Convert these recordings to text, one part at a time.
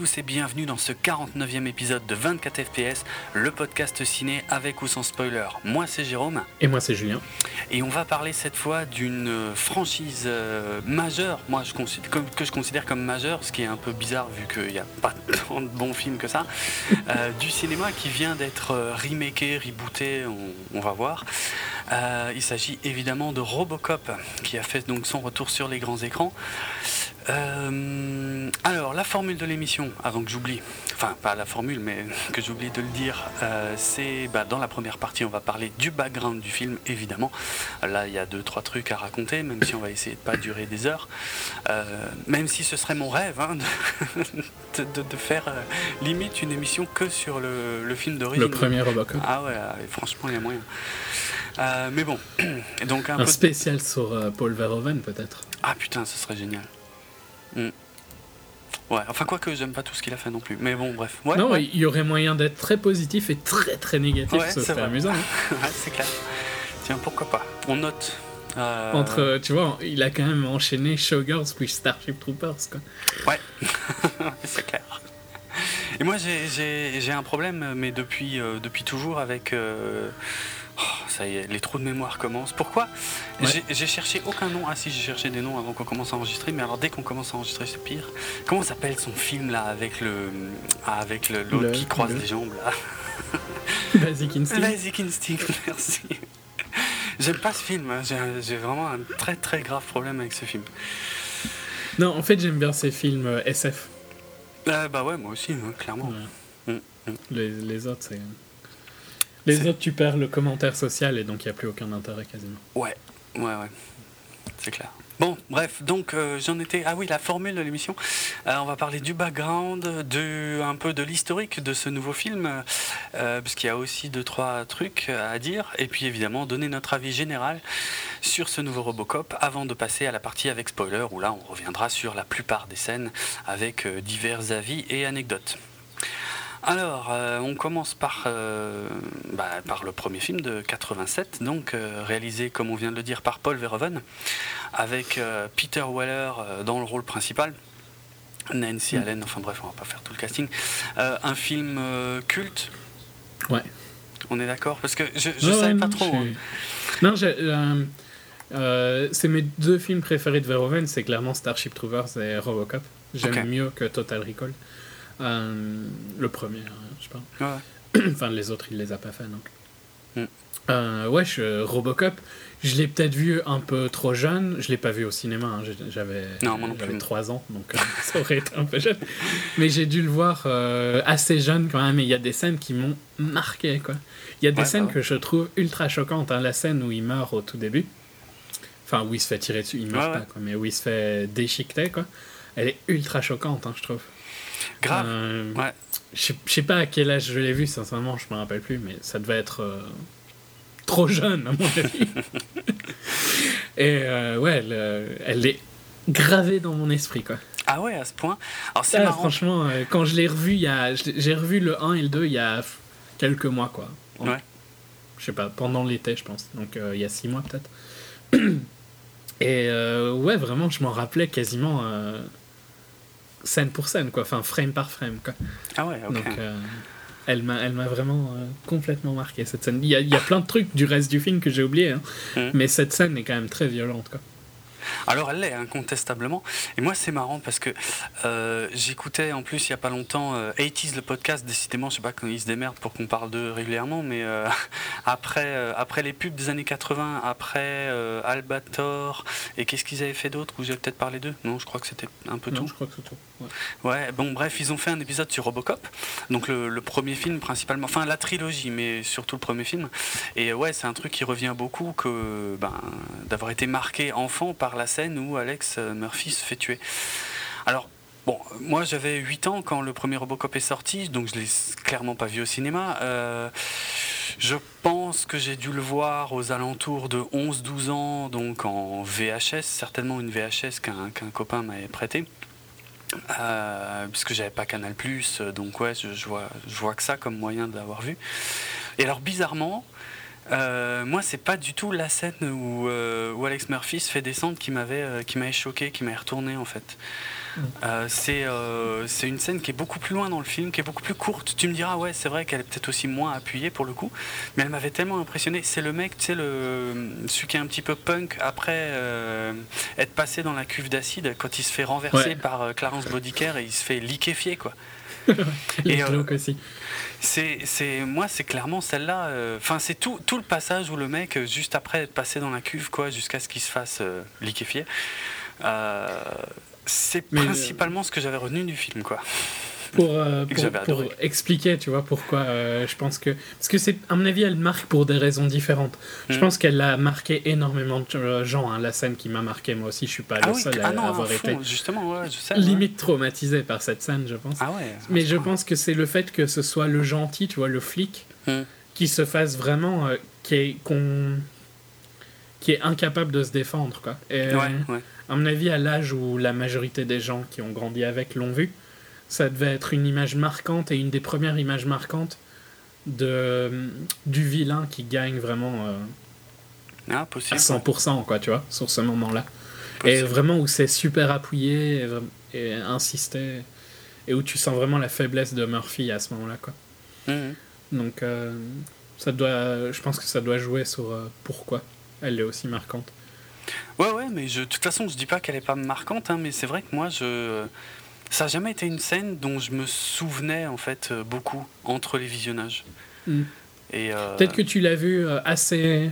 tous et bienvenue dans ce 49e épisode de 24 FPS, le podcast ciné avec ou sans spoiler. Moi c'est Jérôme. Et moi c'est Julien. Et on va parler cette fois d'une franchise euh, majeure, moi je considère, que je considère comme majeure, ce qui est un peu bizarre vu qu'il n'y a pas tant de bons films que ça, euh, du cinéma qui vient d'être euh, remaké, rebooté, on, va voir. il s'agit évidemment de Robocop qui a fait donc son retour sur les grands écrans. Euh, alors, la formule de l'émission, avant que j'oublie, enfin pas la formule, mais que j'oublie de le dire, euh, c'est bah, dans la première partie, on va parler du background du film, évidemment. Là, il y a deux, trois trucs à raconter, même si on va essayer de pas durer des heures. Euh, même si ce serait mon rêve hein, de, faire limite une émission que sur le, film d'origine. Le premier Robocop. Ah ouais, franchement, il y a moyen. mais bon, donc un, spécial sur Paul Verhoeven peut-être. Ah putain, ce serait génial. Mm. Ouais, enfin quoi que j'aime pas tout ce qu'il a fait non plus. Mais bon, bref. Ouais, non, il y aurait moyen d'être très positif et très très négatif. ça serait amusant. Hein. c'est clair. Tiens, pourquoi pas. On note. Euh, Entre, tu vois, il a quand même enchaîné Showgirls puis Starship Troopers, quoi. Ouais, c'est clair. Et moi, j'ai un problème, mais depuis, euh, depuis toujours, avec. Euh, Oh, ça y est, les trous de mémoire commencent. Pourquoi J'ai cherché aucun nom. Ah si, j'ai cherché des noms avant qu'on commence à enregistrer, mais alors dès qu'on commence à enregistrer, c'est pire. Comment s'appelle son film là avec le ah, avec l'autre qui croise les jambes là Basic Instinct. Basic Instinct, merci. J'aime pas ce film. Hein. J'ai vraiment un très très grave problème avec ce film. Non, en fait, j'aime bien ces films euh, SF. Euh, bah ouais, moi aussi, hein, clairement. Mm, mm. Les, les autres, c'est. Les autres, tu perds le commentaire social et donc il n'y a plus aucun intérêt quasiment. Ouais, ouais, ouais. C'est clair. Bon, bref, donc euh, j'en étais. Ah oui, la formule de l'émission. Euh, on va parler du background, de, un peu de l'historique de ce nouveau film, euh, parce qu'il y a aussi deux, trois trucs à dire. Et puis évidemment, donner notre avis général sur ce nouveau Robocop avant de passer à la partie avec spoiler, où là, on reviendra sur la plupart des scènes avec divers avis et anecdotes. Alors, euh, on commence par, euh, bah, par le premier film de 87, donc euh, réalisé, comme on vient de le dire, par Paul Verhoeven, avec Peter Weller dans le rôle principal. Nancy mm. Allen, enfin bref, on va pas faire tout le casting. un film culte. Ouais. On est d'accord? Parce que je ne savais pas trop. Hein. Non, c'est mes deux films préférés de Verhoeven, c'est clairement Starship Troopers et Robocop. J'aime mieux que Total Recall. Euh, le premier, hein, je sais pas. enfin, les autres, il les a pas fait, donc. Mm. Euh, ouais, je, Robocop, je l'ai peut-être vu un peu trop jeune. Je l'ai pas vu au cinéma. Hein. J'avais j'avais 3 ans, donc euh, ça aurait été un peu jeune. Mais j'ai dû le voir assez jeune quand même. Et il y a des scènes qui m'ont marqué. Quoi. Il y a des scènes bah que je trouve ultra choquantes. Hein. La scène où il meurt au tout début. Enfin, où il se fait tirer dessus. Il meurt pas, quoi, mais où il se fait déchiqueter. Quoi. Elle est ultra choquante, je trouve. Grave. Euh, ouais. Je sais pas à quel âge je l'ai vu, sincèrement, je me rappelle plus, mais ça devait être euh, trop jeune, à mon avis. Et euh, ouais, elle, est gravée dans mon esprit, quoi. Ah ouais, à ce point. Alors c'est ah, Franchement, quand je l'ai revu, il y a, j'ai revu le 1 et le 2 il y a quelques mois, quoi. ouais. Je sais pas, pendant l'été, je pense. Donc il y a 6 mois peut-être. Et ouais, vraiment, je m'en rappelais quasiment scène pour scène, quoi. Enfin, frame par frame, quoi. Ah ouais, ok. Donc, euh, elle m'a, elle m'a vraiment euh, complètement marqué, cette scène. Il y, a, il y, a, plein de trucs du reste du film que j'ai oublié, hein. Mmh. mais cette scène est quand même très violente, quoi. Alors elle l'est incontestablement. Et moi c'est marrant parce que euh, j'écoutais en plus il y a pas longtemps euh, 80 le podcast. Décidément je sais pas quand ils se démerdent pour qu'on parle d'eux régulièrement, mais euh, après euh, après les pubs des années 80, après Albator et qu'est-ce qu'ils avaient fait d'autre? Vous avez peut-être parlé d'eux? Non, je crois que c'était un peu non, tout. Je crois que c'est tout. Ouais. Bon bref ils ont fait un épisode sur Robocop, donc le, le, premier film principalement, enfin la trilogie, mais surtout le premier film. Et ouais c'est un truc qui revient beaucoup que ben, d'avoir été marqué enfant par la scène où Alex Murphy se fait tuer. Alors, Bon, moi j'avais 8 ans quand le premier Robocop est sorti, donc je l'ai clairement pas vu au cinéma. Euh, je pense que j'ai dû le voir aux alentours de 11-12 ans, donc en VHS, certainement une VHS qu'un copain m'avait prêté. Euh, puisque j'avais pas Canal donc ouais, je, vois, je vois que ça comme moyen de l'avoir vu. Et alors bizarrement, euh, moi, c'est pas du tout la scène où, euh, où, Alex Murphy se fait descendre qui m'avait euh, qui m'avait choqué, qui m'avait retourné en fait. Euh, c'est c'est une scène qui est beaucoup plus loin dans le film, qui est beaucoup plus courte. Tu me diras, ouais, c'est vrai qu'elle est peut-être aussi moins appuyée pour le coup, mais elle m'avait tellement impressionné. C'est le mec, tu sais, le, celui qui est un petit peu punk après être passé dans la cuve d'acide quand il se fait renverser par Clarence Bodiker et il se fait liquéfier, quoi. et aussi. C'est, moi, c'est clairement celle-là. Enfin, c'est tout, tout le passage où le mec, juste après être passé dans la cuve, quoi, jusqu'à ce qu'il se fasse liquéfier. C'est euh, principalement ce que j'avais retenu du film, quoi. Pour, euh, pour, expliquer, tu vois, pourquoi euh, je pense que. Parce que, c'est, à mon avis, elle marque pour des raisons différentes. Je hmm. pense qu'elle a marqué énormément de gens. Hein, la scène qui m'a marqué, moi aussi, je suis pas ah le seul à, ah avoir été. Justement, ouais, je sais, limite traumatisé par cette scène, je pense. Ah ouais, Mais je pense que c'est le fait que ce soit le gentil, tu vois, le flic, hmm. qui se fasse vraiment. qui est, qu'on qui est incapable de se défendre. Quoi. Et, ouais, ouais. À mon avis, à l'âge où la majorité des gens qui ont grandi avec l'ont vu, ça devait être une image marquante et une des premières images marquantes de, du vilain qui gagne vraiment euh, ah, à 100%, quoi, tu vois, sur ce moment-là. Et vraiment où c'est super appuyé et, insisté, et où tu sens vraiment la faiblesse de Murphy à ce moment-là, quoi. Mhm. Donc, euh, ça doit, je pense que ça doit jouer sur euh, pourquoi elle est aussi marquante. Ouais, ouais, mais je, de toute façon, je dis pas qu'elle est pas marquante, hein, mais c'est vrai que moi, je, ça n'a jamais été une scène dont je me souvenais en fait euh, beaucoup entre les visionnages. Et euh, Peut-être que tu l'as vu euh, assez,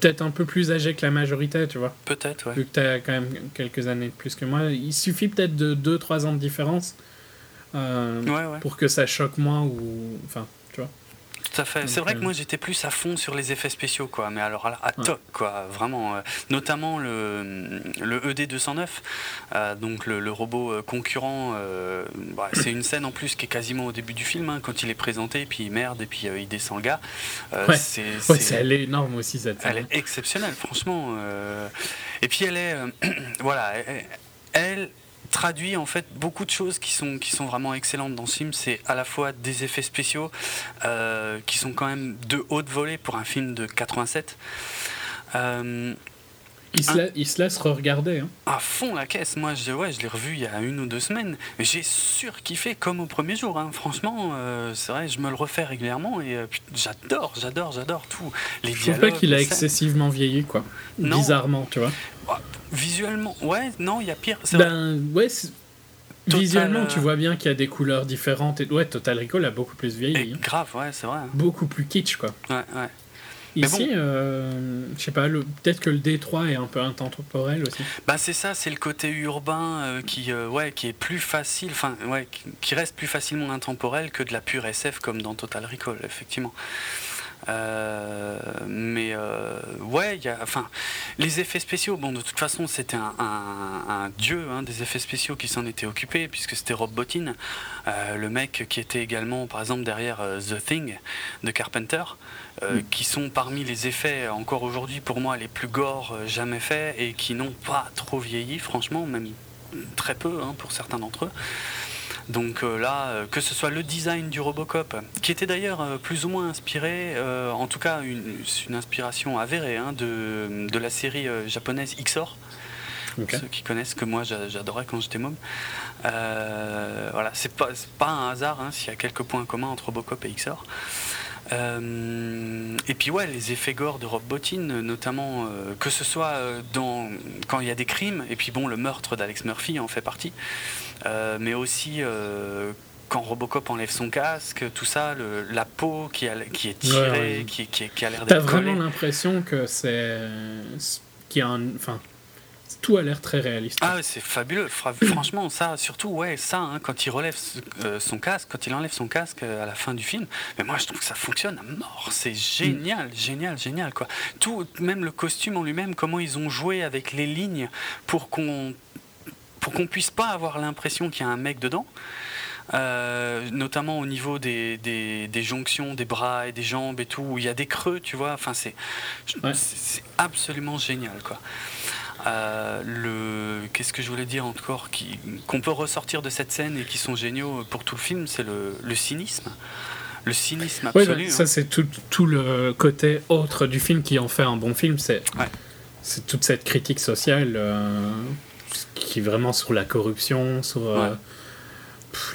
peut-être un peu plus âgé que la majorité, tu vois. Peut-être, ouais. Vu que tu as quand même quelques années de plus que moi. Il suffit peut-être de 2-3 ans de différence pour que ça choque moins ou. Enfin. Tout à fait. C'est vrai que moi j'étais plus à fond sur les effets spéciaux, quoi. Mais alors à top, quoi. Vraiment. Euh, notamment le, le ED209, euh, donc le, robot euh, concurrent. Bah, c'est une scène en plus qui est quasiment au début du film, hein, quand il est présenté, puis il merde, et puis il descend le gars. ouais. C'est, elle est énorme aussi cette scène. Elle est exceptionnelle, franchement. Et puis elle est. voilà. elle traduit en fait beaucoup de choses qui sont, qui sont vraiment excellentes dans ce film. C'est à la fois des effets spéciaux euh, qui sont quand même de haute volée pour un film de 87. Euh, il, se laisse re-regarder. Hein. À fond la caisse. Moi, je, ouais, je l'ai revu il y a une ou deux semaines. J'ai surkiffé comme au premier jour. Hein. Franchement, euh, c'est vrai, je me le refais régulièrement et j'adore, j'adore, j'adore tout. Les je trouve pas qu'il a excessivement vieilli, quoi. Bizarrement, tu vois. Bah, visuellement, ouais, non, il y a pire. Ben, ouais, Visuellement, tu euh, vois bien qu'il y a des couleurs différentes. Et... Ouais, Total Recall a beaucoup plus vieilli. Hein. Grave, ouais, c'est vrai. Hein. Beaucoup plus kitsch, quoi. Ouais, ouais. Ici, euh, je sais pas, peut-être que le D3 est un peu intemporel aussi. Bah c'est ça, c'est le côté urbain euh, qui, ouais, qui est plus facile, enfin ouais, qui reste plus facilement intemporel que de la pure SF comme dans Total Recall, effectivement. Euh, mais euh, ouais, y a, enfin, les effets spéciaux, bon, de toute façon, c'était un, un, dieu hein, des effets spéciaux qui s'en était occupé, puisque c'était Rob Bottin, euh, le mec qui était également, par exemple, derrière The Thing de Carpenter, mm. qui sont parmi les effets encore aujourd'hui pour moi les plus gore jamais faits et qui n'ont pas trop vieilli, franchement, même très peu hein, pour certains d'entre eux. Donc euh, là, euh, que ce soit le design du Robocop, qui était d'ailleurs euh, plus ou moins inspiré, en tout cas une, une inspiration avérée hein, de, de, la série japonaise XOR. Ceux qui connaissent que moi j'adorais quand j'étais môme. voilà, c'est pas, pas un hasard hein, s'il y a quelques points communs entre Robocop et XOR. Et puis ouais, les effets gore de Rob Bottin, notamment que ce soit dans, quand il y a des crimes, et puis bon, le meurtre d'Alex Murphy en fait partie. Euh, mais aussi euh, quand Robocop enlève son casque, tout ça, la peau qui, qui est tirée, Qui, qui, a l'air d'être. T'as vraiment l'impression que c'est. qu'il y a un. Enfin, tout a l'air très réaliste. Ah, c'est fabuleux. Franchement, ça, surtout, ouais, ça, hein, quand il relève euh, son casque, quand il enlève son casque à la fin du film, mais moi, je trouve que ça fonctionne à mort. C'est génial, mm. génial, génial, quoi. Tout, même le costume en lui-même, comment ils ont joué avec les lignes pour qu'on pour qu'on puisse pas avoir l'impression qu'il y a un mec dedans. Euh, notamment au niveau des, des, jonctions des bras et des jambes et tout, où il y a des creux, tu vois. Enfin, c'est c'est absolument génial, quoi. Euh, le qu'est-ce que je voulais dire encore qui qu'on peut ressortir de cette scène et qui sont géniaux pour tout le film, c'est le, le, cynisme. Le cynisme absolu. ça, hein. c'est tout, tout, le côté autre du film qui en fait un bon film. C'est c'est toute cette critique sociale. Euh, qui est vraiment sur la corruption, sur euh,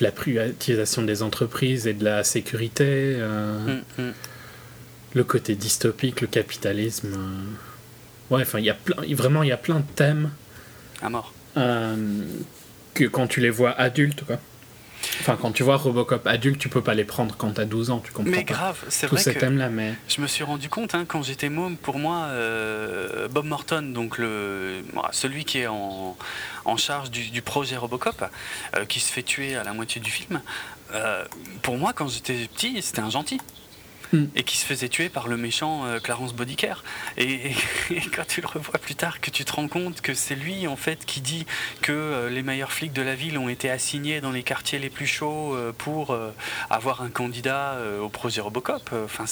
la privatisation des entreprises et de la sécurité, mm, mm. le côté dystopique, le capitalisme. Euh. Ouais, enfin, il y a plein, vraiment, il y a plein de thèmes. À mort. que quand tu les vois adultes, quoi. Enfin, quand tu vois Robocop adulte, tu peux pas les prendre quand t'as 12 ans, tu comprends Mais grave, c'est vrai mais... je me suis rendu compte, hein, quand j'étais môme, pour moi, euh, Bob Morton, donc le, celui qui est en, en charge du, projet Robocop, euh, qui se fait tuer à la moitié du film, euh, pour moi, quand j'étais petit, c'était un gentil. Hmm. et qui se faisait tuer par le méchant euh, Clarence Bodicare. Et, quand tu le revois plus tard, que tu te rends compte que c'est lui en fait qui dit que euh, les meilleurs flics de la ville ont été assignés dans les quartiers les plus chauds euh, pour avoir un candidat au projet Robocop. Enfin,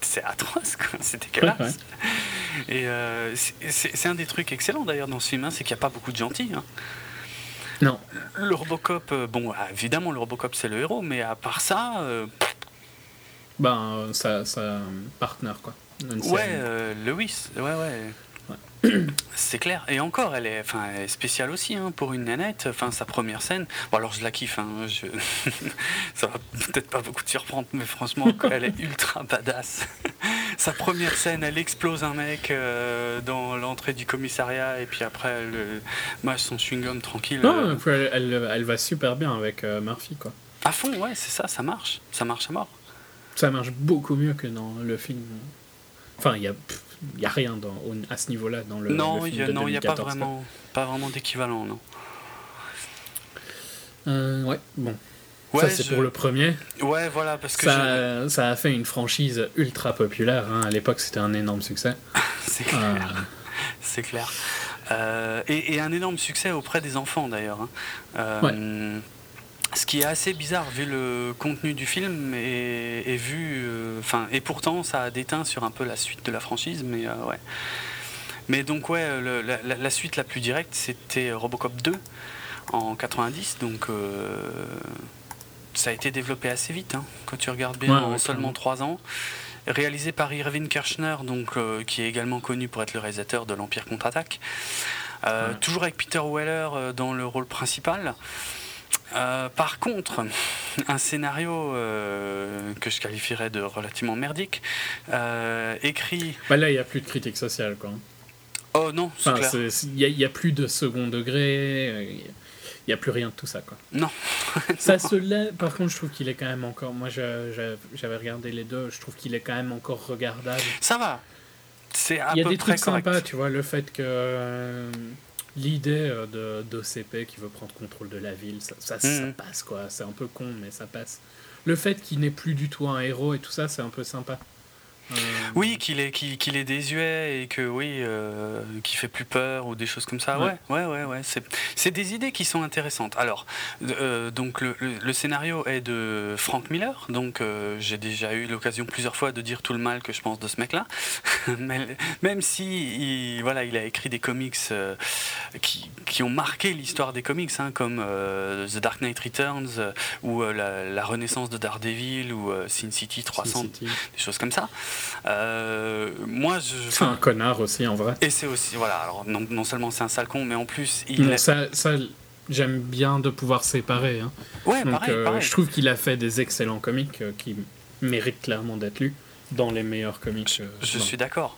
c'est atroce, c'est dégueulasse. Et c'est un des trucs excellents d'ailleurs dans ce film, hein, c'est qu'il n'y a pas beaucoup de gentils. Hein. Non. Le Robocop, bon, évidemment, le Robocop c'est le héros, mais à part ça, ben, sa, partenaire, quoi. ouais, euh, Lewis, ouais, ouais. C'est clair. Et encore, elle est, enfin, spéciale aussi hein, pour une nanette. Enfin, sa première scène. Bon, alors je la kiffe. Hein, je... Ça va peut-être pas beaucoup te surprendre, mais franchement, elle est ultra badass. sa première scène, elle explose un mec euh, dans l'entrée du commissariat et puis après, elle mâche son chewing-gum tranquille. Non, euh. elle, elle, va super bien avec Murphy, quoi. À fond, ouais, c'est ça, ça marche. Ça marche à mort ça marche beaucoup mieux que dans le film. Enfin, il n'y a, y a rien dans, à ce niveau-là dans le, non, film. non, il n'y a pas vraiment, pas vraiment d'équivalent, non. Euh, ouais, bon. Ouais, ça, c'est pour le premier. Ouais, voilà, parce que. Ça, ça a fait une franchise ultra populaire. Hein. À l'époque, c'était un énorme succès. c'est clair. Euh. C'est clair. Euh, et, un énorme succès auprès des enfants, d'ailleurs. Hein. Ouais. Ce qui est assez bizarre vu le contenu du film et, vu, euh, enfin, et pourtant ça a déteint sur un peu la suite de la franchise, mais euh, ouais. Mais donc ouais, la, suite la plus directe c'était Robocop 2 en 90, donc euh, ça a été développé assez vite, hein, quand tu regardes bien, en seulement 3 ans. Réalisé par Irving Kirchner, donc qui est également connu pour être le réalisateur de l'Empire contre-attaque. Toujours avec Peter Weller dans le rôle principal. Euh, par contre, un scénario euh, que je qualifierais de relativement merdique, euh, écrit. Bah là, il n'y a plus de critique sociale, quoi. Oh non, Il n'y a, plus de second degré, il n'y a plus rien de tout ça, quoi. Non. ça se Par contre, je trouve qu'il est quand même encore. Moi, j'avais regardé les deux, je trouve qu'il est quand même encore regardable. Ça va. C'est Il y a des trucs sympas, tu vois, le fait que l'idée euh, de d'OCP qui veut prendre contrôle de la ville, ça, ça, mm. passe quoi. C'est un peu con, mais ça passe. Le fait qu'il n'est plus du tout un héros et tout ça, c'est un peu sympa. Euh, oui, qu'il est, qu'il, est désuet et que oui, euh, qui fait plus peur ou des choses comme ça. Ouais, ouais, ouais, ouais. C'est, des idées qui sont intéressantes. Alors, euh, donc le, le, scénario est de Frank Miller. Donc, j'ai déjà eu l'occasion plusieurs fois de dire tout le mal que je pense de ce mec-là. Même si, il, voilà, il a écrit des comics qui, qui, ont marqué l'histoire des comics, hein, comme The Dark Knight Returns ou la, Renaissance de Daredevil ou Sin City 300, des choses comme ça. Euh, moi, je. C'est un connard aussi, en vrai. Et c'est aussi, voilà, alors non, non seulement c'est un sale con, mais en plus. Il ça, ça j'aime bien de pouvoir séparer. Hein. Ouais, pareil, euh, Je trouve qu'il a fait des excellents comics euh, qui méritent clairement d'être lus dans les meilleurs comics. je suis d'accord.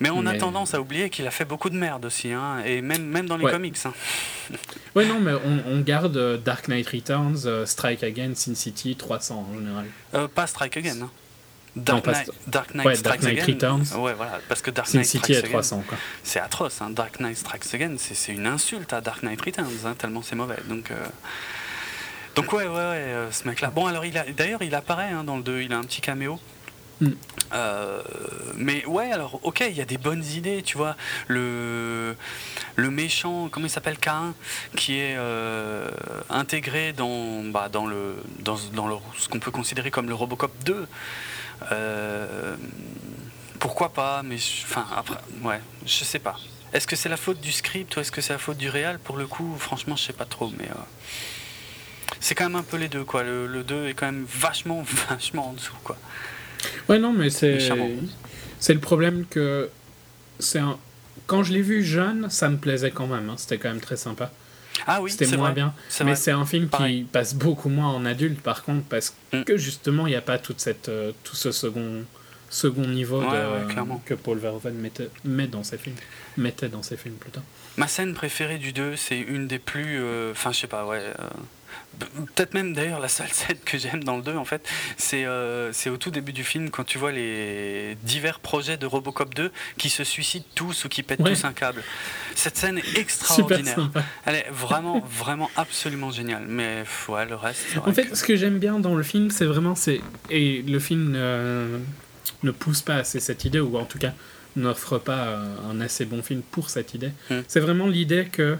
Mais on a tendance à oublier qu'il a fait beaucoup de merde aussi, hein, et même, même dans les comics. Hein. ouais, non, mais on, garde Dark Knight Returns, Strike Again, Sin City, 300 en général. pas Strike Again. Dark, Knight, Dark Knight, Strikes Again. Returns. Ouais, voilà, parce que Dark Knight City Strikes 300, C'est atroce, hein. Dark Knight Strikes Again, c'est une insulte à Dark Knight Returns, hein, tellement c'est mauvais. Donc, euh... donc ouais, ouais, ouais, euh, ce mec-là. Bon, alors, il a... d'ailleurs, il apparaît hein, dans le 2, il a un petit caméo. Mm. Euh, mais ouais, alors ok, il y a des bonnes idées, tu vois. Le, le méchant, comment il s'appelle Cain, qui est euh, intégré dans, bah, dans, le, dans, dans le, ce qu'on peut considérer comme le Robocop 2. Euh, pourquoi pas, mais enfin, après, ouais, je sais pas. Est-ce que c'est la faute du script ou est-ce que c'est la faute du réal? Pour le coup, franchement, je sais pas trop, mais euh, c'est quand même un peu les deux, quoi. Le, le 2 est quand même vachement, vachement en dessous, quoi. Ouais, non, mais c'est. C'est le problème que. c'est un... Quand je l'ai vu jeune, ça me plaisait quand même, hein. c'était quand même très sympa. Ah oui, c'était moins bien. Mais c'est un film qui passe beaucoup moins en adulte, par contre, parce mm. que justement, il n'y a pas toute cette, euh, tout ce second, second niveau que Paul Verhoeven mettait, met dans ses films. Mettait dans ses films, plutôt. Ma scène préférée du 2, c'est une des plus. Euh, enfin, je sais pas, ouais. Euh, peut-être même d'ailleurs la seule scène que j'aime dans le 2 en fait, c'est euh, au tout début du film quand tu vois les divers projets de Robocop 2 qui se suicident tous ou qui pètent tous un câble. Cette scène est extraordinaire. Elle est vraiment vraiment absolument géniale. Mais ouais, le reste. En fait, ce que j'aime bien dans le film, c'est vraiment et le film ne pousse pas assez cette idée ou en tout cas n'offre pas un assez bon film pour cette idée. Hmm. C'est vraiment l'idée que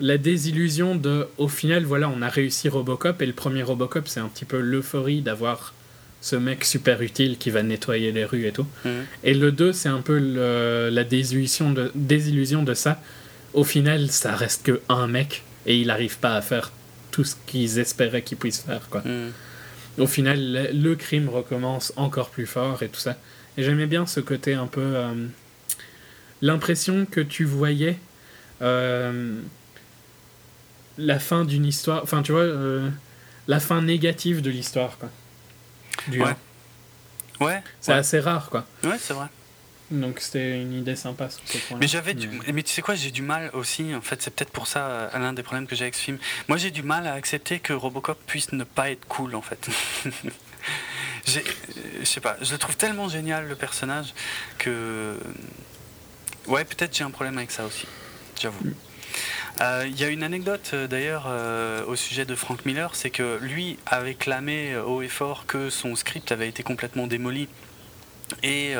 la désillusion de au final voilà on a réussi Robocop et le premier Robocop c'est un petit peu l'euphorie d'avoir ce mec super utile qui va nettoyer les rues et tout hmm. et le 2 c'est un peu la désillusion de, désillusion de ça au final ça reste que un mec et il n'arrive pas à faire tout ce qu'ils espéraient qu'il puisse faire quoi hmm. au final le, crime recommence encore plus fort et tout ça et j'aimais bien ce côté un peu euh, l'impression que tu voyais euh, la fin d'une histoire, enfin tu vois, euh, la fin négative de l'histoire, quoi. Du ouais. Ouais. C'est assez rare, quoi. Ouais, c'est vrai. Donc c'était une idée sympa sur ce point. Mais j'avais du... mais tu sais quoi, j'ai du mal aussi. En fait, c'est peut-être pour ça euh, l'un des problèmes que j'ai avec ce film. Moi, j'ai du mal à accepter que Robocop puisse ne pas être cool, en fait. je sais pas, je le trouve tellement génial le personnage que ouais, peut-être j'ai un problème avec ça aussi. J'avoue. Euh, il y a une anecdote euh, d'ailleurs euh, au sujet de Frank Miller, c'est que lui avait clamé haut et fort que son script avait été complètement démoli. Et,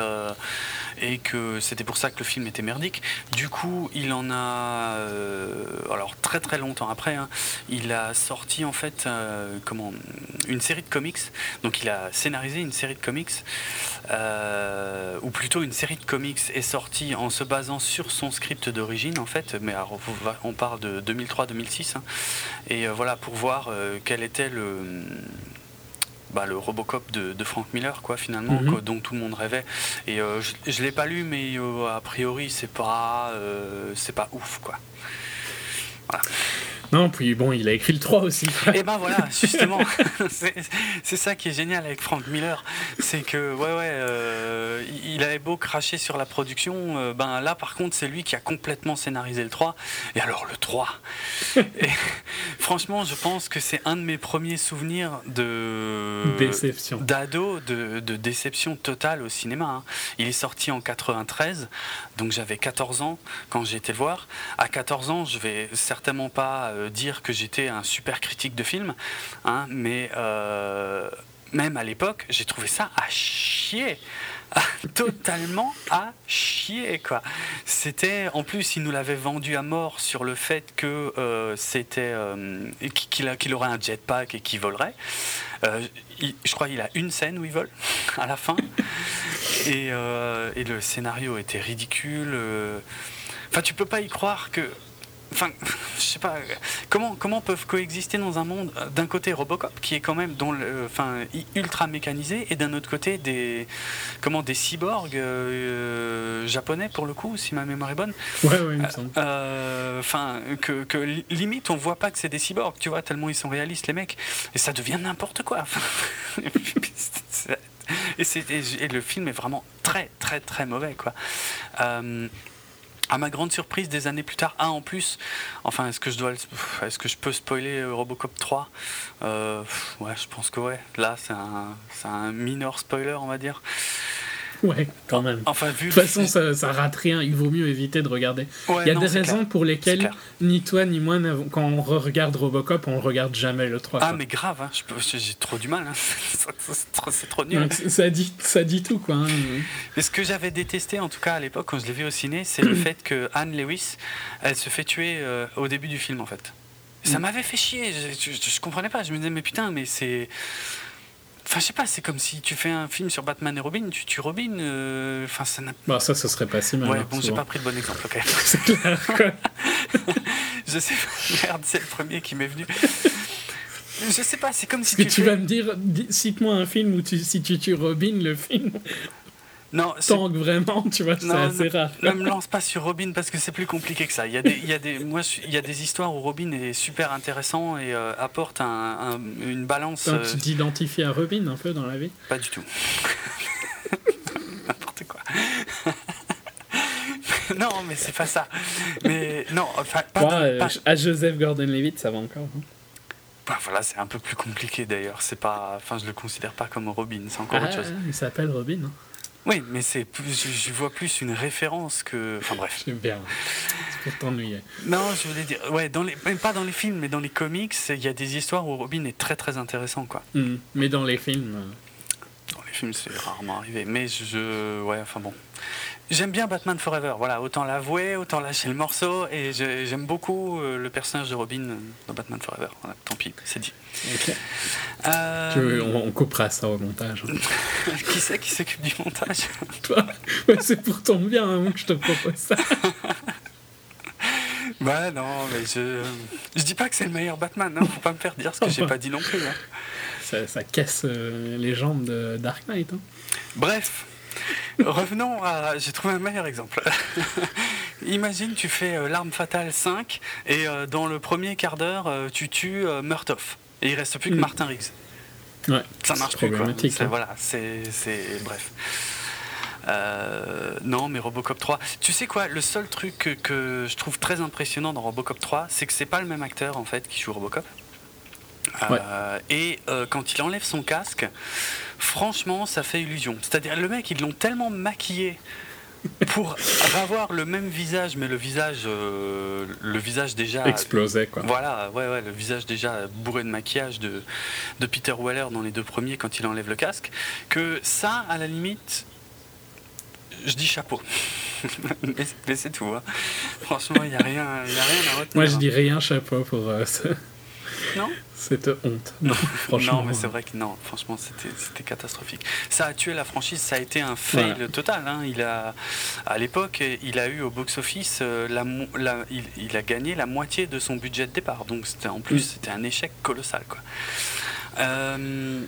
et que c'était pour ça que le film était merdique. Du coup, il en a, euh, alors très très longtemps après, hein, il a sorti en fait euh, comment, une série de comics. Donc il a scénarisé une série de comics, ou plutôt une série de comics est sortie en se basant sur son script d'origine en fait. Mais alors, on parle de 2003-2006. Hein. et voilà pour voir quel était le bah, le Robocop de, de, Frank Miller, quoi, finalement, mhm. dont tout le monde rêvait. Et euh, je, je l'ai pas lu, mais euh, a priori, c'est pas, euh, c'est pas ouf, quoi. Voilà. Non, puis bon, il a écrit le 3 aussi. Et ben voilà, justement, c'est ça qui est génial avec Frank Miller, c'est que ouais ouais, euh, il avait beau cracher sur la production, euh, ben là par contre c'est lui qui a complètement scénarisé le 3. Et alors le 3, et, franchement je pense que c'est un de mes premiers souvenirs de déception, d'ado, de, de, déception totale au cinéma. Hein. Il est sorti en 93, donc j'avais 14 ans quand j'ai été le voir. À 14 ans, je vais certainement pas euh, dire que j'étais un super critique de film, hein, mais euh, même à l'époque, j'ai trouvé ça à chier. totalement à chier quoi. C'était en plus il nous l'avait vendu à mort sur le fait que euh, c'était qu'il aurait un jetpack et qu'il volerait. je crois qu'il a une scène où il vole à la fin et, et le scénario était ridicule. Enfin tu peux pas y croire que Enfin, je sais pas. Comment, comment peuvent coexister dans un monde euh, d'un côté Robocop qui est quand même dans le, enfin, ultra mécanisé et d'un autre côté des, comment, des cyborgs euh, japonais pour le coup, si ma mémoire est bonne. Ouais, ouais, il me semble. Euh, enfin, que, que, limite on voit pas que c'est des cyborgs, tu vois, tellement ils sont réalistes les mecs. Et ça devient n'importe quoi. et, et, le film est vraiment très très très mauvais quoi à ma grande surprise, des années plus tard, un en plus, enfin, est-ce que je dois, est-ce que je peux spoiler euh, Robocop 3 euh, Ouais, je pense que ouais. Là, c'est un, un minor spoiler, on va dire. Ouais, quand même. Enfin, vu de toute façon, ça, ça, rate rien. Il vaut mieux éviter de regarder. il y a des raisons pour lesquelles ni toi ni moi, quand on regarde Robocop, on regarde jamais le 3. Ah, mais grave, hein. j'ai trop du mal. Hein. c'est trop, nul. ça, dit, ça dit tout, quoi. Hein. Mais ce que j'avais détesté, en tout cas à l'époque, quand je l'ai vu au ciné, c'est le fait que Anne Lewis, elle se fait tuer euh, au début du film, en fait. Ça mm. m'avait fait chier. Je, je, je, comprenais pas. Je me disais, mais putain, mais c'est. Enfin, je sais pas, c'est comme si tu fais un film sur Batman et Robin, tu tues Robin. Euh, enfin, ça n'a Bah, ça, ce serait pas si mal. Ouais, hein, bon, j'ai pas pris le bon exemple, ok. c'est clair, quoi. je sais pas, merde, c'est le premier qui m'est venu. Je sais pas, c'est comme si tu. Tu vas me dire, cite-moi un film où tu, si tu tues Robin, le film. Non, tank vraiment, tu vois, c'est assez rare. Ne me lance pas sur Robin parce que c'est plus compliqué que ça. Il y a des, il y a des, moi, il y a des histoires où Robin est super intéressant et euh, apporte un, une balance. Donc, tu t'identifies à Robin un peu dans la vie? Pas du tout. N'importe quoi. non, mais c'est pas ça. Mais non, enfin, pas, à Joseph Gordon-Levitt, ça va encore. Hein. Bah, voilà, c'est un peu plus compliqué d'ailleurs. C'est pas, enfin, je le considère pas comme Robin, c'est encore autre ah, chose. Il s'appelle Robin. Hein. Oui, mais c'est je, vois plus une référence que. Enfin bref. J'aime bien. C'est pour t'ennuyer. Non, je voulais dire, ouais, dans les, même pas dans les films, mais dans les comics, il y a des histoires où Robin est très très intéressant, quoi. Hmm. Mais dans les films. Euh, dans les films, c'est rarement arrivé. Mais je, ouais, enfin bon. J'aime bien Batman Forever, voilà, autant l'avouer, autant lâcher le morceau, et j'aime beaucoup euh, le personnage de Robin dans Batman Forever. Voilà, tant pis, c'est dit. Euh, on, coupera ça au montage. qui c'est qui s'occupe du montage? Toi C'est pour ton bien hein, que je te propose ça. bah non, mais je. Je dis pas que c'est le meilleur Batman, hein, faut pas me faire dire ce que j'ai pas dit non plus. Hein. Ça, ça, casse euh, les jambes de Dark Knight. Hein. Bref. Revenons à. J'ai trouvé un meilleur exemple. Imagine, tu fais euh, L'arme fatale 5 et euh, dans le premier quart d'heure, euh, tu tues Murtoff. Et il reste plus que mm. Martin Riggs. Ouais, ça marche plus. Quoi. Hein. Voilà, c'est. Bref. non, mais Robocop 3. Tu sais quoi Le seul truc que, que, je trouve très impressionnant dans Robocop 3, c'est que c'est pas le même acteur en fait qui joue Robocop. et quand il enlève son casque, franchement, ça fait illusion. C'est-à-dire, le mec, ils l'ont tellement maquillé pour avoir le même visage, mais le visage, euh, le visage déjà explosé quoi. Voilà, ouais, ouais, le visage déjà bourré de maquillage de, de Peter Weller dans les deux premiers quand il enlève le casque, que ça, à la limite, je dis chapeau. mais, c'est tout. Hein. Franchement, il n'y a, rien, a rien à retenir. Moi, je dis rien chapeau pour euh, ça. Non Cette honte. Non, franchement. Non, mais c'est vrai que non, franchement, c'était catastrophique. Ça a tué la franchise, ça a été un fail total. Hein. Il a, à l'époque, il a eu au box-office, euh, la, il, a gagné la moitié de son budget de départ. Donc, c'était en plus, mm. c'était un échec colossal. Quoi. Euh,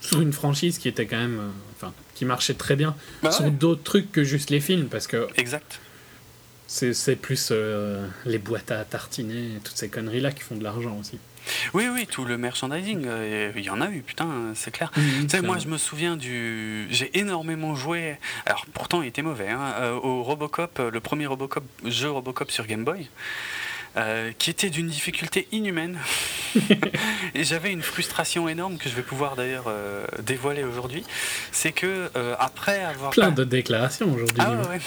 Sur une franchise qui était quand même. Euh, enfin, qui marchait très bien. Bah sur d'autres trucs que juste les films, parce que. Exact. C'est plus euh, les boîtes à tartiner et toutes ces conneries-là qui font de l'argent aussi. Oui, oui, tout le merchandising, euh, il y en a eu, putain, c'est clair. Mmh, tu sais, moi, je me souviens du. J'ai énormément joué. Alors, pourtant, il était mauvais. Hein, euh, au Robocop, le premier Robocop, jeu Robocop sur Game Boy. Euh, qui était d'une difficulté inhumaine. et j'avais une frustration énorme que je vais pouvoir d'ailleurs euh, dévoiler aujourd'hui. C'est que euh, après avoir. Plein de déclarations aujourd'hui. Ah, ouais.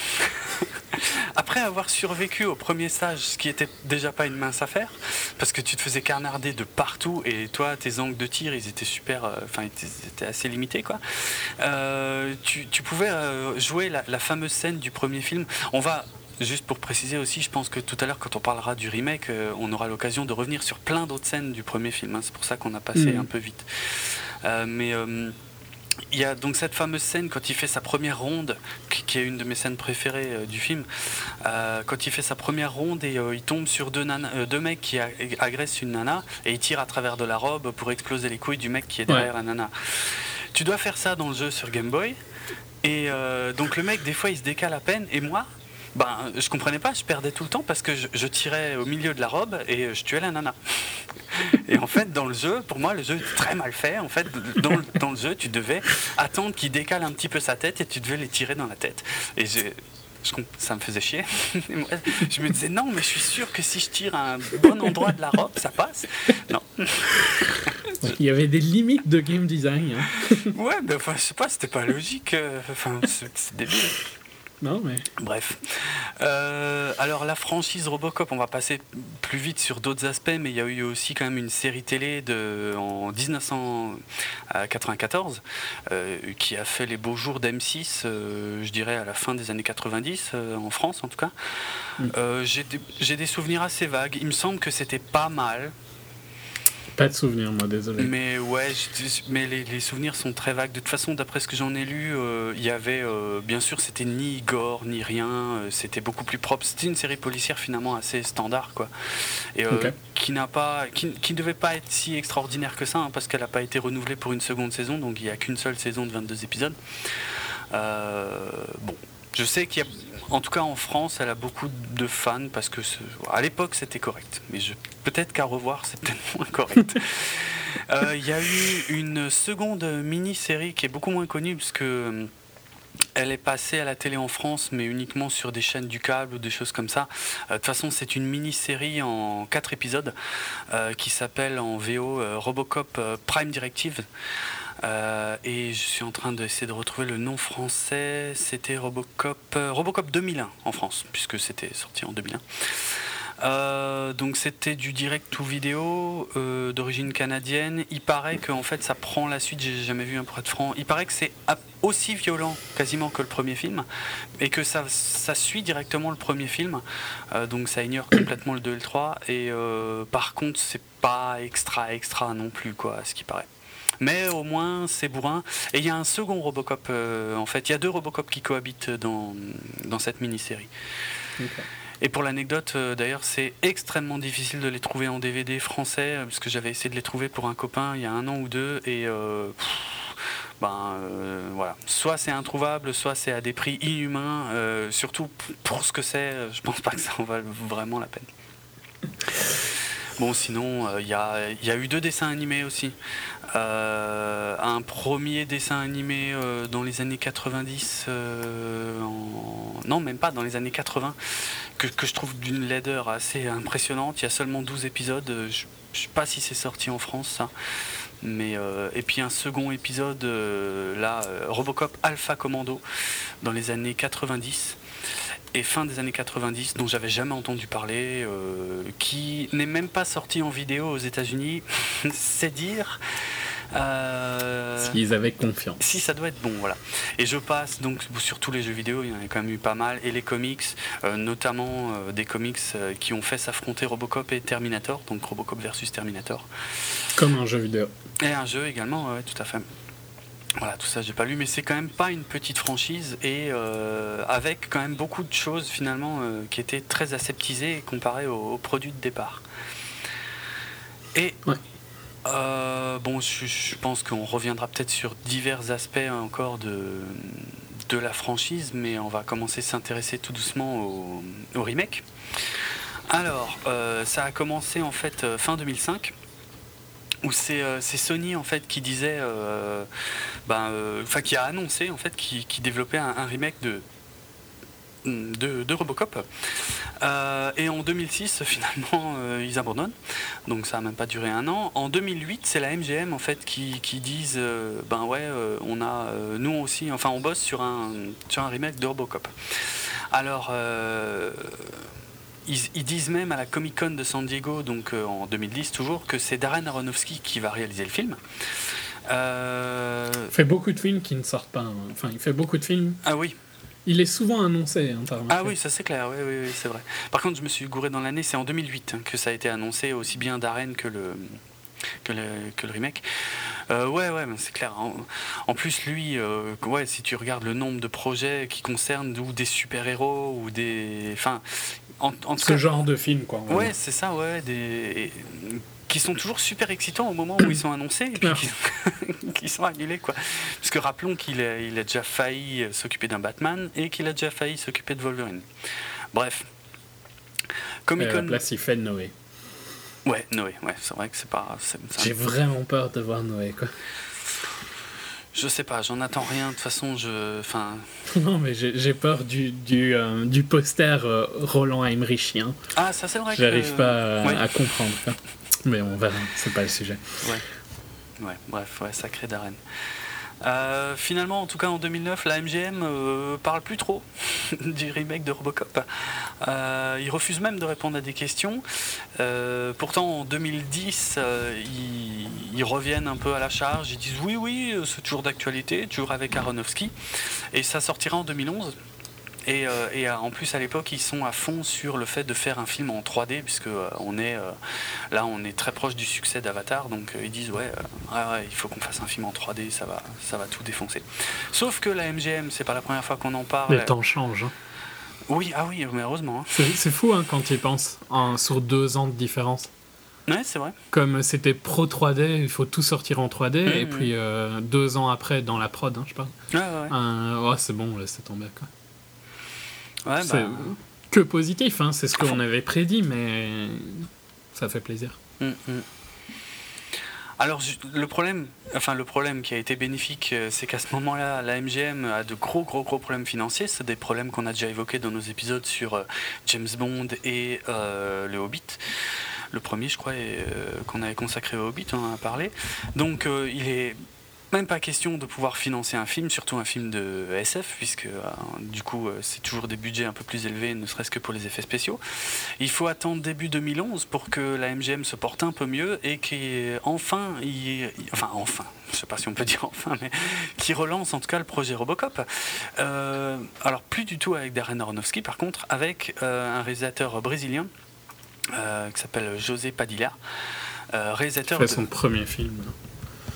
après avoir survécu au premier stage, ce qui était déjà pas une mince affaire, parce que tu te faisais carnarder de partout et toi, tes angles de tir, ils étaient super. Enfin, ils étaient assez limités, quoi. Tu, tu, pouvais jouer la, la fameuse scène du premier film. On va Juste pour préciser aussi, je pense que tout à l'heure, quand on parlera du remake, euh, on aura l'occasion de revenir sur plein d'autres scènes du premier film. Hein. C'est pour ça qu'on a passé mm. un peu vite. Euh, mais euh, il y a donc cette fameuse scène quand il fait sa première ronde, qui, est une de mes scènes préférées du film. quand il fait sa première ronde et il tombe sur deux, deux mecs qui agressent une nana et il tire à travers de la robe pour exploser les couilles du mec qui est derrière la nana. Tu dois faire ça dans le jeu sur Game Boy. Et donc le mec, des fois, il se décale à peine. Et moi, ben, je comprenais pas, je perdais tout le temps parce que je, tirais au milieu de la robe et je tuais la nana. Et en fait, dans le jeu, pour moi, le jeu est très mal fait. En fait, dans, dans le jeu, tu devais attendre qu'il décale un petit peu sa tête et tu devais les tirer dans la tête. Et ça me faisait chier. je me disais non, mais je suis sûr que si je tire à un bon endroit de la robe, ça passe. Non. Il y avait des limites de game design. Hein. Ouais, ben, enfin, je sais pas, c'était pas logique. Euh, enfin, c'est débile. Non, mais... Bref. Euh, alors la franchise Robocop, on va passer plus vite sur d'autres aspects, mais il y a eu aussi quand même une série télé de, en 1994 euh, qui a fait les beaux jours d'M6, euh, je dirais à la fin des années 90, en France en tout cas. Mm. J'ai des, des souvenirs assez vagues. Il me semble que c'était pas mal. Pas de souvenirs, moi, désolé. Mais ouais, mais les, souvenirs sont très vagues. De toute façon, d'après ce que j'en ai lu, euh, il y avait, euh, bien sûr, c'était ni gore ni rien. Euh, c'était beaucoup plus propre. C'était une série policière finalement assez standard, quoi. Et qui n'a pas, qui, ne devait pas être si extraordinaire que ça, hein, parce qu'elle n'a pas été renouvelée pour une seconde saison. Donc il n'y a qu'une seule saison de 22 épisodes. bon, je sais qu'il y a, en tout cas en France, elle a beaucoup de fans parce que à l'époque c'était correct, mais peut-être qu'à revoir c'est peut-être moins correct. Il y a eu une seconde mini-série qui est beaucoup moins connue parce que elle est passée à la télé en France, mais uniquement sur des chaînes du câble ou des choses comme ça. Euh, de toute façon, c'est une mini-série en quatre épisodes euh, qui s'appelle en VO euh, Robocop Prime Directive. Et je suis en train d'essayer de retrouver le nom français. C'était Robocop, Robocop 2001 en France, puisque c'était sorti en 2001. Euh, donc c'était du direct ou vidéo euh, d'origine canadienne. Il paraît que en fait ça prend la suite. J'ai jamais vu un pour être franc. Il paraît que c'est aussi violent quasiment que le premier film et que ça, ça suit directement le premier film. Euh, donc ça ignore complètement le 2 et le 3. Et par contre c'est pas extra extra non plus quoi, ce qui paraît. Mais au moins c'est bourrin. Et il y a un second Robocop en fait. Il y a deux Robocop qui cohabitent dans, dans cette mini-série. Et pour l'anecdote, euh, d'ailleurs, c'est extrêmement difficile de les trouver en DVD français, euh, parce que j'avais essayé de les trouver pour un copain il y a un an ou deux, et euh, ben voilà, soit c'est introuvable, soit c'est à des prix inhumains. surtout pour ce que c'est, je pense pas que ça en vaut vraiment la peine. Bon, sinon, il y, a, y, a, eu deux dessins animés aussi. un premier dessin animé dans les années 90, non, même pas, dans les années 80, que, je trouve d'une laideur assez impressionnante. Il y a seulement 12 épisodes. Je ne sais pas si c'est sorti en France, ça. Euh, et puis un second épisode, euh, là, euh, Robocop Alpha Commando, dans les années 90 et fin des années 90, dont j'avais jamais entendu parler, qui n'est même pas sorti en vidéo aux États-Unis, c'est dire. Euh, S'ils avaient confiance. Si ça doit être bon, voilà. Et je passe donc sur tous les jeux vidéo, il y en a quand même eu pas mal, et les comics, euh, notamment euh, des comics qui ont fait s'affronter Robocop et Terminator, donc Robocop versus Terminator. Comme un jeu vidéo. Et un jeu également, ouais, tout à fait. Voilà, tout ça j'ai pas lu, mais c'est quand même pas une petite franchise et avec quand même beaucoup de choses finalement qui étaient très aseptisées comparées aux, produits de départ. Et euh, bon, je, pense qu'on reviendra peut-être sur divers aspects encore de, de la franchise, mais on va commencer à s'intéresser tout doucement au, remake. Alors, euh, ça a commencé en fait euh, fin 2005 où c'est Sony en fait qui disait, ben, enfin qui a annoncé en fait qui, développait un remake de de, Robocop. Euh, et en 2006, finalement, euh, ils abandonnent. Donc ça n'a même pas duré un an. En 2008, c'est la MGM en fait qui, qui disent euh, ben ouais, on a nous aussi, enfin on bosse sur un sur un remake de Robocop. Alors ils, disent même à la Comic Con de San Diego, donc en 2010 toujours, que c'est Darren Aronofsky qui va réaliser le film. Il fait beaucoup de films qui ne sortent pas. Hein. Enfin, il fait beaucoup de films. Ah oui. Il est souvent annoncé. Hein, ah oui, ça c'est clair, oui, oui, c'est vrai. Par contre, je me suis gouré dans l'année, c'est en 2008 hein, que ça a été annoncé, aussi bien Darren que le, que le, que le remake. Euh, ouais, ouais, c'est clair. En, plus, lui, euh, ouais, si tu regardes le nombre de projets qui concernent ou des super-héros ou des. Enfin. En, Ce genre de film, quoi. Ouais, c'est ça, ouais. Des, qui sont toujours super excitants au moment où ils sont annoncés et puis qui, sont annulés quoi. Parce que rappelons qu'il a, il a déjà failli s'occuper d'un Batman et qu'il a déjà failli s'occuper de Wolverine. Bref. Comic Con. la place il fait Noé. Ouais, Noé. Ouais, c'est vrai que c'est pas. J'ai vraiment peur de voir Noé quoi. Je sais pas, j'en attends rien. De toute façon, je. Enfin. Non, mais j'ai peur du, du, euh, du poster euh, Roland Emrichien. Ah, ça c'est vrai J'arrive pas à, à comprendre. Mais on verra, c'est pas le sujet. Ouais, ouais bref, ouais, sacré Darren. Euh, finalement, en tout cas en 2009, la MGM euh, parle plus trop du remake de Robocop. Euh, ils refusent même de répondre à des questions. Euh, pourtant, en 2010, ils, ils, reviennent un peu à la charge. Ils disent oui, oui, c'est toujours d'actualité, toujours avec Aronofsky. Et ça sortira en 2011. Et, euh, et, euh, en plus à l'époque ils sont à fond sur le fait de faire un film en 3D puisque euh, on est là on est très proche du succès d'Avatar donc ils disent ouais, ouais, il faut qu'on fasse un film en 3D ça va ça va tout défoncer. Sauf que la MGM c'est pas la première fois qu'on en parle. Le temps change. Hein. Oui ah oui mais heureusement. Hein. C'est fou hein, quand tu y penses en, sur deux ans de différence. Ouais, c'est vrai. Comme c'était pro 3D, il faut tout sortir en 3D, et puis deux ans après, dans la prod, je parle. Ouais, ouais. oh, c'est bon, c'est tombé, quoi. Ouais, bah... Que positif, hein, c'est ce qu'on avait prédit, mais ça fait plaisir. Mm, mm. Alors le problème, enfin le problème qui a été bénéfique, euh, c'est qu'à ce moment-là, la MGM a de gros gros gros problèmes financiers. C'est des problèmes qu'on a déjà évoqués dans nos épisodes sur euh, James Bond et euh, le Hobbit. Le premier, je crois, qu'on avait consacré au Hobbit, on en a parlé. Donc il est même pas question de pouvoir financer un film, surtout un film de SF, puisque euh, du coup euh, c'est toujours des budgets un peu plus élevés, ne serait-ce que pour les effets spéciaux. Il faut attendre début 2011 pour que la MGM se porte un peu mieux et qu'enfin, enfin enfin, je sais pas si on peut dire enfin, mais qui relance en tout cas le projet Robocop. Euh, alors plus du tout avec Darren Aronofsky, par contre avec un réalisateur brésilien qui s'appelle José Padilla. réalisateur fait son premier film.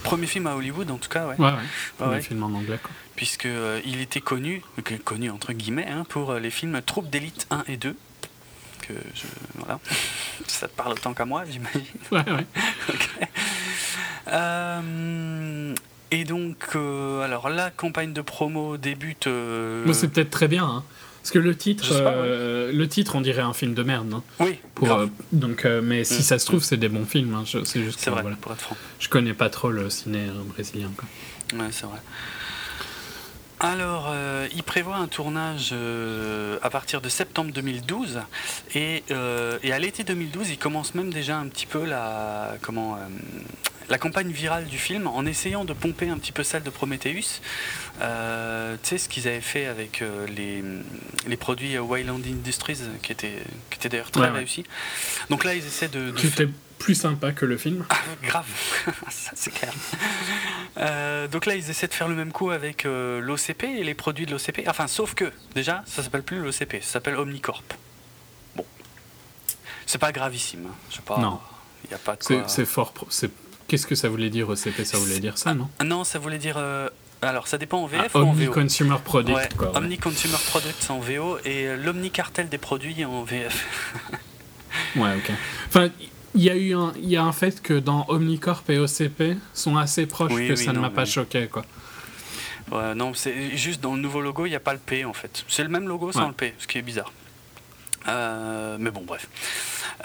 Premier film à Hollywood, en tout cas, ouais. Ouais, ouais. Premier film en anglais, quoi. Puisque euh, il était connu, connu entre guillemets, hein, pour euh, les films Troupe d'élite 1 et 2. Que je, voilà. Ça te parle autant qu'à moi, j'imagine. Ouais, ouais. Euh, et donc, alors la campagne de promo débute. c'est peut-être très bien. Hein. Parce que le titre, euh, le titre, on dirait un film de merde. Hein. Oui. Pour, euh, donc, euh, mais si mm. ça se trouve, c'est des bons films. Hein. C'est juste. C'est vrai. Pour être franc. Je connais pas trop le ciné brésilien. Quoi. Ouais, c'est vrai. Alors, il prévoit un tournage à partir de septembre 2012 et, et à l'été 2012, il commence même déjà un petit peu la comment la campagne virale du film en essayant de pomper un petit peu celle de Prometheus. Euh, tu sais ce qu'ils avaient fait avec euh, les, les, produits Wayland Industries qui étaient, qui étaient d'ailleurs très réussis. Donc là, ils essaient de. C'était plus sympa que le film. Ah, grave, ça c'est clair. Euh, donc là, ils essaient de faire le même coup avec l'OCP et les produits de l'OCP. Enfin, sauf que, déjà, ça s'appelle plus l'OCP, ça s'appelle Omnicorp. Bon. C'est pas gravissime. Hein. Pas. Non. Il a pas C'est fort. C'est Qu'est-ce que ça voulait dire OCP Ça voulait dire ça, non Non, ça voulait dire. Euh, alors, ça dépend en VF ah, ou en VO. Consumer Product. quoi, Omni Consumer Product en VO et euh, l'omni-cartel des produits en VF. ouais, ok. Enfin, il y a eu un, y a un fait que dans Omnicorp et OCP sont assez proches que ça ne m'a pas choqué, quoi. Ouais, non, c'est juste dans le nouveau logo, il n'y a pas le P en fait. C'est le même logo sans le P, ce qui est bizarre. Euh, mais bon, bref.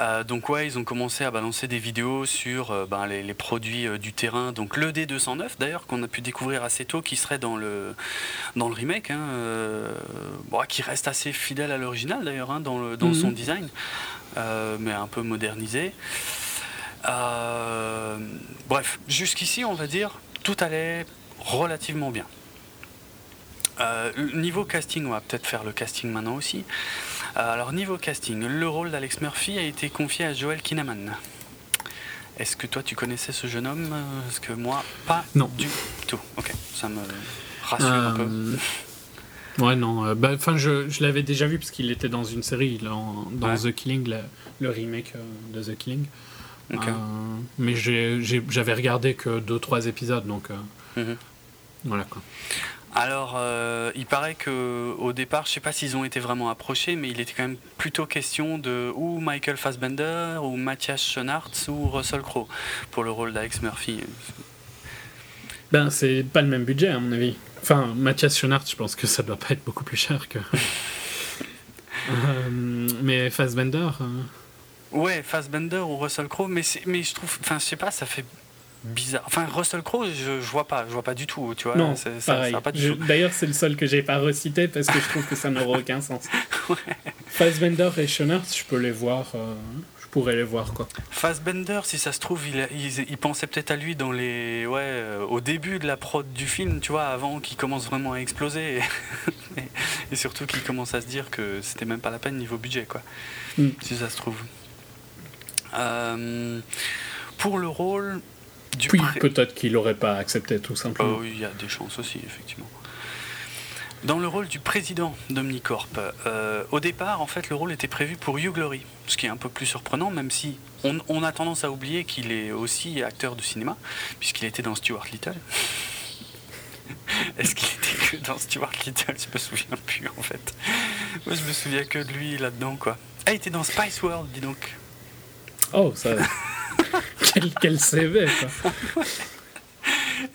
Euh, donc ouais, ils ont commencé à balancer des vidéos sur euh, ben, les, produits du terrain. Donc le D209 d'ailleurs qu'on a pu découvrir assez tôt, qui serait dans le dans le remake, hein, qui reste assez fidèle à l'original d'ailleurs hein, dans, dans son mhm. design, mais un peu modernisé. bref, jusqu'ici on va dire tout allait relativement bien. niveau casting, on va peut-être faire le casting maintenant aussi. Euh, alors niveau casting, le rôle d'Alex Murphy a été confié à Joel Kinnaman. Est-ce que toi tu connaissais ce jeune homme Parce que moi, pas non. du tout? Ok, ça me rassure un peu. Euh, ouais, non. Euh, bah, enfin, je, je l'avais déjà vu parce qu'il était dans une série, dans The Killing, le, remake de The Killing. mais j'avais regardé que 2-3 épisodes, donc mhm. voilà quoi. Alors, euh, il paraît que au départ, je sais pas s'ils ont été vraiment approchés, mais il était quand même plutôt question de ou Michael Fassbender, ou Matthias Schoenaerts, ou Russell Crowe pour le rôle d'Alex Murphy. Ben, c'est pas le même budget, à mon avis. Enfin, Matthias Schoenaerts, je pense que ça doit pas être beaucoup plus cher que. Euh, mais Fassbender. Euh, ouais, Fassbender ou Russell Crowe, mais, mais je trouve. Enfin, je sais pas, ça fait bizarre. Enfin, Russell Crowe, je, je vois pas, je vois pas du tout, tu vois. Non, pareil. D'ailleurs, c'est le seul que j'ai pas recité parce que je trouve que ça n'aura aucun sens. ouais. Fassbender et Schoenert, je peux les voir. Euh, je pourrais les voir quoi. Fassbender, si ça se trouve, il, il, pensait peut-être à lui dans les, ouais, euh, au début de la prod du film, tu vois, avant qu'il commence vraiment à exploser et, surtout qu'il commence à se dire que c'était même pas la peine niveau budget, quoi. Mm. Si ça se trouve. Euh, pour le rôle, puis peut-être qu'il n'aurait pas accepté tout simplement. Oh oui, il y a des chances aussi, effectivement. Dans le rôle du président d'Omnicorp, euh, au départ, en fait, le rôle était prévu pour Hugh Glory, ce qui est un peu plus surprenant, même si on, a tendance à oublier qu'il est aussi acteur de cinéma, puisqu'il était dans Stuart Little. Est-ce qu'il était que dans Stuart Little? Je me souviens plus, en fait. Moi, je me souviens que de lui là-dedans, quoi. Ah, il était dans Spice World, dis donc. Oh, ça. quel, quel CV, quoi.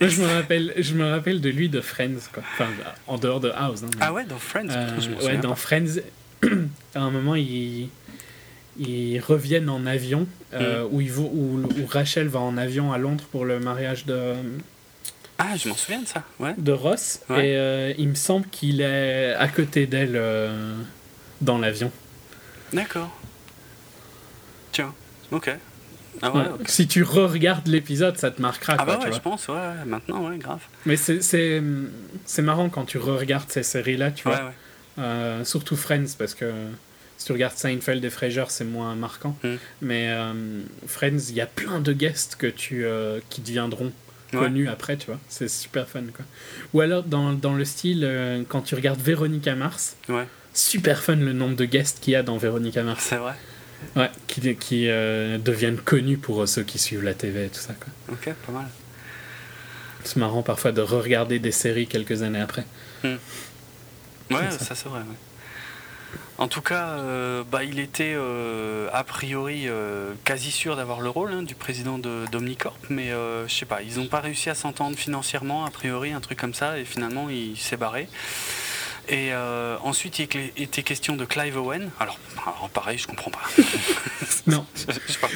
je me rappelle, je me rappelle de lui de Friends, quoi. Enfin, en dehors de House. Hein, ah ouais, dans Friends. Euh, ouais, dans Friends, à un moment, ils, ils reviennent en avion, euh, mm. où, ils vont, où, Rachel va en avion à Londres pour le mariage de. Ah, je m'en souviens de ça, ouais. De Ross. Et euh, il me semble qu'il est à côté d'elle dans l'avion. D'accord. Tiens, ok. Ah si tu re-regardes l'épisode, ça te marquera. Ah bah ouais, je pense, ouais, maintenant, ouais, grave. Mais c'est marrant quand tu re-regardes ces séries-là, tu vois. Euh, surtout Friends, parce que si tu regardes Seinfeld et Frasier, c'est moins marquant. Hmm. Mais euh, Friends, il y a plein de guests que tu, euh, qui deviendront connus après, tu vois. C'est super fun, quoi. Ou alors, dans, dans le style, quand tu regardes Véronica Mars, super fun le nombre de guests qu'il y a dans Véronica Mars. C'est vrai. Ouais, qui, qui euh, deviennent connus pour euh, ceux qui suivent la TV et tout ça. Quoi. Ok, pas mal. C'est marrant parfois de re-regarder des séries quelques années après. Hmm. Ouais, ça, c'est vrai. En tout cas, euh, bah, il était a priori quasi sûr d'avoir le rôle hein, du président de d'Omnicorp, mais je sais pas, ils n'ont pas réussi à s'entendre financièrement, a priori, un truc comme ça, et finalement il s'est barré. Et euh, ensuite, il était question de Clive Owen. Alors, pareil, je comprends pas. non.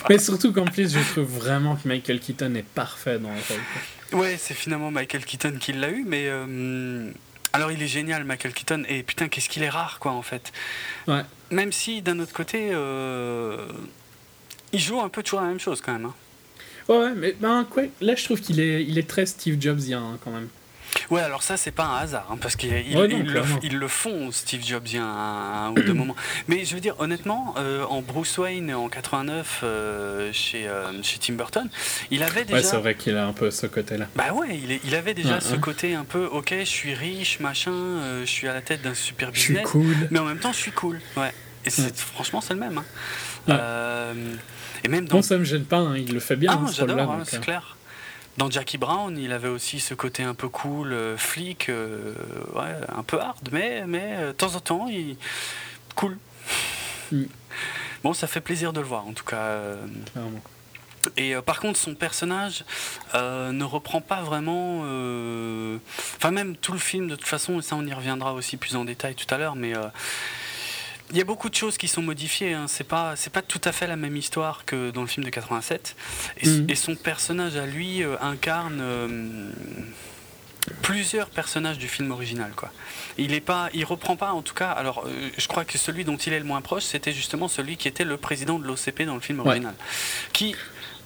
Mais surtout qu'en plus, je trouve vraiment que Michael Keaton est parfait dans le rôle. Ouais, c'est finalement Michael Keaton qui l'a eu, mais. Euh, alors, il est génial, Michael Keaton, et putain, qu'est-ce qu'il est rare, quoi, en fait. Ouais. Même si, d'un autre côté, euh, il joue un peu toujours la même chose, quand même. Hein. Ouais, mais ben, quoi, là, je trouve qu'il est, il est très Steve Jobsien, hein, quand même. Ouais, alors ça, c'est pas un hasard, hein, parce qu'ils le, font, Steve Jobs, il y a un, ou deux moments. Mais je veux dire, honnêtement, euh, en Bruce Wayne en 89 euh, chez, euh, chez Tim Burton, il avait déjà. Ouais, c'est vrai qu'il a un peu ce côté-là. Bah ouais, il, il avait déjà ce côté un peu, ok, je suis riche, machin, je suis à la tête d'un super business. Je suis cool. Mais en même temps, je suis cool. Ouais. Et franchement, c'est le même. Hein. et même dans... Bon, ça me gêne pas, hein, il le fait bien. Ah, j'adore, hein, c'est clair. Dans Jackie Brown, il avait aussi ce côté un peu cool, euh, flic, euh, ouais, un peu hard, mais, mais euh, de temps en temps, il... cool. Mm. Bon, ça fait plaisir de le voir, en tout cas. Et par contre, son personnage ne reprend pas vraiment. Enfin, même tout le film, de toute façon, et ça, on y reviendra aussi plus en détail tout à l'heure, mais il y a beaucoup de choses qui sont modifiées. Hein. C'est pas c'est pas tout à fait la même histoire que dans le film de 87. Mm. Et, son personnage à lui euh, incarne euh, plusieurs personnages du film original. Quoi. Il est pas, il reprend pas en tout cas. Alors, euh, je crois que celui dont il est le moins proche, c'était justement celui qui était le président de l'OCP dans le film original. Qui,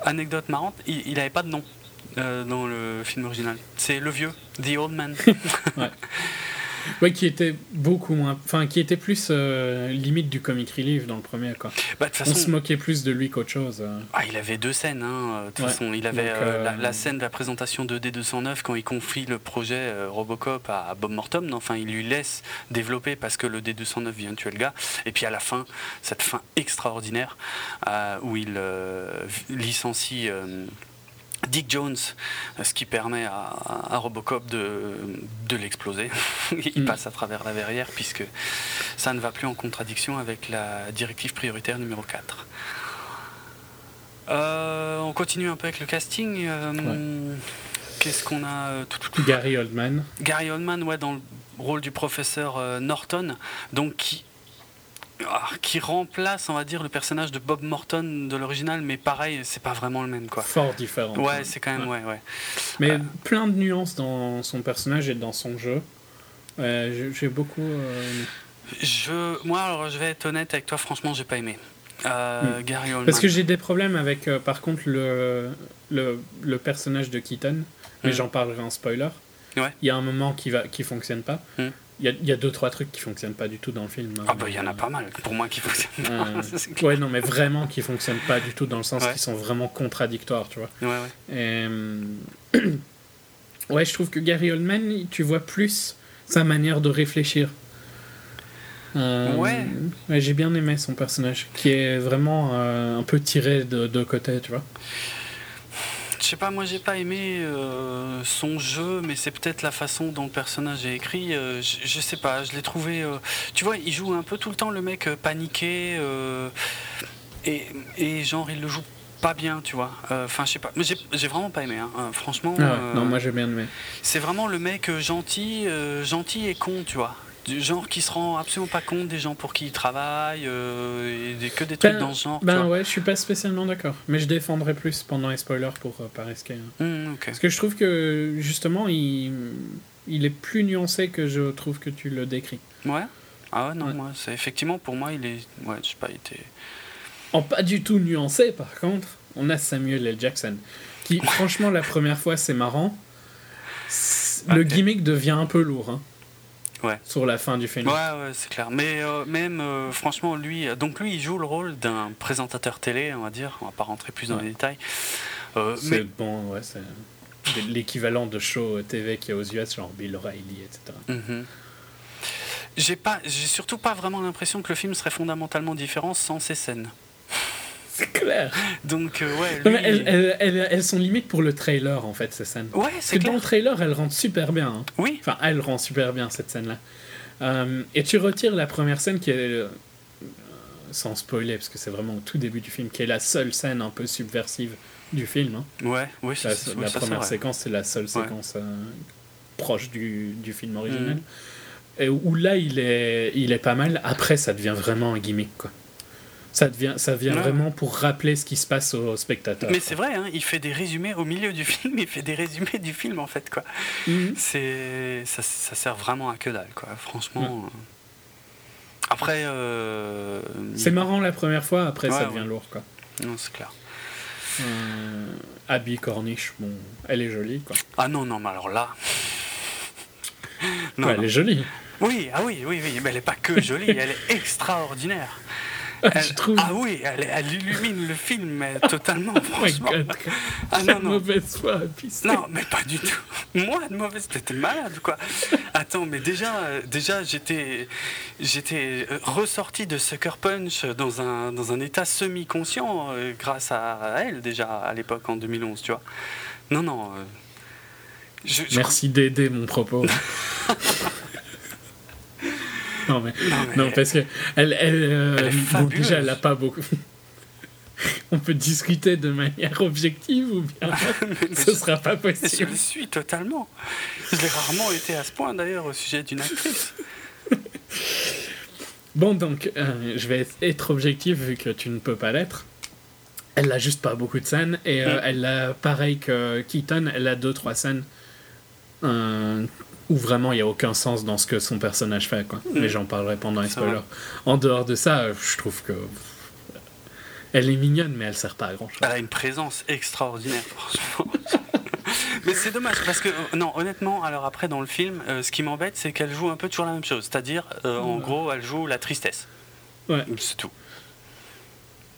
anecdote marrante, il n'avait pas de nom. dans le film original. C'est le vieux, The Old Man. ouais. Ouais, qui était beaucoup moins. Enfin, qui était plus euh, limite du comic relief dans le premier. Quoi. Bah, On se moquait plus de lui qu'autre chose. Euh. Ah, il avait deux scènes. Hein. De toute façon, il avait euh, la, scène de la présentation de D209 quand il confie le projet Robocop à, Bob Morton. Enfin, il lui laisse développer parce que le D209 vient tuer le gars. Et puis à la fin, cette fin extraordinaire où il licencie. Dick Jones, ce qui permet à, Robocop de, de l'exploser. Il mm. passe à travers la verrière puisque ça ne va plus en contradiction avec la directive prioritaire numéro 4. Euh, on continue un peu avec le casting. Euh, qu'est-ce qu'on a euh, Gary Oldman. Gary Oldman, ouais, dans le rôle du professeur Norton, donc qui, qui remplace, on va dire, le personnage de Bob Morton de l'original, mais pareil, c'est pas vraiment le même, quoi. Fort différent. Ouais, c'est quand même, ouais, ouais. Mais euh, plein de nuances dans son personnage et dans son jeu. j'ai beaucoup. Euh, je, moi, alors, je vais être honnête avec toi, franchement, j'ai pas aimé. Euh, hmm. Gary Oldman. Parce que j'ai des problèmes avec, par contre, le, le, le, personnage de Keaton, mais hmm. j'en parlerai en spoiler. Ouais. Il y a un moment qui va qui fonctionne pas. Hmm. Il y, a deux, trois trucs qui fonctionnent pas du tout dans le film. Hein. Ah, bah, il y en a pas mal, pour moi, qui fonctionnent pas. ouais, non, mais vraiment qui fonctionnent pas du tout, dans le sens qu'ils sont vraiment contradictoires, tu vois. Ouais, ouais. Euh, ouais, je trouve que Gary Oldman, tu vois plus sa manière de réfléchir. Euh, ouais. J'ai bien aimé son personnage, qui est vraiment euh, un peu tiré de, de côté, tu vois. Je sais pas, moi j'ai pas aimé euh, son jeu, mais c'est peut-être la façon dont le personnage est écrit. Euh, je, sais pas, je l'ai trouvé. Euh, tu vois, il joue un peu tout le temps le mec paniqué et, et, genre il le joue pas bien, tu vois. Enfin, je sais pas. Mais j'ai vraiment pas aimé, hein. franchement. Ah non, moi j'ai bien aimé. C'est vraiment le mec gentil, gentil et con, tu vois du genre qui se rend absolument pas compte des gens pour qui il travaille euh, et que des trucs ben, dans ce genre. Ben ouais, je suis pas spécialement d'accord, mais je défendrai plus pendant les spoilers pour euh, Paris mmh, Parce que je trouve que justement il, il est plus nuancé que je trouve que tu le décris. Ouais. Ah ouais, non, moi, c'est effectivement pour moi il est, ouais, je sais pas, été. En pas du tout nuancé par contre, on a Samuel L. Jackson qui, franchement, la première fois c'est marrant. Le gimmick devient un peu lourd. Hein sur la fin du film. Ouais, ouais c'est clair. Mais euh, même, euh, franchement, lui, donc lui, il joue le rôle d'un présentateur télé, on va dire. On va pas rentrer plus dans les détails. Euh, c'est bon, ouais, c'est l'équivalent de show TV qu'il y a aux US, genre Bill O'Reilly, etc. Mhm. J'ai pas, j'ai surtout pas vraiment l'impression que le film serait fondamentalement différent sans ces scènes. C'est clair. Donc, ouais. elles, elles, sont limites pour le trailer, en fait, ces scènes. Ouais, c'est Dans le trailer, elles rendent super bien. Hein. Oui. Enfin, elle rend super bien, cette scène-là. Euh, et tu retires la première scène qui est. Euh, sans spoiler, parce que c'est vraiment au tout début du film, qui est la seule scène un peu subversive du film. Hein. Ouais, oui, La, la première séquence, c'est la seule séquence euh, proche du, du, film original. Mm. Et où là, il est, il est pas mal. Après, ça devient vraiment un gimmick, quoi. Ça, devient, ça vient vraiment pour rappeler ce qui se passe aux spectateurs. Mais c'est vrai, hein, il fait des résumés au milieu du film, il fait des résumés du film en fait. quoi. Mhm. C'est ça, ça, sert vraiment à que dalle, quoi. franchement. Euh. Après. Euh, c'est marrant la première fois, après ça devient lourd. Quoi. Non, c'est clair. Euh, Abby Corniche, bon, elle est jolie. Quoi. Ah non, non, mais alors là. elle est jolie. Oui, ah oui, oui, oui, mais elle n'est pas que jolie, elle est extraordinaire. Ah oui, elle, illumine le film totalement, oh franchement. ah non, non. mauvaise foi, Non, mais pas du tout. Moi, de mauvaise, t'étais malade, quoi. Attends, mais déjà, déjà j'étais, j'étais ressorti de Sucker Punch dans un, dans un état semi-conscient euh, grâce à elle, déjà, à l'époque, en 2011, tu vois. Non, non. Euh, Merci d'aider mon propos. non, mais, non, parce que elle, elle, euh, déjà, elle n'a pas beaucoup. On peut discuter de manière objective ou bien ce ne sera pas possible. Je le suis totalement. Je l'ai rarement été à ce point d'ailleurs au sujet d'une actrice. bon, donc, euh, je vais être objectif vu que tu ne peux pas l'être. Elle n'a juste pas beaucoup de scènes et euh, mm. elle a, pareil que Keaton, elle a deux, trois scènes où vraiment il n'y a aucun sens dans ce que son personnage fait. Quoi. Mais mm. j'en parlerai pendant les spoilers. En dehors de ça, je trouve que. Elle est mignonne, mais elle sert pas à grand chose. Elle a une présence extraordinaire, franchement. mais c'est dommage parce que, euh, non, honnêtement, alors après dans le film, euh, ce qui m'embête, c'est qu'elle joue un peu toujours la même chose. C'est-à-dire, euh, en gros, elle joue la tristesse. Ouais. C'est tout.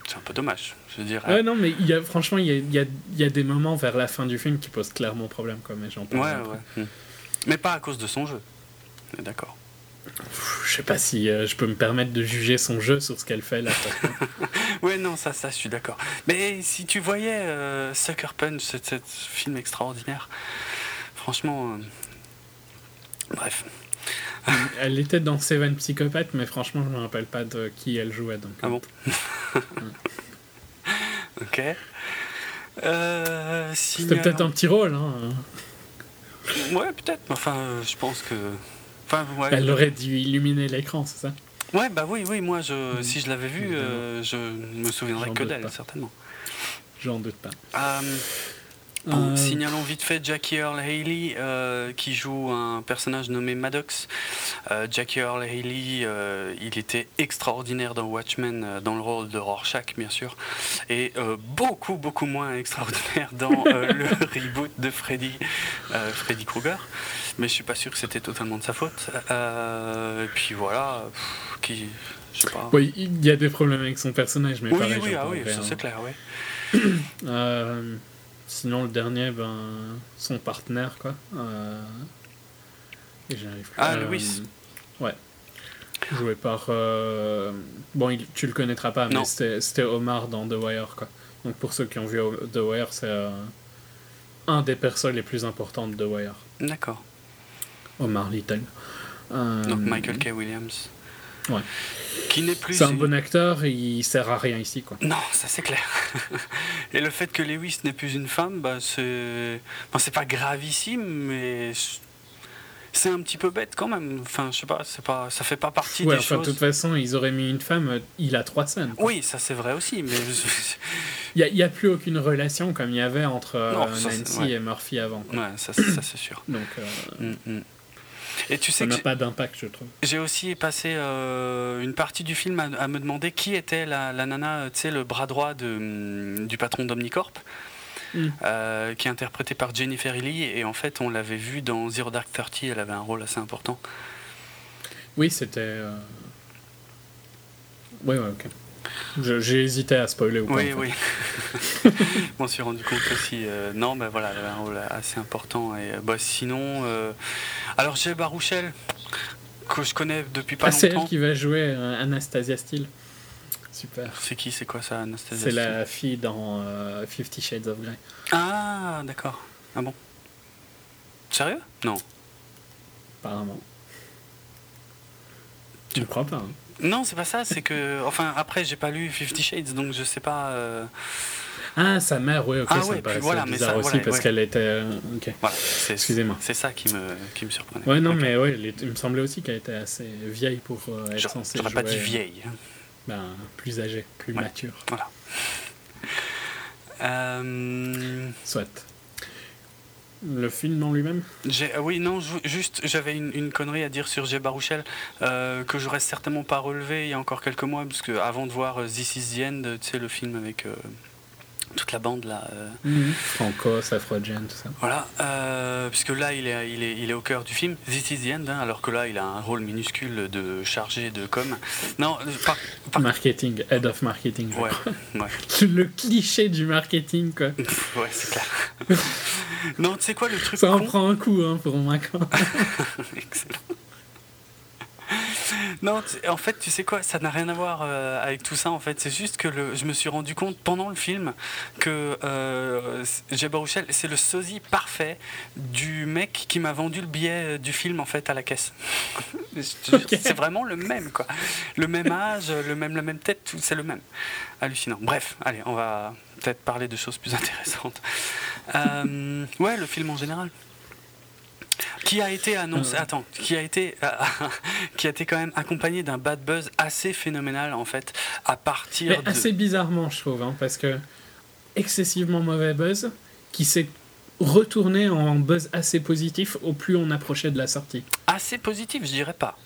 C'est un peu dommage. Je veux dire. Ouais, non, mais il y a, franchement, il y a, y, a, y a, des moments vers la fin du film qui posent clairement problème, quoi, mais j'en parle. Ouais, ouais. Hmm. Mais pas à cause de son jeu. D'accord. Je sais pas si euh, je peux me permettre de juger son jeu sur ce qu'elle fait là. ouais, non, ça, ça, je suis d'accord. Mais si tu voyais euh, Sucker Punch, ce film extraordinaire, franchement. Euh, bref. elle était dans Seven Psychopath, mais franchement, je me rappelle pas de qui elle jouait. Donc, ah bon? Ok. C'était peut-être un petit rôle. Hein. Ouais, peut-être. Enfin, euh, je pense que. Enfin, Elle aurait dû illuminer l'écran, c'est ça? Ouais, bah oui, oui. Moi, je, mm. si je l'avais vu, euh, je me souviendrais que d'elle, certainement. J'en doute pas. Euh, euh, signalons vite fait Jackie Earl Haley euh, qui joue un personnage nommé Maddox. Euh, Jackie Earl Haley, il était extraordinaire dans Watchmen, dans le rôle de Rorschach bien sûr, et beaucoup beaucoup moins extraordinaire dans le reboot de Freddy, Freddy Krueger. Mais je suis pas sûr que c'était totalement de sa faute. et puis voilà, qui, je sais pas. Oui, il y a des problèmes avec son personnage, mais oui, pareil, oui, ah oui, c'est clair, oui. Sinon, le dernier, ben, son partenaire, quoi. Euh... Et j'arrive Ah, euh, Louis Ouais. Joué par. Euh... Bon, tu le connaîtras pas, mais c'était Omar dans The Wire, quoi. Donc, pour ceux qui ont vu The Wire, c'est euh, un des persos les plus importants de The Wire. D'accord. Omar Little. Donc, Michael K. Williams. Ouais. Qui n'est plus. C'est un bon acteur, il sert à rien ici, quoi. Non, ça c'est clair. Et le fait que Lewis n'est plus une femme, bah, c'est. c'est pas gravissime, mais c'est un petit peu bête quand même. Enfin, je sais pas, c'est pas, ça fait pas partie ouais, des enfin, choses. De toute façon, ils auraient mis une femme, il a trois scènes. Oui, ça c'est vrai aussi, mais il n'y a, plus aucune relation comme il y avait entre euh, Nancy et Murphy avant. Ouais, ça, ça c'est sûr. Donc. Euh... Mm, mm. Et tu sais ça n'a pas d'impact, je trouve. J'ai aussi passé euh, une partie du film à, me demander qui était la, la nana, tu sais, le bras droit de, mm, du patron d'Omnicorp. Mm. Euh, qui est interprétée par Jennifer Lee et en fait on l'avait vu dans Zero Dark Thirty elle avait un rôle assez important oui c'était euh... oui ouais, ok j'ai hésité à spoiler ou pas oui oui je m'en suis rendu compte aussi euh, non mais voilà elle avait un rôle assez important et bah, sinon euh, alors j'ai Barouchel que je connais depuis pas ah, longtemps c'est elle qui va jouer Anastasia Steele Super. C'est qui C'est quoi ça, Anastasia C'est la fille dans euh, Fifty Shades of Grey. Ah, d'accord. Ah bon? Sérieux? Non. Apparemment. Tu ne crois pas hein Non, c'est pas ça. C'est que. Enfin, après, j'ai pas lu Fifty Shades, donc je sais pas. Euh... Ah, sa mère, oui, ok, ah, ça ouais, me paraissait voilà, bizarre ça, aussi voilà, parce ouais. qu'elle était. euh, Ok. Voilà, Excusez-moi. C'est ça qui me, qui me surprenait. Ouais, non, mais ouais, il me semblait aussi qu'elle était assez vieille pour euh, être J'aurais censée j'aurais pas dit jouer, vieille. hein. Ben, plus âgée, plus Ouais. mature. Voilà. Euh, Soit. Le film en lui-même? oui, non, ju- juste, j'avais une, une connerie à dire sur Jay Baruchel euh, que j'aurais certainement pas relevé il y a encore quelques mois, parce que avant de voir euh, This Is the End, tu sais, le film avec euh, toute la bande là. euh, Franco, Safrogen, tout ça. Voilà, euh, puisque là il est, il, est, il est au cœur du film, This is the End, hein, alors que là il a un rôle minuscule de chargé de com. Non, par, par- Marketing, head of marketing. Ouais, Le cliché du marketing, quoi. ouais, c'est clair. non, tu sais quoi le truc Ça en con prend un coup hein, pour Macron. Excellent. Non, en fait, tu sais quoi, ça n'a rien à voir euh, avec tout ça. En fait, c'est juste que le, je me suis rendu compte pendant le film que euh, Jay Baruchel, c'est le sosie parfait du mec qui m'a vendu le billet du film en fait à la caisse. C'est vraiment le même, quoi. Le même âge, le même, la même tête, tout- c'est le même. Hallucinant. Bref, allez, on va peut-être parler de choses plus intéressantes. Euh, ouais, le film en général. Qui a été annoncé, Euh. attends, qui a été, euh, qui a été quand même accompagné d'un bad buzz assez phénoménal en fait, à partir Mais de. assez bizarrement, je trouve, hein, parce que excessivement mauvais buzz qui s'est retourné en buzz assez positif au plus on approchait de la sortie. assez positif, je dirais pas.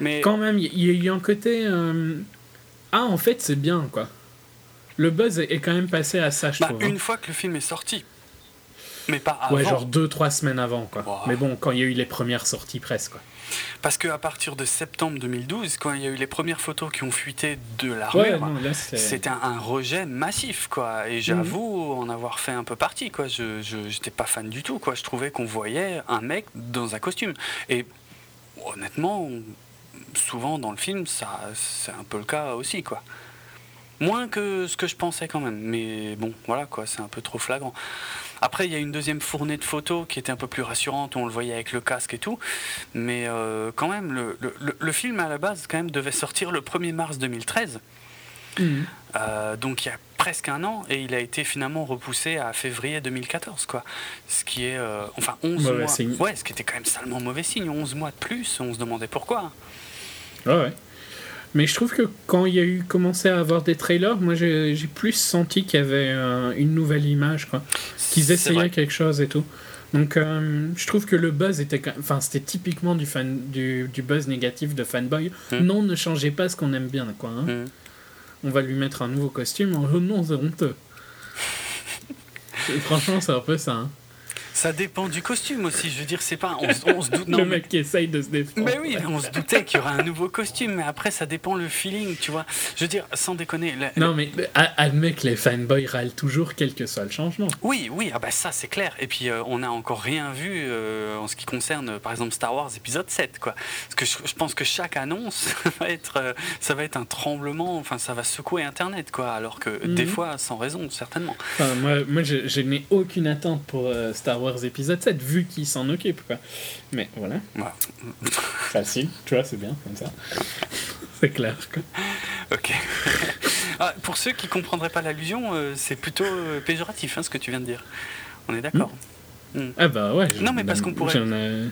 Mais Quand même, il y a eu un côté. euh, Ah, en fait, c'est bien, quoi. Le buzz est quand même passé à ça, je bah, trouve. hein. une fois que le film est sorti, mais pas avant. Ouais, genre deux, trois semaines avant, quoi. Wow. Mais bon, quand il y a eu les premières sorties presse, quoi. Parce qu'à partir de septembre 2012, quand il y a eu les premières photos qui ont fuité de Ouais, là, c'est. C'était un, un rejet massif, quoi. Et j'avoue en avoir fait un peu partie, quoi. Je j'étais pas fan du tout, quoi. Je trouvais qu'on voyait un mec dans un costume. Et honnêtement, souvent dans le film, ça c'est un peu le cas aussi, quoi. Moins que ce que je pensais quand même. Mais bon, voilà, quoi. C'est un peu trop flagrant. Après, il y a une deuxième fournée de photos qui était un peu plus rassurante, où on le voyait avec le casque et tout. Mais euh, quand même, le, le- le- le film à la base, quand même, devait sortir le 1er mars 2013. Mhm. Euh, donc il y a presque un an et il a été finalement repoussé à février 2014 quoi. Ce qui est euh, enfin 11 Mauvais mois. signe. Ouais, ce qui était quand même salement mauvais signe, 11 mois de plus, on se demandait pourquoi. Ouais, ouais. Mais je trouve que quand il y a eu commencé à avoir des trailers, moi j'ai plus senti qu'il y avait euh, une nouvelle image, quoi. Qu'ils essayaient quelque chose et tout. Donc euh, je trouve que le buzz était enfin c'était typiquement du fan du, du buzz négatif de fanboy. Hmm. Non, ne changez pas ce qu'on aime bien quoi. hein. Mm. On va lui mettre un nouveau costume. Oh non, c'est honteux. Franchement, c'est un peu ça. hein. Ça dépend du costume aussi, je veux dire, c'est pas on, se- on se doute non, le mais- mec qui essaye de se défendre. Mais oui, on se doutait qu'il y aurait un nouveau costume, mais après ça dépend le feeling, tu vois. Je veux dire, sans déconner. la- Non, mais admets que les fanboys râlent toujours quel que soit le changement. Oui, oui, ah bah ça c'est clair. Et puis euh, on n'a encore rien vu euh, en ce qui concerne euh, par exemple Star Wars épisode 7 quoi. Parce que je, je pense que chaque annonce va être euh, ça va être un tremblement, enfin ça va secouer internet quoi, alors que Mhm. des fois sans raison certainement. Enfin, moi, moi je, je n'ai aucune attente pour Star Wars Wars épisode 7, vu qu'il s'en occupe. Quoi. Mais voilà. Facile, tu vois, c'est bien comme ça. c'est clair. Quoi. Ok. Ah, pour ceux qui comprendraient pas l'allusion, euh, c'est plutôt euh, péjoratif hein, ce que tu viens de dire. On est d'accord hmm. Hmm. Ah bah ouais. Non mais parce qu'on pourrait,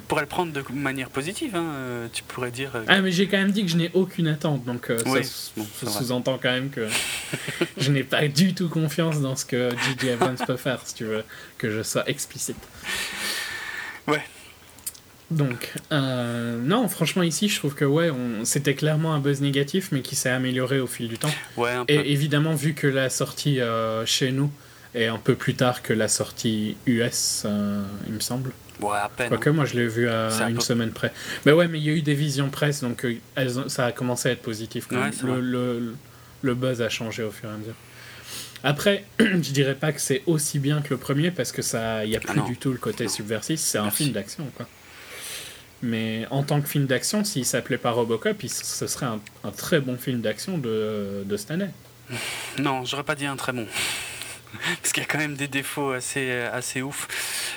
pourrait, le prendre de manière positive. Hein. Euh, tu pourrais dire. Ah mais j'ai quand même dit que je n'ai aucune attente, donc ça, sous-entend quand même que je n'ai pas du tout confiance dans ce que J.J. Evans peut faire, si tu veux que je sois explicite. Ouais. Donc, euh, non, franchement, ici, je trouve que ouais, c'était clairement un buzz négatif, mais qui s'est amélioré au fil du temps. Ouais, Et évidemment, vu que la sortie euh, chez nous est un peu plus tard que la sortie US, euh, il me semble. Ouais, à peine. Quoique, moi, je l'ai vu à une semaine près. Mais ouais, mais il y a eu des visions presse, donc elles ça a commencé à être positif. le, le, le, buzz a changé au fur et à mesure. Après, je dirais pas que c'est aussi bien que le premier, parce que ça, il n'y a ah plus du tout le côté subversif, c'est un film d'action, quoi. Mais en tant que film d'action, s'il s'appelait pas Robocop, ce serait un, un, très bon film d'action de, de cette année. Non, j'aurais pas dit un très bon. Parce qu'il y a quand même des défauts assez, assez ouf.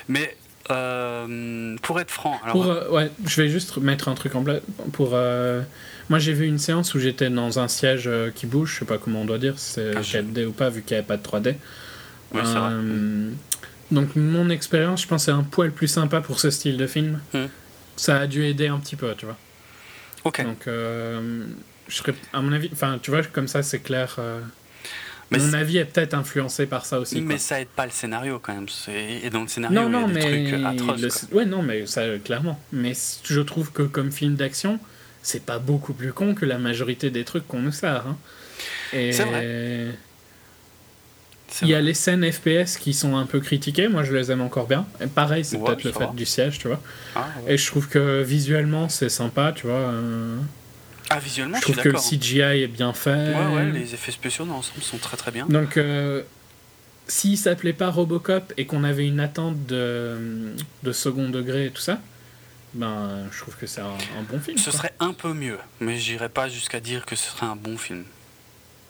Mais euh, pour être franc. Alors... Pour, euh, ouais, je vais juste mettre un truc en place. Pour, euh, moi, j'ai vu une séance où j'étais dans un siège qui bouge, je sais pas comment on doit dire, c'est 4D ah, ou pas, vu qu'il n'y avait pas de 3D. Oui, donc, mon expérience, je pense, c'est un poil plus sympa pour ce style de film. Hmm ça a dû aider un petit peu, tu vois. Ok. Donc, je serais, à mon avis, enfin, tu vois, comme ça, c'est clair. Euh, mon avis est peut-être influencé par ça aussi. Mais ça aide pas le scénario quand même. Et dans le scénario, il y a des trucs atroces. Ouais, non, mais ça, clairement. Mais je trouve que comme film d'action, c'est pas beaucoup plus con que la majorité des trucs qu'on nous sert. Hein. C'est vrai. Il y a les scènes FPS qui sont un peu critiquées, moi je les aime encore bien. Et pareil, c'est peut-être le fait du siège, tu vois. Ah, Et je trouve que visuellement c'est sympa, tu vois. Euh. Ah, visuellement, je, trouve que le CGI est bien fait. Ouais, ouais, les effets spéciaux dans l'ensemble sont très très bien. Donc, euh, s'il s'appelait pas Robocop et qu'on avait une attente de, de second degré et tout ça, ben, je trouve que c'est un, bon film. Ce serait un peu mieux, mais j'irais pas jusqu'à dire que ce serait un bon film.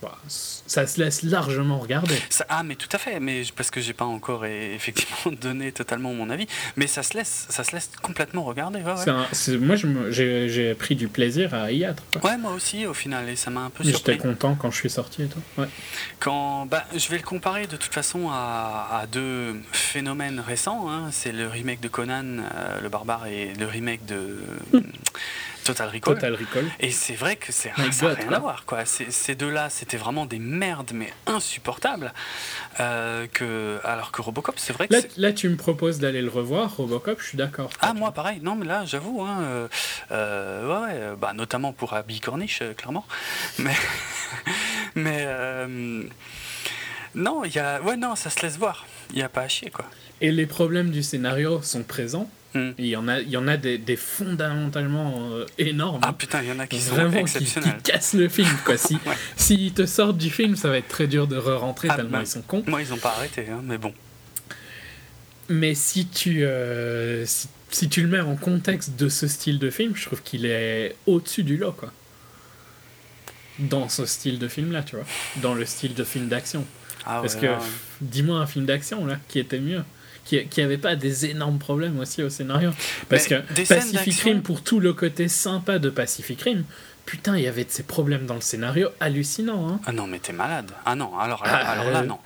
Bah, ça se laisse largement regarder. ah, mais tout à fait, mais parce que j'ai pas encore effectivement donné totalement mon avis, mais ça se laisse, ça se laisse complètement regarder. moi, j'ai pris du plaisir à y être. Ouais, moi aussi, au final, et ça m'a un peu surpris. J'étais content quand je suis sorti et tout. Ouais. Quand, bah, je vais le comparer de toute façon à, deux phénomènes récents. Hein. C'est le remake de Conan, euh, le barbare, et le remake de. Total Recall. Total Recall. Et c'est vrai que c'est ça n'a rien à voir. Quoi. Ces deux-là, c'était vraiment des merdes, mais insupportables. Euh, que, alors que Robocop, c'est vrai que. Là, là, tu me proposes d'aller le revoir, Robocop, je suis d'accord. Ah, moi, pareil. Non, mais là, j'avoue. Hein, euh, euh, ouais, bah, notamment pour Abby Corniche, clairement. Mais. mais. non, y a... ouais, non, ça se laisse voir. Il n'y a pas à chier, quoi. Et les problèmes du scénario sont présents Hmm. Il y en a, il y en a des, des fondamentalement euh, énormes. Ah putain, il y en a qui sont Vraiment, exceptionnels. Qui, cassent le film. Quoi. Si, S'ils te sortent du film, ça va être très dur de re-rentrer ah, tellement bah, ils sont cons. Moi, ils n'ont pas arrêté, hein, mais bon. Mais si tu, euh, si, si, tu le mets en contexte de ce style de film, je trouve qu'il est au-dessus du lot, quoi. Dans ce style de film-là, tu vois. Dans le style de film d'action. Ah, Parce que, dis-moi un film d'action, là, qui était mieux qui n'y avait pas des énormes problèmes aussi au scénario. Parce que Pacific Rim, pour tout le côté sympa de Pacific Rim, putain, il y avait de ces problèmes dans le scénario hallucinants. Hein. Ah non, mais t'es malade. Ah non, alors là, ah, alors là euh, non.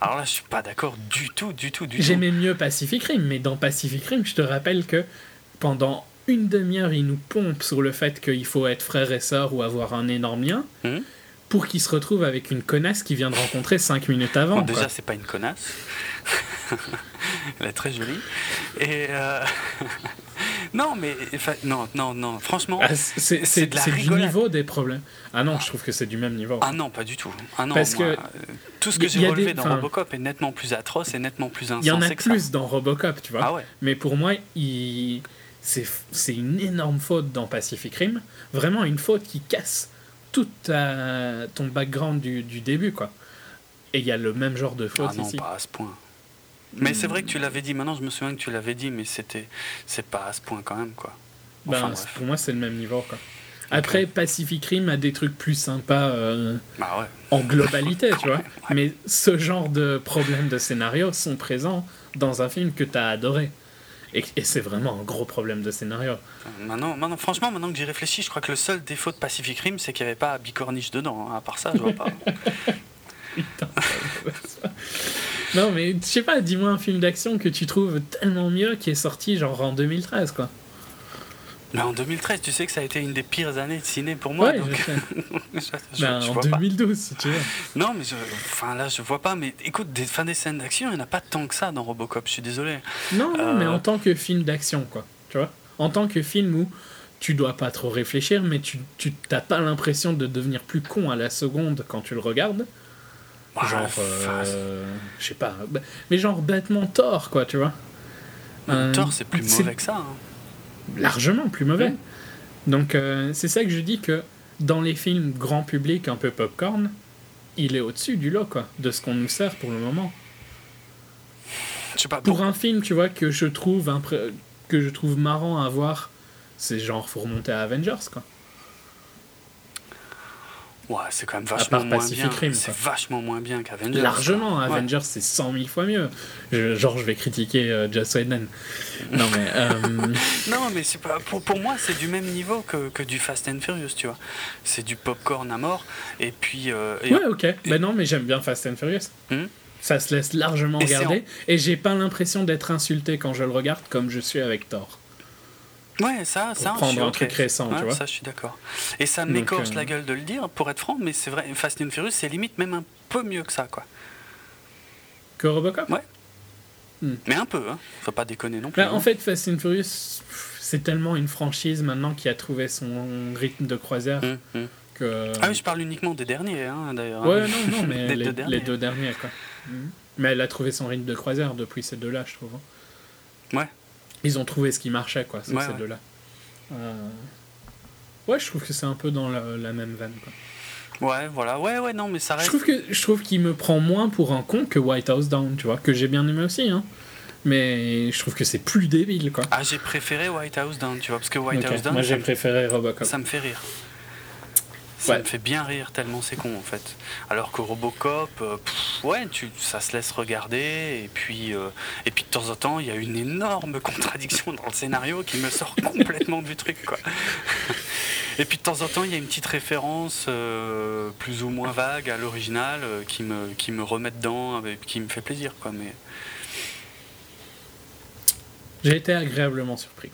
Alors là, je suis pas d'accord du tout, du tout, du tout. J'aimais mieux Pacific Rim, mais dans Pacific Rim, je te rappelle que pendant une demi-heure, il nous pompe sur le fait qu'il faut être frère et sœur ou avoir un énorme lien. Hmm pour qu'il se retrouve avec une connasse qu'il vient de rencontrer 5 minutes avant. Bon, déjà, c'est pas une connasse. Elle est très jolie. Et euh, non, mais non, non, non. Franchement, ah, c'est du niveau des problèmes. Ah non, je trouve que c'est du même niveau. Ah non, pas du tout. Ah non, Parce que euh, tout ce que j'ai relevé dans Robocop est nettement plus atroce et nettement plus insensé. Il y en a plus dans Robocop, tu vois. Ah ouais. Mais pour moi, il... c'est une énorme faute dans Pacific Rim. Vraiment une faute qui casse tout ton background du, du, début, quoi. Et il y a le même genre de faute ah non, pas à ce point. Mais c'est vrai que tu l'avais dit, maintenant je me souviens que tu l'avais dit, mais c'était c'est pas à ce point quand même, quoi. Ben, pour moi, c'est le même niveau, quoi. Après, Pacific Rim a des trucs plus sympas euh, bah en globalité, tu vois. Mais ce genre de problèmes de scénario sont présents dans un film que tu as adoré. Et, c'est vraiment un gros problème de scénario. Maintenant, maintenant, franchement, maintenant que j'y réfléchis, je crois que le seul défaut de Pacific Rim, c'est qu'il n'y avait pas Bicorniche dedans. Hein. À part ça, je vois pas. non, mais je sais pas, dis-moi un film d'action que tu trouves tellement mieux qui est sorti genre en 2013, quoi. Mais en 2013, tu sais que ça a été une des pires années de ciné pour moi. Ben, en 2012, si tu veux. Non, mais je, enfin là, je vois pas. Mais écoute, des, fin, des scènes d'action, il n'y en a pas tant que ça dans Robocop. Je suis désolé. Non, non, mais euh, en tant que film d'action, quoi. Tu vois En tant que film où tu dois pas trop réfléchir, mais tu n'as pas l'impression de devenir plus con à la seconde quand tu le regardes. genre, euh, je sais pas, mais genre bêtement tort, quoi, tu vois. Thor, c'est plus mauvais que ça. Hein largement plus mauvais. Donc euh, c'est ça que je dis que dans les films grand public un peu popcorn, il est au-dessus du lot quoi, de ce qu'on nous sert pour le moment. pas, pour... un film, tu vois, que je trouve que je trouve marrant à voir, c'est genre faut remonter à Avengers quoi. Ouais, c'est quand même vachement moins bien. C'est vachement moins bien qu'Avengers. Largement, Avengers c'est 100 000 fois mieux. genre, je vais critiquer euh, Joss Whedon. Non, mais. Euh, non, mais c'est pas, pour, pour moi, c'est du même niveau que, que, du Fast and Furious, tu vois. C'est du popcorn à mort. Et puis. Euh, ouais, ok. Mais non, mais j'aime bien Fast and Furious. Hmm? Ça se laisse largement regarder. Et j'ai pas l'impression d'être insulté quand je le regarde comme je suis avec Thor. Ouais, ça, ça. Prendre un truc récent, tu vois. Ça, je suis d'accord. Et ça m'écorce euh, la gueule de le dire, pour être franc, mais c'est vrai, Fast and Furious, c'est limite même un peu mieux que ça, quoi. Que Robocop? Ouais. Hmm. Mais un peu, hein. Faut pas déconner non plus. Bah, en hein. fait, Fast and Furious, c'est tellement une franchise maintenant qui a trouvé son rythme de croisière. Hum, hum. Que... Ah oui, je parle uniquement des derniers, hein, d'ailleurs. Ouais, non, non, mais les, deux derniers. les, deux derniers. quoi. Hmm. Mais elle a trouvé son rythme de croisière depuis ces deux-là, je trouve. Ouais. Ils ont trouvé ce qui marchait, quoi, sur ces deux-là. Euh, ouais, je trouve que c'est un peu dans la, même veine, quoi. Ouais, voilà, ouais, ouais, non, mais ça reste. Je trouve, que, je trouve qu'il me prend moins pour un con que White House Down, tu vois, que j'ai bien aimé aussi, hein. Mais je trouve que c'est plus débile, quoi. Ah, j'ai préféré White House Down, tu vois, parce que White House Down. Moi, j'ai préféré Robocop. Ça me fait rire. Ça me fait bien rire tellement c'est con en fait. Alors que Robocop, euh, ouais, tu, ça se laisse regarder et puis, euh, et puis de temps en temps il y a une énorme contradiction dans le scénario qui me sort complètement du truc quoi. Et puis de temps en temps il y a une petite référence euh, plus ou moins vague à l'original qui, me, qui me remet dedans, qui me fait plaisir quoi. Mais j'ai été agréablement surpris.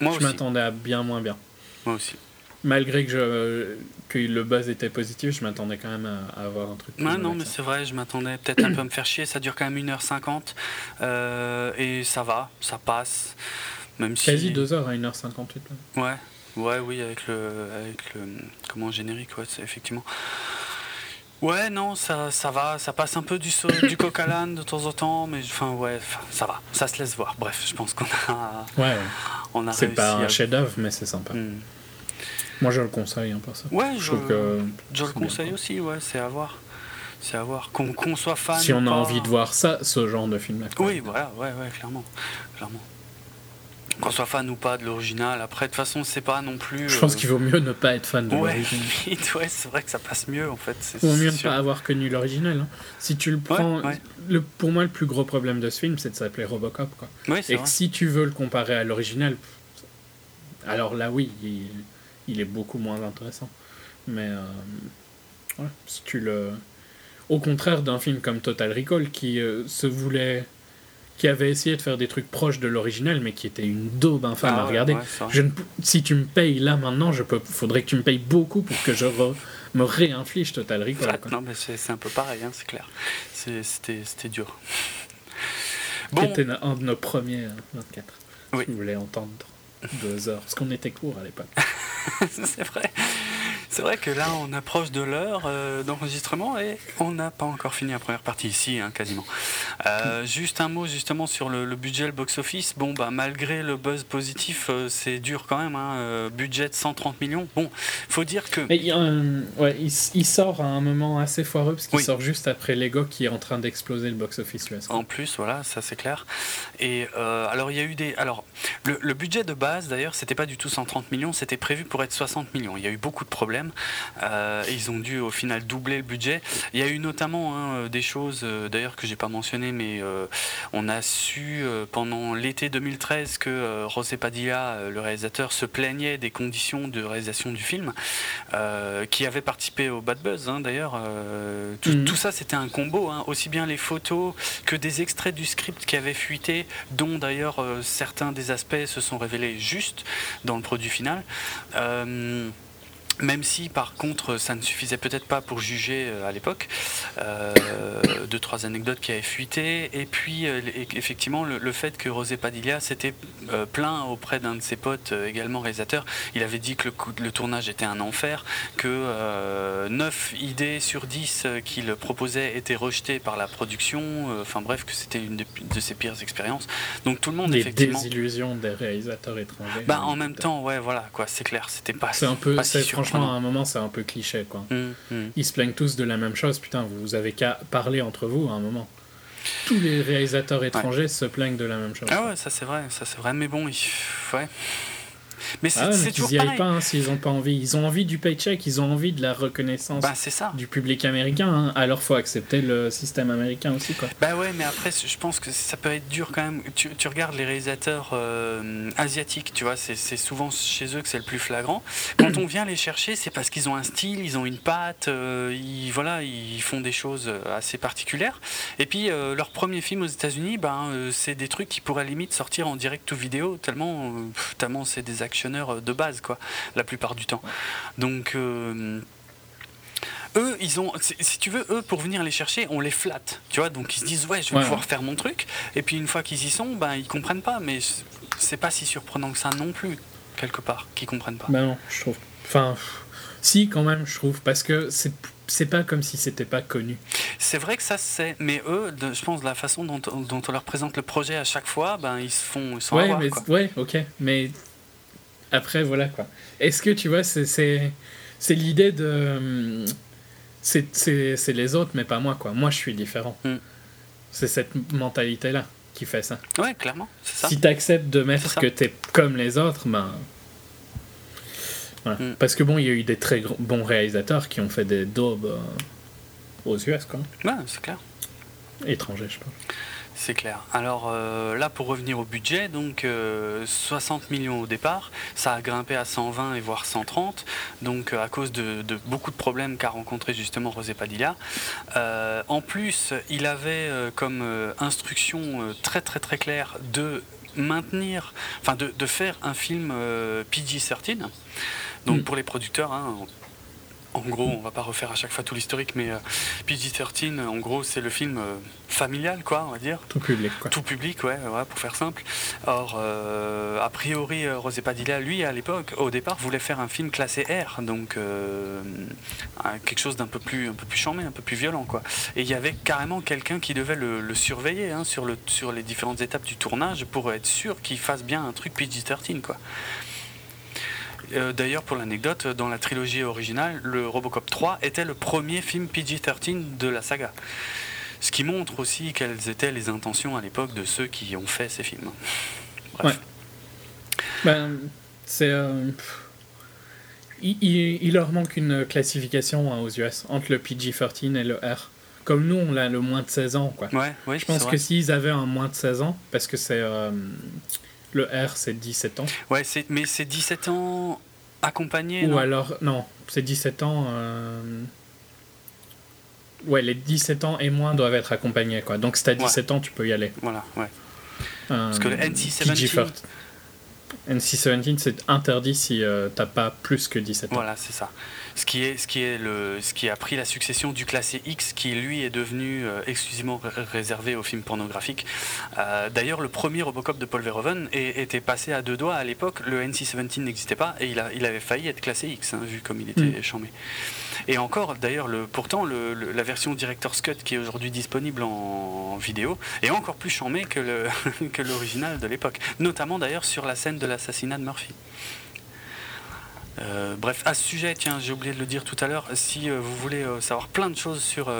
Moi je m'attendais à bien moins bien. Moi aussi malgré que, je, que le buzz était positif, je m'attendais quand même à, avoir un truc. Ouais, non, mais c'est vrai, je m'attendais peut-être un peu à me faire chier. Ça dure quand même 1h50 euh, et ça va, ça passe. Même Quasi 2h à 1h58. Ouais, ouais, oui, avec le, avec le comment générique, ouais, effectivement. Ouais, non, ça, ça va, ça passe un peu du, du coq à l'âne de temps en temps, mais enfin, ouais, ça va, ça se laisse voir. Bref, je pense qu'on a. Ouais, on a C'est pas un chef-d'œuvre, mais c'est sympa. Hmm. Moi, je le conseille, hein, pas ça. Ouais, je, que je le conseille aussi, ouais, c'est à voir. C'est à voir. Qu'on soit fan. Si on a envie de voir ça, ce genre de film-là. Oui, voilà, ouais, ouais, clairement. clairement. Qu'on soit fan ou pas de l'original, après, de toute façon, c'est pas non plus. Je pense euh, qu'il vaut mieux ne pas être fan de l'original. ouais, c'est vrai que ça passe mieux, en fait. Il vaut mieux ne pas avoir connu l'original. Hein. Si tu le prends. Le, pour moi, le plus gros problème de ce film, c'est de s'appeler Robocop. Quoi. Et que si tu veux le comparer à l'original, alors là, oui. Il il est beaucoup moins intéressant. Mais euh, si tu le. Au contraire d'un film comme Total Recall qui euh, se voulait. qui avait essayé de faire des trucs proches de l'original, mais qui était une daube infâme à ah regarder. je si tu me payes là maintenant, je peux, faudrait que tu me payes beaucoup pour que je me réinflige Total Recall. Non, mais c'est un peu pareil, hein, c'est clair. C'était dur. Bon. C'était un de nos premiers 24. Euh, oui. Si vous voulez entendre deux heures. Parce qu'on était court à l'époque. c'est vrai. C'est vrai que là, on approche de l'heure euh, d'enregistrement et on n'a pas encore fini la première partie ici, hein, quasiment. Euh, juste un mot justement sur le, budget, le box-office. Bon, bah, malgré le buzz positif, euh, c'est dur quand même. Hein. Budget de 130 millions. Bon, faut dire que. ouais, il, sort à un moment assez foireux parce qu'il sort juste après Lego qui est en train d'exploser le box-office US. En plus, voilà, ça c'est clair. Et alors, il y a eu des. Alors, le, budget de base d'ailleurs, c'était pas du tout 130 millions, c'était prévu pour être 60 millions. Il y a eu beaucoup de problèmes. Et ils ont dû au final doubler le budget. Il y a eu notamment hein, des choses, d'ailleurs, que j'ai pas mentionné, mais euh, on a su euh, pendant l'été 2013 que euh, José Padilla, le réalisateur, se plaignait des conditions de réalisation du film, qui avait participé au Bad Buzz hein, d'ailleurs. Mhm. Tout, ça, c'était un combo, hein. aussi bien les photos que des extraits du script qui avaient fuité, dont d'ailleurs certains des aspects se sont révélés justes dans le produit final. Même si par contre ça ne suffisait peut-être pas pour juger euh, à l'époque, euh, deux trois anecdotes qui avaient fuité, et puis euh, effectivement le, fait que Rosé Padilla s'était plaint auprès d'un de ses potes également réalisateur, il avait dit que le, le tournage était un enfer, que 9 idées sur 10 qu'il proposait étaient rejetées par la production, enfin bref que c'était une de, ses pires expériences. Donc tout le monde Les effectivement... désillusions des réalisateurs étrangers. Bah, en même temps ouais voilà quoi c'est clair c'était pas, c'est un peu, pas si franchement, à un moment, c'est un peu cliché, quoi. Mm, mm. Ils se plaignent tous de la même chose. Putain, vous avez qu'à parler entre vous à un moment. Tous les réalisateurs étrangers se plaignent de la même chose. Ah ouais, ça c'est vrai, ça c'est vrai. Mais bon, il... ouais. Mais c'est ah toujours ils n'y pas hein, s'ils n'ont pas envie. Ils ont envie du paycheck, ils ont envie de la reconnaissance bah, ça. du public américain. Hein. Alors faut accepter le système américain aussi. Quoi. Bah ouais, mais après, je pense que ça peut être dur quand même. Tu, tu regardes les réalisateurs euh, asiatiques, tu vois, c'est souvent chez eux que c'est le plus flagrant. Quand on vient les chercher, c'est parce qu'ils ont un style, ils ont une patte, euh, ils, voilà, ils font des choses assez particulières. Et puis, euh, leur premier film aux États-Unis, ben, c'est des trucs qui pourraient limite sortir en direct ou vidéo, tellement, tellement c'est des actionneurs de base, quoi, la plupart du temps. Donc, euh, eux, ils ont, si tu veux, eux, pour venir les chercher, on les flatte, tu vois. Donc ils se disent, ouais, je vais pouvoir faire mon truc. Et puis une fois qu'ils y sont, ben, ils comprennent pas. Mais c'est pas si surprenant que ça non plus, quelque part, qu'ils comprennent pas. Ben non, je trouve. Enfin, si, quand même, je trouve. Parce que c'est c'est pas comme si c'était pas connu. C'est vrai que ça c'est, mais eux, je pense, de la façon dont, dont, on leur présente le projet à chaque fois, ben ils se font, ils sont ouais, mais, ouais, ok, mais après, voilà quoi. Est-ce que tu vois, c'est l'idée de. C'est les autres, mais pas moi quoi. Moi, je suis différent. Mm. C'est cette mentalité-là qui fait ça. Ouais, clairement. Ça. Si tu acceptes de mettre que tu es comme les autres, ben. Voilà. Mm. Parce que bon, il y a eu des très bons réalisateurs qui ont fait des daubes euh, aux US, quoi. Ouais, c'est clair. Étrangers, je pense. C'est clair. Alors euh, là, pour revenir au budget, donc 60 euh, millions au départ, ça a grimpé à 120 et voire 130, donc euh, à cause de, beaucoup de problèmes qu'a rencontré justement Rosé Padilla. en plus, il avait comme instruction très très très claire de maintenir, enfin de, faire un film PG-13. Donc mm. pour les producteurs, hein, en gros, on va pas refaire à chaque fois tout l'historique, mais euh, PG-13, en gros, c'est le film euh, familial, quoi, on va dire. Tout public, quoi. Tout public, ouais, pour faire simple. Or, euh, a priori, Rosé Padilla, lui, à l'époque, au départ, voulait faire un film classé R, donc quelque chose d'un peu plus, un peu plus chambé, un peu plus violent, quoi. Et il y avait carrément quelqu'un qui devait le, surveiller hein, sur, le, sur les différentes étapes du tournage pour être sûr qu'il fasse bien un truc PG-13, quoi. Euh, d'ailleurs, pour l'anecdote, dans la trilogie originale, le Robocop 3 était le premier film PG-13 de la saga. Ce qui montre aussi quelles étaient les intentions à l'époque de ceux qui ont fait ces films. Ouais. Ben, c'est. Euh, il, leur manque une classification hein, aux US entre le PG-13 et le R. Comme nous, on a le moins de 16 ans. Quoi. Ouais, ouais, Je pense que s'ils avaient un moins de 16 ans, parce que c'est. Euh, le R, c'est 17 ans. Ouais, mais c'est 17 ans accompagné. Ou alors, non, c'est 17 ans. Euh... Ouais, les 17 ans et moins doivent être accompagnés, quoi. Donc, si t'as 17 ans, tu peux y aller. Voilà, ouais. Euh, Parce que le NC-17. NC-17, c'est interdit si euh, t'as pas plus que 17 ans. Voilà, c'est ça. Ce qui, est, ce, qui est le, ce qui a pris la succession du classé X, qui lui est devenu euh, exclusivement réservé aux films pornographiques. Euh, d'ailleurs, le premier Robocop de Paul Verhoeven était passé à deux doigts à l'époque. Le NC-17 n'existait pas et il, a, il avait failli être classé X, hein, vu comme il était mm. chambé. Et encore, d'ailleurs, le, pourtant, la version Director's Cut qui est aujourd'hui disponible en, vidéo est encore plus chambée que l'original de l'époque. Notamment d'ailleurs sur la scène de l'assassinat de Murphy. Euh, bref, à ce sujet, tiens, j'ai oublié de le dire tout à l'heure, si euh, vous voulez euh, savoir plein de choses sur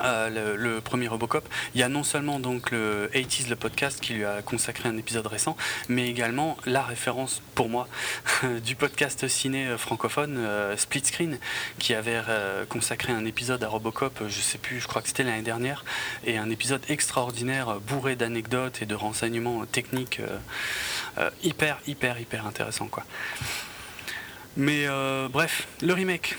le, premier Robocop, il y a non seulement donc le 80s, le podcast qui lui a consacré un épisode récent, mais également la référence pour moi du podcast ciné francophone Split Screen qui avait consacré un épisode à Robocop, je sais plus, je crois que c'était l'année dernière, et un épisode extraordinaire bourré d'anecdotes et de renseignements techniques hyper, hyper, hyper intéressant quoi. Mais euh, bref, le remake.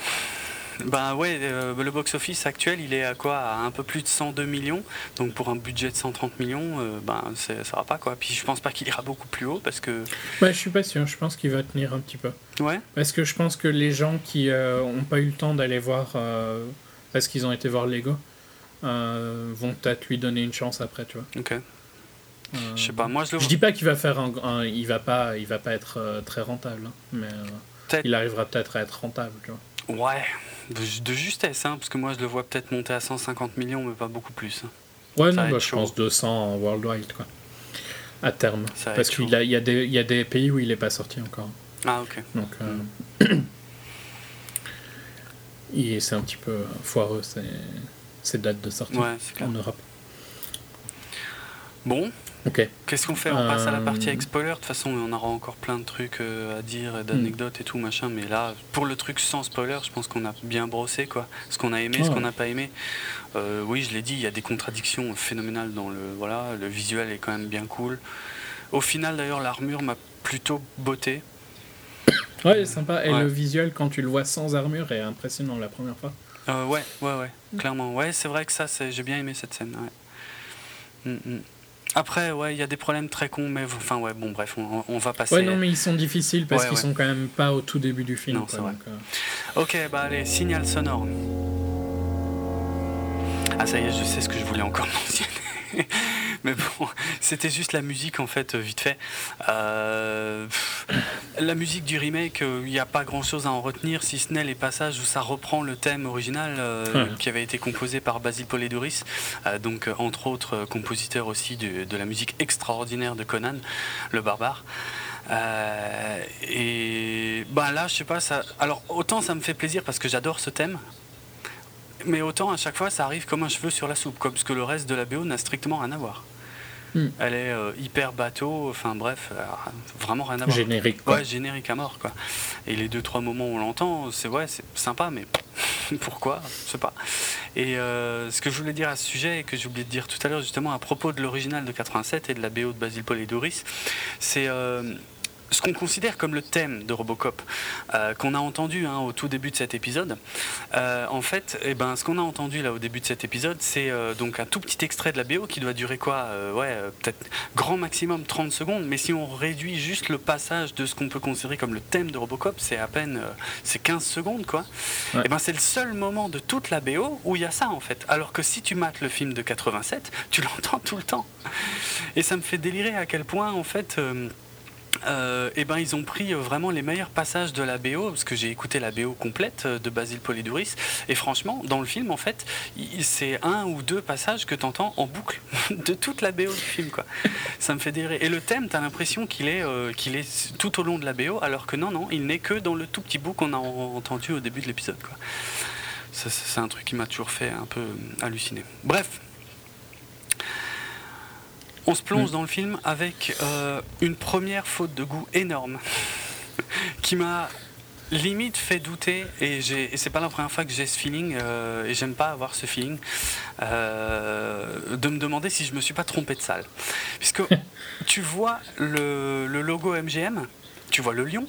Ben ouais, euh, le box-office actuel, il est à quoi? À un peu plus de 102 millions. Donc pour un budget de 130 millions, euh, ben ça va pas quoi. Puis je pense pas qu'il ira beaucoup plus haut parce que. Ouais, je suis pas sûr. Je pense qu'il va tenir un petit peu. Ouais. Parce que je pense que les gens qui ont pas eu le temps d'aller voir parce qu'ils ont été voir Lego vont peut-être lui donner une chance après, tu vois. Ok. je sais pas. Moi je le. Je dis pas qu'il va faire un, il va pas, il va pas être très rentable, hein, mais il arrivera peut-être à être rentable. Tu vois. Ouais, de, justesse, hein, parce que moi je le vois peut-être monter à 150 millions, mais pas beaucoup plus. Hein. Ouais, non, bah, je pense 200 en worldwide, quoi. À terme. parce qu'il y, a des, y a des pays où il n'est pas sorti encore. Ah, ok. Donc, euh, c'est un petit peu foireux, ces, ces dates de sortie en Europe. Bon, Qu'est-ce qu'on fait On passe à la partie avec spoiler. De toute façon, on aura encore plein de trucs euh, à dire, d'anecdotes et tout, machin. Mais là, pour le truc sans spoiler, je pense qu'on a bien brossé, quoi. Ce qu'on a aimé, ce qu'on n'a pas aimé. Euh, oui, je l'ai dit, il y a des contradictions phénoménales dans le. Voilà, le visuel est quand même bien cool. Au final, d'ailleurs, l'armure m'a plutôt botté. Ouais, sympa. Et le visuel, quand tu le vois sans armure, est impressionnant la première fois. Euh, ouais, ouais, ouais, clairement. Ouais, c'est vrai que ça, j'ai bien aimé cette scène. Ouais. Mm, mm. Après, ouais, il y a des problèmes très cons, mais enfin, ouais, bon, bref, on, va passer. Ouais, non, mais ils sont difficiles parce qu'ils sont quand même pas au tout début du film. Non, c'est vrai. Euh. Ok, bah allez, signal sonore. Ah, ça y est, je sais ce que je voulais encore mentionner. Mais bon, c'était juste la musique en fait, vite fait. Euh, la musique du remake, euh, il n'y a pas grand chose à en retenir, si ce n'est les passages où ça reprend le thème original euh, qui avait été composé par Basil Poledouris, donc entre autres compositeur aussi de, la musique extraordinaire de Conan, le barbare. et ben là, je sais pas, ça. Alors autant ça me fait plaisir parce que j'adore ce thème, mais autant à chaque fois ça arrive comme un cheveu sur la soupe, comme ce que le reste de la BO n'a strictement rien à voir. Hmm. Elle est euh, hyper bateau, enfin bref, euh, vraiment rien à voir. Générique quoi. Ouais, générique à mort quoi. Et les deux trois moments où on l'entend, c'est ouais, c'est sympa, mais pourquoi? Je sais pas. Et euh, ce que je voulais dire à ce sujet et que j'ai oublié de dire tout à l'heure justement à propos de l'original de 87 et de la BO de Basil Paul et Doris, c'est ce qu'on considère comme le thème de Robocop, euh, qu'on a entendu hein, au tout début de cet épisode, euh, en fait, eh ben, ce qu'on a entendu là au début de cet épisode, c'est euh, donc un tout petit extrait de la BO qui doit durer quoi Ouais, peut-être grand maximum 30 secondes, mais si on réduit juste le passage de ce qu'on peut considérer comme le thème de Robocop, c'est à peine c'est 15 secondes, quoi. Et eh ben, c'est le seul moment de toute la BO où il y a ça, en fait. Alors que si tu mates le film de 87, tu l'entends tout le temps. Et ça me fait délirer à quel point, en fait euh, eh ben, ils ont pris euh, vraiment les meilleurs passages de la BO, parce que j'ai écouté la BO complète euh, de Basil Polidouris, et franchement, dans le film, en fait, c'est un ou deux passages que tu entends en boucle de toute la BO du film. Quoi. Ça me fait délirer. Et le thème, tu as l'impression qu'il est, qu'il est tout au long de la BO, alors que non, non, il n'est que dans le tout petit bout qu'on a entendu au début de l'épisode. C'est un truc qui m'a toujours fait un peu halluciner. Bref, on se plonge mm. dans le film avec euh, une première faute de goût énorme qui m'a limite fait douter et, et c'est pas la première fois que j'ai ce feeling euh, et j'aime pas avoir ce feeling euh, de me demander si je me suis pas trompé de salle puisque tu vois le, le logo MGM tu vois le lion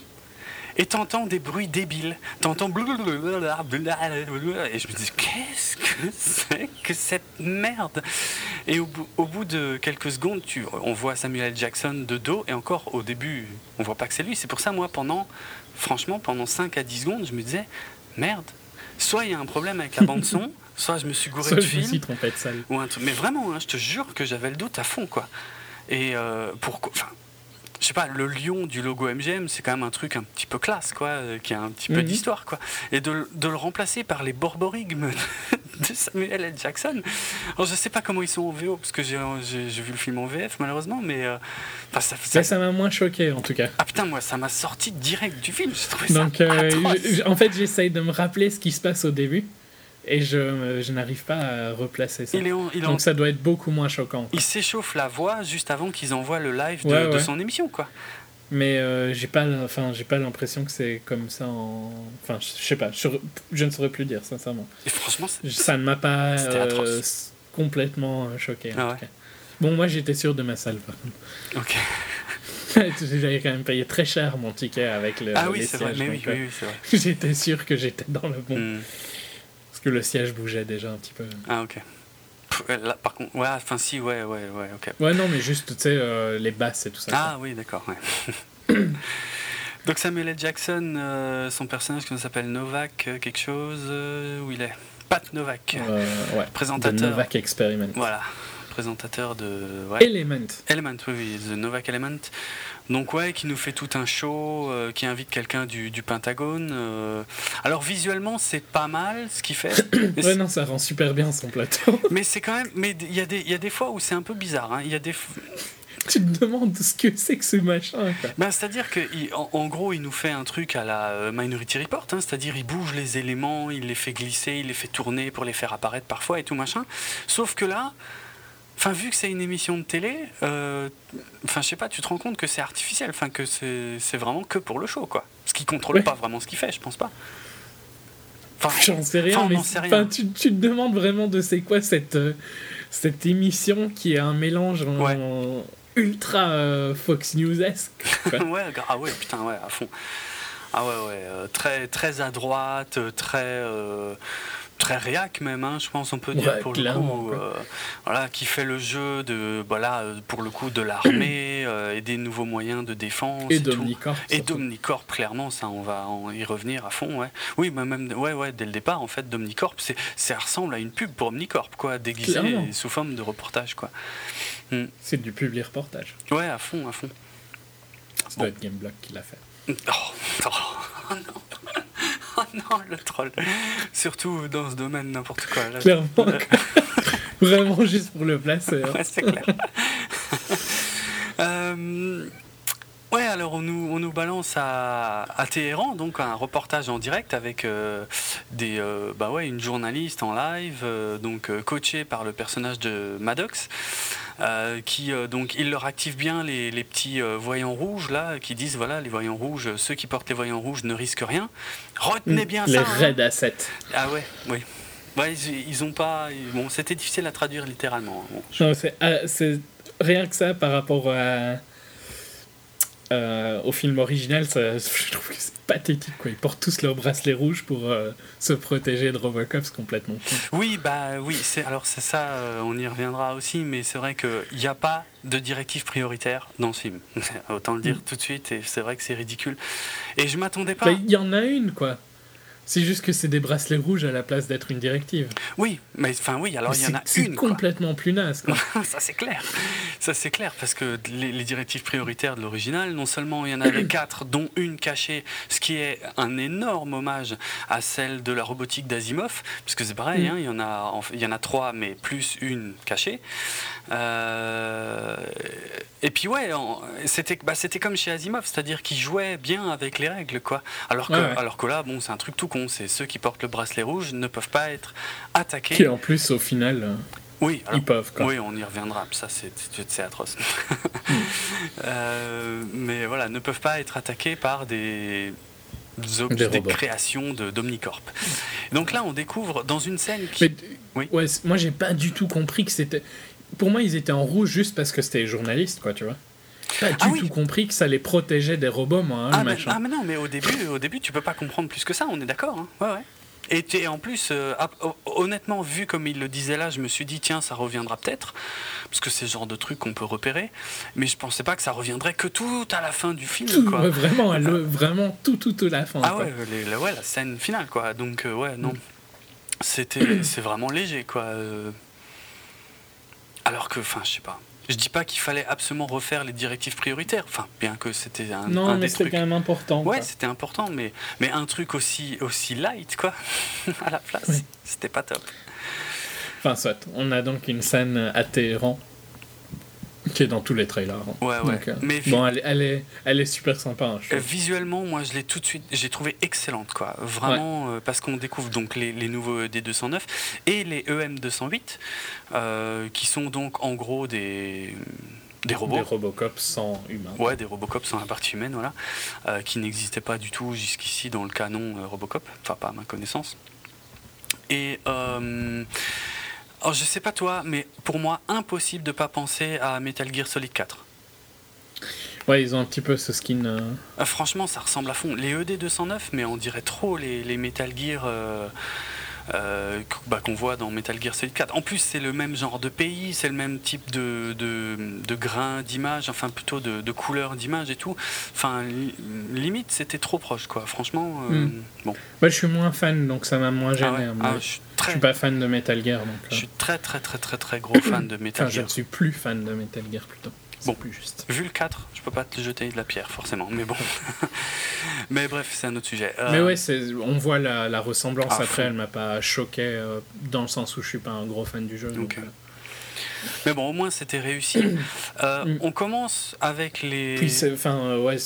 et t'entends des bruits débiles. T'entends et je me dis qu'est-ce que c'est que cette merde? Et au bout, au bout de quelques secondes, tu, on voit Samuel Jackson de dos, et encore au début, on voit pas que c'est lui. C'est pour ça, moi, pendant, franchement, pendant 5 à 10 secondes, je me disais, merde, soit il y a un problème avec la bande-son, soit je me suis gouré de film. Je me suis trompé de salle. Ou un truc. Mais vraiment, hein, je te jure que j'avais le doute à fond, quoi. Et euh, pourquoi. Enfin, je sais pas, le lion du logo MGM, c'est quand même un truc un petit peu classe, quoi, euh, qui a un petit peu mhm. d'histoire, quoi. Et de, de, le remplacer par les borborigmes de Samuel L. Jackson. Alors, je sais pas comment ils sont en VO, parce que j'ai vu le film en VF, malheureusement, mais. Euh, ça, ça m'a moins choqué, en tout cas. Ah putain, moi, ça m'a sorti direct du film. Donc, euh, en fait, j'essaye de me rappeler ce qui se passe au début et je, je n'arrive pas à replacer ça. Donc ça doit être beaucoup moins choquant. Il s'échauffe la voix juste avant qu'ils envoient le live de, de son émission, quoi. Mais euh, j'ai pas, enfin, j'ai pas l'impression que c'est comme ça en. Enfin, je sais pas, je, ne saurais plus dire, sincèrement. Et franchement, ça ne m'a pas euh, complètement euh, choqué. Ah bon, moi j'étais sûr de ma contre. Ok. J'avais quand même payé très cher mon ticket avec le. Ah oui, c'est vrai, mais oui, oui, c'est vrai. j'étais sûr que j'étais dans le bon. Hmm que le siège bougeait déjà un petit peu. Ah, ok. Là, par contre, ouais, enfin si, ouais, ouais, ouais, ok. Ouais, non, mais juste, tu sais, euh, les basses et tout ça. Ah oui, d'accord, ouais. Donc Samuel L. Jackson, euh, son personnage qui s'appelle Novak, euh, quelque chose, où il est? Pat Novak, ouais, présentateur. Novak Experiment. Voilà, présentateur de... Element. Element, oui, oui, The Novak Element. Donc ouais, qui nous fait tout un show, euh, qui invite quelqu'un du, Pentagone. Euh. Alors visuellement, c'est pas mal ce qu'il fait. ouais, non, ça rend super bien son plateau. mais c'est quand même, mais il y, a des, y a des fois où c'est un peu bizarre. Hein. Il y a des tu te demandes ce que c'est que ce machin. Ben, c'est-à-dire qu'en en, gros, il nous fait un truc à la euh, Minority Report, hein. c'est-à-dire il bouge les éléments, il les fait glisser, il les fait tourner pour les faire apparaître parfois et tout machin. Sauf que là, Enfin, vu que c'est une émission de télé, euh, enfin, je sais pas, tu te rends compte que c'est artificiel, enfin, que c'est vraiment que pour le show, quoi. Ce qui contrôle pas vraiment ce qu'il fait, je pense pas. Enfin, J'en sais rien, mais Tu, tu, te demandes vraiment de c'est quoi cette, euh, cette émission qui est un mélange en, ultra euh, Fox News-esque. ouais, ah ouais, putain, ouais, à fond. Ah ouais, ouais, très, très à droite, très très réac même, hein, je pense on peut dire pour le coup, euh, voilà, qui fait le jeu de, voilà, pour le coup de l'armée euh, et des nouveaux moyens de défense et, d'Omnicorp et d'Omnicorp clairement, ça on va y revenir à fond, ouais. Oui, mais même ouais, ouais, dès le départ en fait d'Omnicorp, c'est, ça ressemble à une pub pour Omnicorp quoi, déguisé sous forme de reportage quoi. Hmm. C'est du public reportage. Ouais, à fond, à fond. Ça doit être Gameblock qui l'a fait. Oh, oh, oh non. Oh non, le troll. Surtout dans ce domaine, n'importe quoi. Clairement. Vraiment juste pour le placer. Hein. Ouais, c'est clair. euh, ouais, alors on nous, on nous balance à, à, Téhéran, donc un reportage en direct avec euh, des, euh, bah ouais, une journaliste en live, donc coachée par le personnage de Maddox. Euh, qui euh, donc il leur active bien les, les petits euh, voyants rouges là, qui disent voilà les voyants rouges, ceux qui portent les voyants rouges ne risquent rien. Retenez bien les ça. Les Red hein. Ah ouais, oui. Ouais, ils, ont pas. Bon, c'était difficile à traduire littéralement. Hein. Non, c'est rien que ça par rapport à euh, au film original, ça, je trouve que c'est pathétique. Quoi. Ils portent tous leurs bracelets rouges pour euh, se protéger de Robocop, c'est complètement fou. Oui, bah oui, c'est, alors c'est ça, euh, on y reviendra aussi, mais c'est vrai qu'il n'y a pas de directive prioritaire dans ce film. Autant le dire mm. tout de suite, et c'est vrai que c'est ridicule. Et je m'attendais pas. Bah, il y en a une, quoi. C'est juste que c'est des bracelets rouges à la place d'être une directive. Oui, mais enfin oui, alors il y en a une. C'est complètement plus naze. ça c'est clair. Ça c'est clair parce que les, directives prioritaires de l'original, non seulement il y en avait quatre, dont une cachée, ce qui est un énorme hommage à celle de la robotique d'Asimov, puisque c'est pareil, mm. hein, il y en a, il y en a trois, mais plus une cachée. Euh, et puis ouais, c'était bah, c'était comme chez Asimov, c'est-à-dire qu'il jouait bien avec les règles, quoi. Alors que, alors que là, bon, c'est un truc tout con. C'est ceux qui portent le bracelet rouge ne peuvent pas être attaqués. Qui en plus, au final, euh, ils peuvent. Oui, on y reviendra. Ça, c'est atroce. euh, mais voilà, ne peuvent pas être attaqués par des des, des créations d'Omnicorp. Donc là, on découvre dans une scène qui... oui. ouais, moi, j'ai pas du tout compris que c'était pour moi, ils étaient en rouge juste parce que c'était les journalistes, quoi, tu vois. Pas ah du tout compris que ça les protégeait des robots, moi, hein, ah, mais, ah, mais non, mais au début, au début, tu peux pas comprendre plus que ça, on est d'accord. Hein. Ouais, ouais. Et, en plus, euh, honnêtement, vu comme il le disait là, je me suis dit, tiens, ça reviendra peut-être, parce que c'est le genre de truc qu'on peut repérer, mais je pensais pas que ça reviendrait que tout à la fin du film. quoi. vraiment, vraiment tout, tout, tout à la fin. Ah ouais, ouais, la scène finale, quoi. Donc, euh, ouais, non. C'était, c'est vraiment léger, quoi. Euh. Alors que, enfin, je sais pas. Je dis pas qu'il fallait absolument refaire les directives prioritaires, enfin, bien que c'était un. Non, mais c'était quand même important. Ouais, c'était important, mais, mais un truc aussi, aussi light, quoi, à la place, c'était pas top. Enfin, soit, on a donc une scène à Téhéran qui est dans tous les trailers. Hein. Ouais, ouais. Euh, mais bon, elle, elle, est, elle est super sympa. Hein, euh, visuellement, moi, je l'ai tout de suite, j'ai trouvé excellente, quoi. Vraiment, euh, parce qu'on découvre donc les, les, nouveaux D209 et les EM208, qui sont donc en gros des des robots. Des Robocop sans humains. Ouais, des Robocop sans la partie humaine, voilà, qui n'existaient pas du tout jusqu'ici dans le canon Robocop, enfin pas à ma connaissance. Et alors, je sais pas toi, mais pour moi, impossible de pas penser à Metal Gear Solid 4. Ouais, ils ont un petit peu ce skin. Euh. Euh, franchement, ça ressemble à fond. Les ED 209, mais on dirait trop les, les Metal Gear. Euh, euh, bah, qu'on voit dans Metal Gear Solid 4. En plus, c'est le même genre de pays, c'est le même type de, de, de grain d'image, enfin plutôt de, de couleur d'image et tout. Enfin, limite, c'était trop proche, quoi. Franchement, euh, hmm. bon. je suis moins fan, donc ça m'a moins gêné. Ah ah, je, suis très... suis pas fan de Metal Gear. Donc, Je suis très, très, très, très, très gros fan de Metal Gear. Je ne suis plus fan de Metal Gear plutôt. Bon, plus juste. Vu le 4, je peux pas te jeter de la pierre, forcément, mais bon. mais bref, c'est un autre sujet. Euh, mais ouais, on voit la, la ressemblance. Ah, Après, elle m'a pas choqué euh, dans le sens où je suis pas un gros fan du jeu. Donc, euh. Mais bon, au moins c'était réussi. Mm. On commence avec les. Puis, enfin, ouais,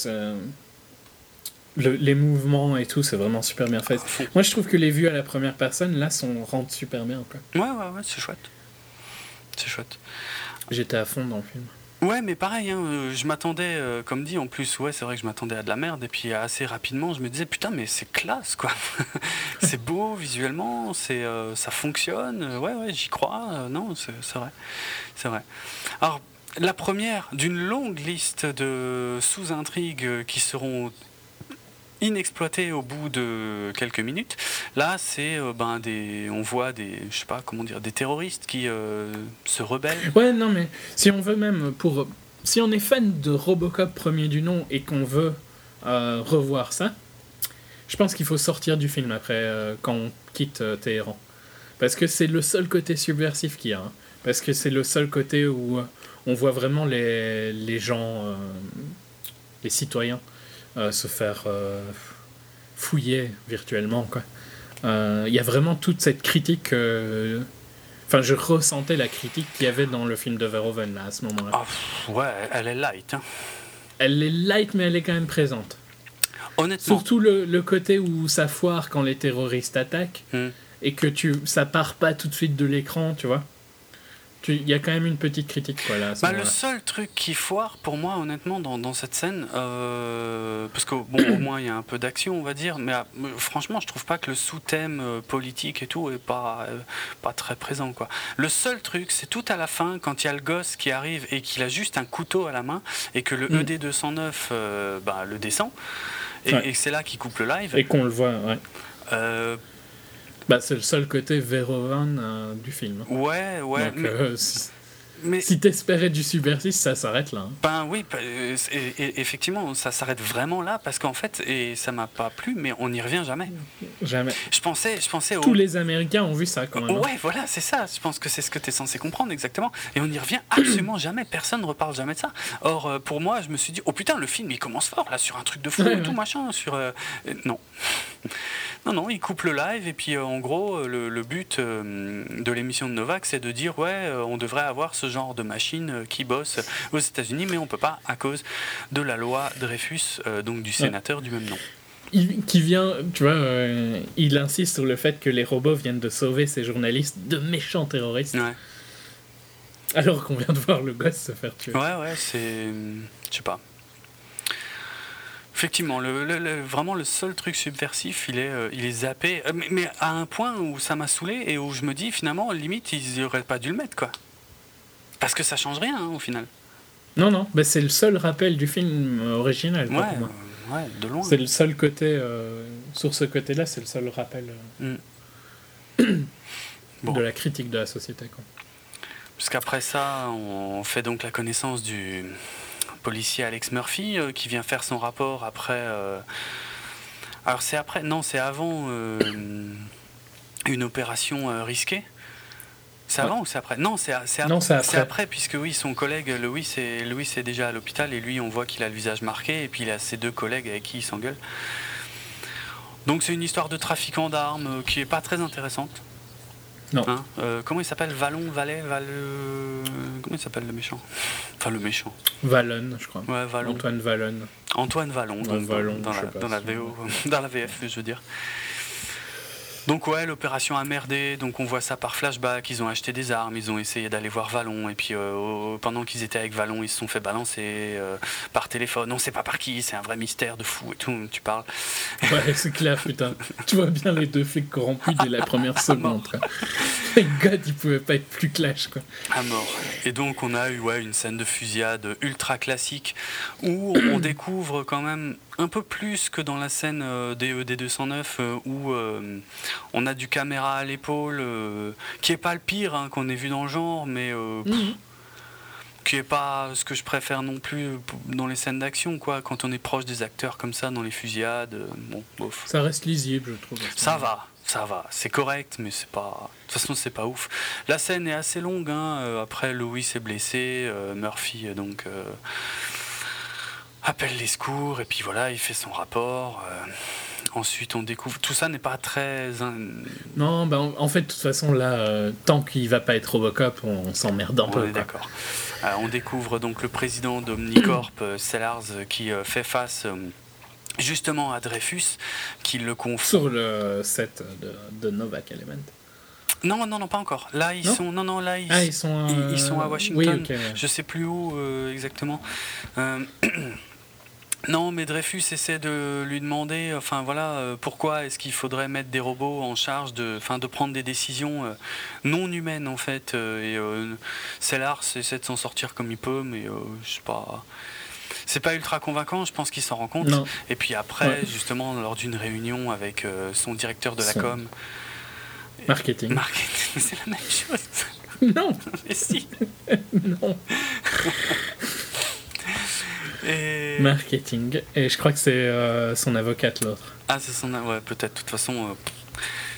les mouvements et tout, c'est vraiment super bien fait. Moi, je trouve que les vues à la première personne, là, sont, rendent super bien. Quoi. Ouais, ouais, ouais, c'est chouette. C'est chouette. J'étais à fond dans le film. Ouais, mais pareil, hein, euh, je m'attendais, euh, comme dit, en plus, ouais, c'est vrai que je m'attendais à de la merde, et puis assez rapidement, je me disais, putain, mais c'est classe, quoi. c'est beau visuellement, c'est, euh, ça fonctionne, ouais, ouais, j'y crois, non, c'est, vrai, c'est vrai. Alors, la première d'une longue liste de sous-intrigues qui seront inexploité au bout de quelques minutes. Là, c'est euh, ben des, on voit des, je sais pas comment dire, des terroristes qui euh, se rebellent. Ouais, non, mais si on veut même pour, si on est fan de Robocop premier du nom et qu'on veut euh, revoir ça, je pense qu'il faut sortir du film après quand on quitte Téhéran, parce que c'est le seul côté subversif qu'il y a, hein. parce que c'est le seul côté où on voit vraiment les, les gens, les citoyens se faire euh, fouiller virtuellement. Quoi. Euh, il y a vraiment toute cette critique. Enfin, je ressentais la critique qu'il y avait dans le film de Verhoeven là, à ce moment-là. Ah, ouais, elle est light. Hein. Elle est light, mais elle est quand même présente. Honnêtement. Surtout le, le côté où ça foire quand les terroristes attaquent hmm. et que tu, ça part pas tout de suite de l'écran, tu vois. Il y a quand même une petite critique. Quoi, là, bah, le seul truc qui foire pour moi, honnêtement, dans, dans cette scène, euh, parce qu'au bon, au moins il y a un peu d'action, on va dire, mais euh, franchement, je trouve pas que le sous-thème euh, politique et tout est pas, pas très présent. Quoi. Le seul truc, c'est tout à la fin, quand il y a le gosse qui arrive et qu'il a juste un couteau à la main et que le mm. ED209 bah, le descend, et, c'est là qu'il coupe le live. Et qu'on le voit, ouais. Bah, c'est le seul côté Verhoeven euh, du film. Ouais, ouais. mais... Euh, mais si t'espérais du subversif, ça s'arrête là. Hein. Ben oui, euh, effectivement, ça s'arrête vraiment là parce qu'en fait, et ça m'a pas plu, mais on n'y revient jamais. Jamais. Je pensais, je pensais. Tous les Américains ont vu ça quand même. Hein. Ouais, voilà, c'est ça. Je pense que c'est ce que tu es censé comprendre exactement. Et on n'y revient absolument jamais. Personne ne reparle jamais de ça. Or, pour moi, je me suis dit, oh putain, le film il commence fort là sur un truc de fou et tout machin, sur non. Non, non, il coupe le live et puis euh, en gros, euh, le, but euh, de l'émission de Novak, c'est de dire ouais, on devrait avoir ce genre de machine qui bosse aux États-Unis, mais on peut pas à cause de la loi Dreyfus, donc du sénateur du même nom. Il, qui vient, tu vois, il insiste sur le fait que les robots viennent de sauver ces journalistes de méchants terroristes. Ouais. Alors qu'on vient de voir le gosse se faire tuer. Ouais, ouais, c'est. Je sais pas. Effectivement, le, vraiment le seul truc subversif, il est, euh, il est zappé, euh, mais, à un point où ça m'a saoulé et où je me dis finalement, limite, ils n'auraient pas dû le mettre, quoi. Parce que ça change rien hein, au final. Non, non, c'est le seul rappel du film original. Ouais, ouais, de loin. C'est le seul côté, euh, sur ce côté-là, c'est le seul rappel. Mm. de la critique de la société. Puisqu'après ça, on fait donc la connaissance du policier Alex Murphy euh, qui vient faire son rapport après. Euh, alors c'est après, non, c'est avant euh, une opération risquée. C'est avant ou c'est après? Non, c'est après. après. puisque oui, son collègue Louis est, Louis est déjà à l'hôpital et lui, on voit qu'il a le visage marqué et puis il a ses deux collègues avec qui il s'engueule. Donc c'est une histoire de trafiquant d'armes qui est pas très intéressante. Non. Hein, euh, comment il s'appelle? Vallon, Valais, Val... Comment il s'appelle le méchant? Enfin, le méchant. Vallon, je crois. Ouais, Vallon. Antoine Vallon. Antoine Vallon, dans, Vallon, dans, la, dans la VO, dans la VF, je veux dire. Donc ouais, l'opération a merdé, donc on voit ça par flashback, ils ont acheté des armes, ils ont essayé d'aller voir Vallon, et puis euh, pendant qu'ils étaient avec Vallon, ils se sont fait balancer euh, par téléphone, on sait pas par qui, c'est un vrai mystère de fou et tout, tu parles. Ouais, c'est clair, putain. tu vois bien les deux flics corrompus dès la première seconde. My god, ils pouvaient pas être plus clash, quoi. À mort. Et donc on a eu ouais, une scène de fusillade ultra classique, où on découvre quand même un peu plus que dans la scène euh, des, 209 euh, où euh, on a du caméra à l'épaule, qui est pas le pire hein, qu'on ait vu dans le genre, mais mhm. qui est pas ce que je préfère non plus dans les scènes d'action, quoi. Quand on est proche des acteurs comme ça dans les fusillades, bon, bof. Ça reste lisible, je trouve. Ça va, ça va, c'est correct, mais c'est pas. De toute façon, c'est pas ouf. La scène est assez longue. Hein. Après, Louis est blessé, Murphy donc appelle les secours et puis voilà, il fait son rapport. Euh, ensuite, on découvre. Tout ça n'est pas très. Non, bah, en, fait, de toute façon, là, euh, tant qu'il va pas être Robocop, on, s'emmerde un peu. d'accord. Euh, on découvre donc le président d'Omnicorp, Sellars, qui fait face. Justement à Dreyfus, qui le confond. Sur le set de, Novak Element. Non, non, non, pas encore. Là, ils sont, non, non, là, ils, ah, ils sont, ils, sont à Washington. Oui, Je sais plus où exactement. Non, mais Dreyfus essaie de lui demander, enfin voilà, euh, pourquoi est-ce qu'il faudrait mettre des robots en charge de, enfin, de prendre des décisions euh, non humaines en fait. Euh, et Sellars essaie de s'en sortir comme il peut, mais je sais pas. C'est pas ultra convaincant, je pense qu'il s'en rend compte. Et puis après, justement, lors d'une réunion avec son directeur de la com. Marketing. Marketing, c'est la même chose. Non. mais si. non. Marketing. Et je crois que c'est euh, son avocate, l'autre. Ah, c'est son Ouais, peut-être. De toute façon, euh,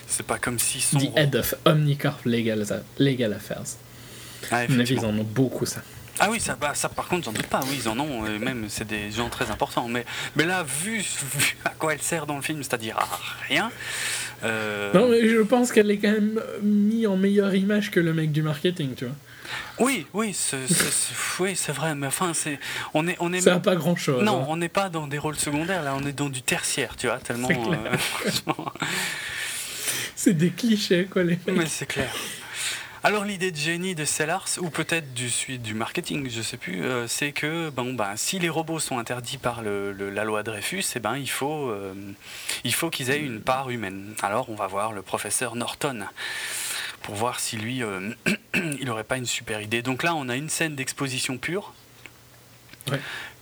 c'est pas comme si son. The head of Omnicorp Legal, Legal Affairs. Ah, ils en ont beaucoup, ça. Ah oui, ça, bah, ça par contre, j'en doute pas. Oui, ils en ont, et même c'est des gens très importants. Mais, mais là, vu, à quoi elle sert dans le film, c'est-à-dire à rien. Euh, non, mais je pense qu'elle est quand même mise en meilleure image que le mec du marketing, tu vois. Oui, oui, c'est, oui, vrai, mais enfin, c'est, on est, on est. Ça pas grand chose. Non, hein. on n'est pas dans des rôles secondaires, là, on est dans du tertiaire, tu vois, tellement. C'est, euh, des clichés, quoi, les. Mais c'est clair. Alors l'idée de génie de Sellars, ou peut-être du, du marketing, je sais plus, euh, c'est que bon, ben, si les robots sont interdits par le, la loi Dreyfus, eh ben, il faut, euh, il faut qu'ils aient une part humaine. Alors on va voir le professeur Norton pour voir si lui, euh, il n'aurait pas une super idée. Donc là, on a une scène d'exposition pure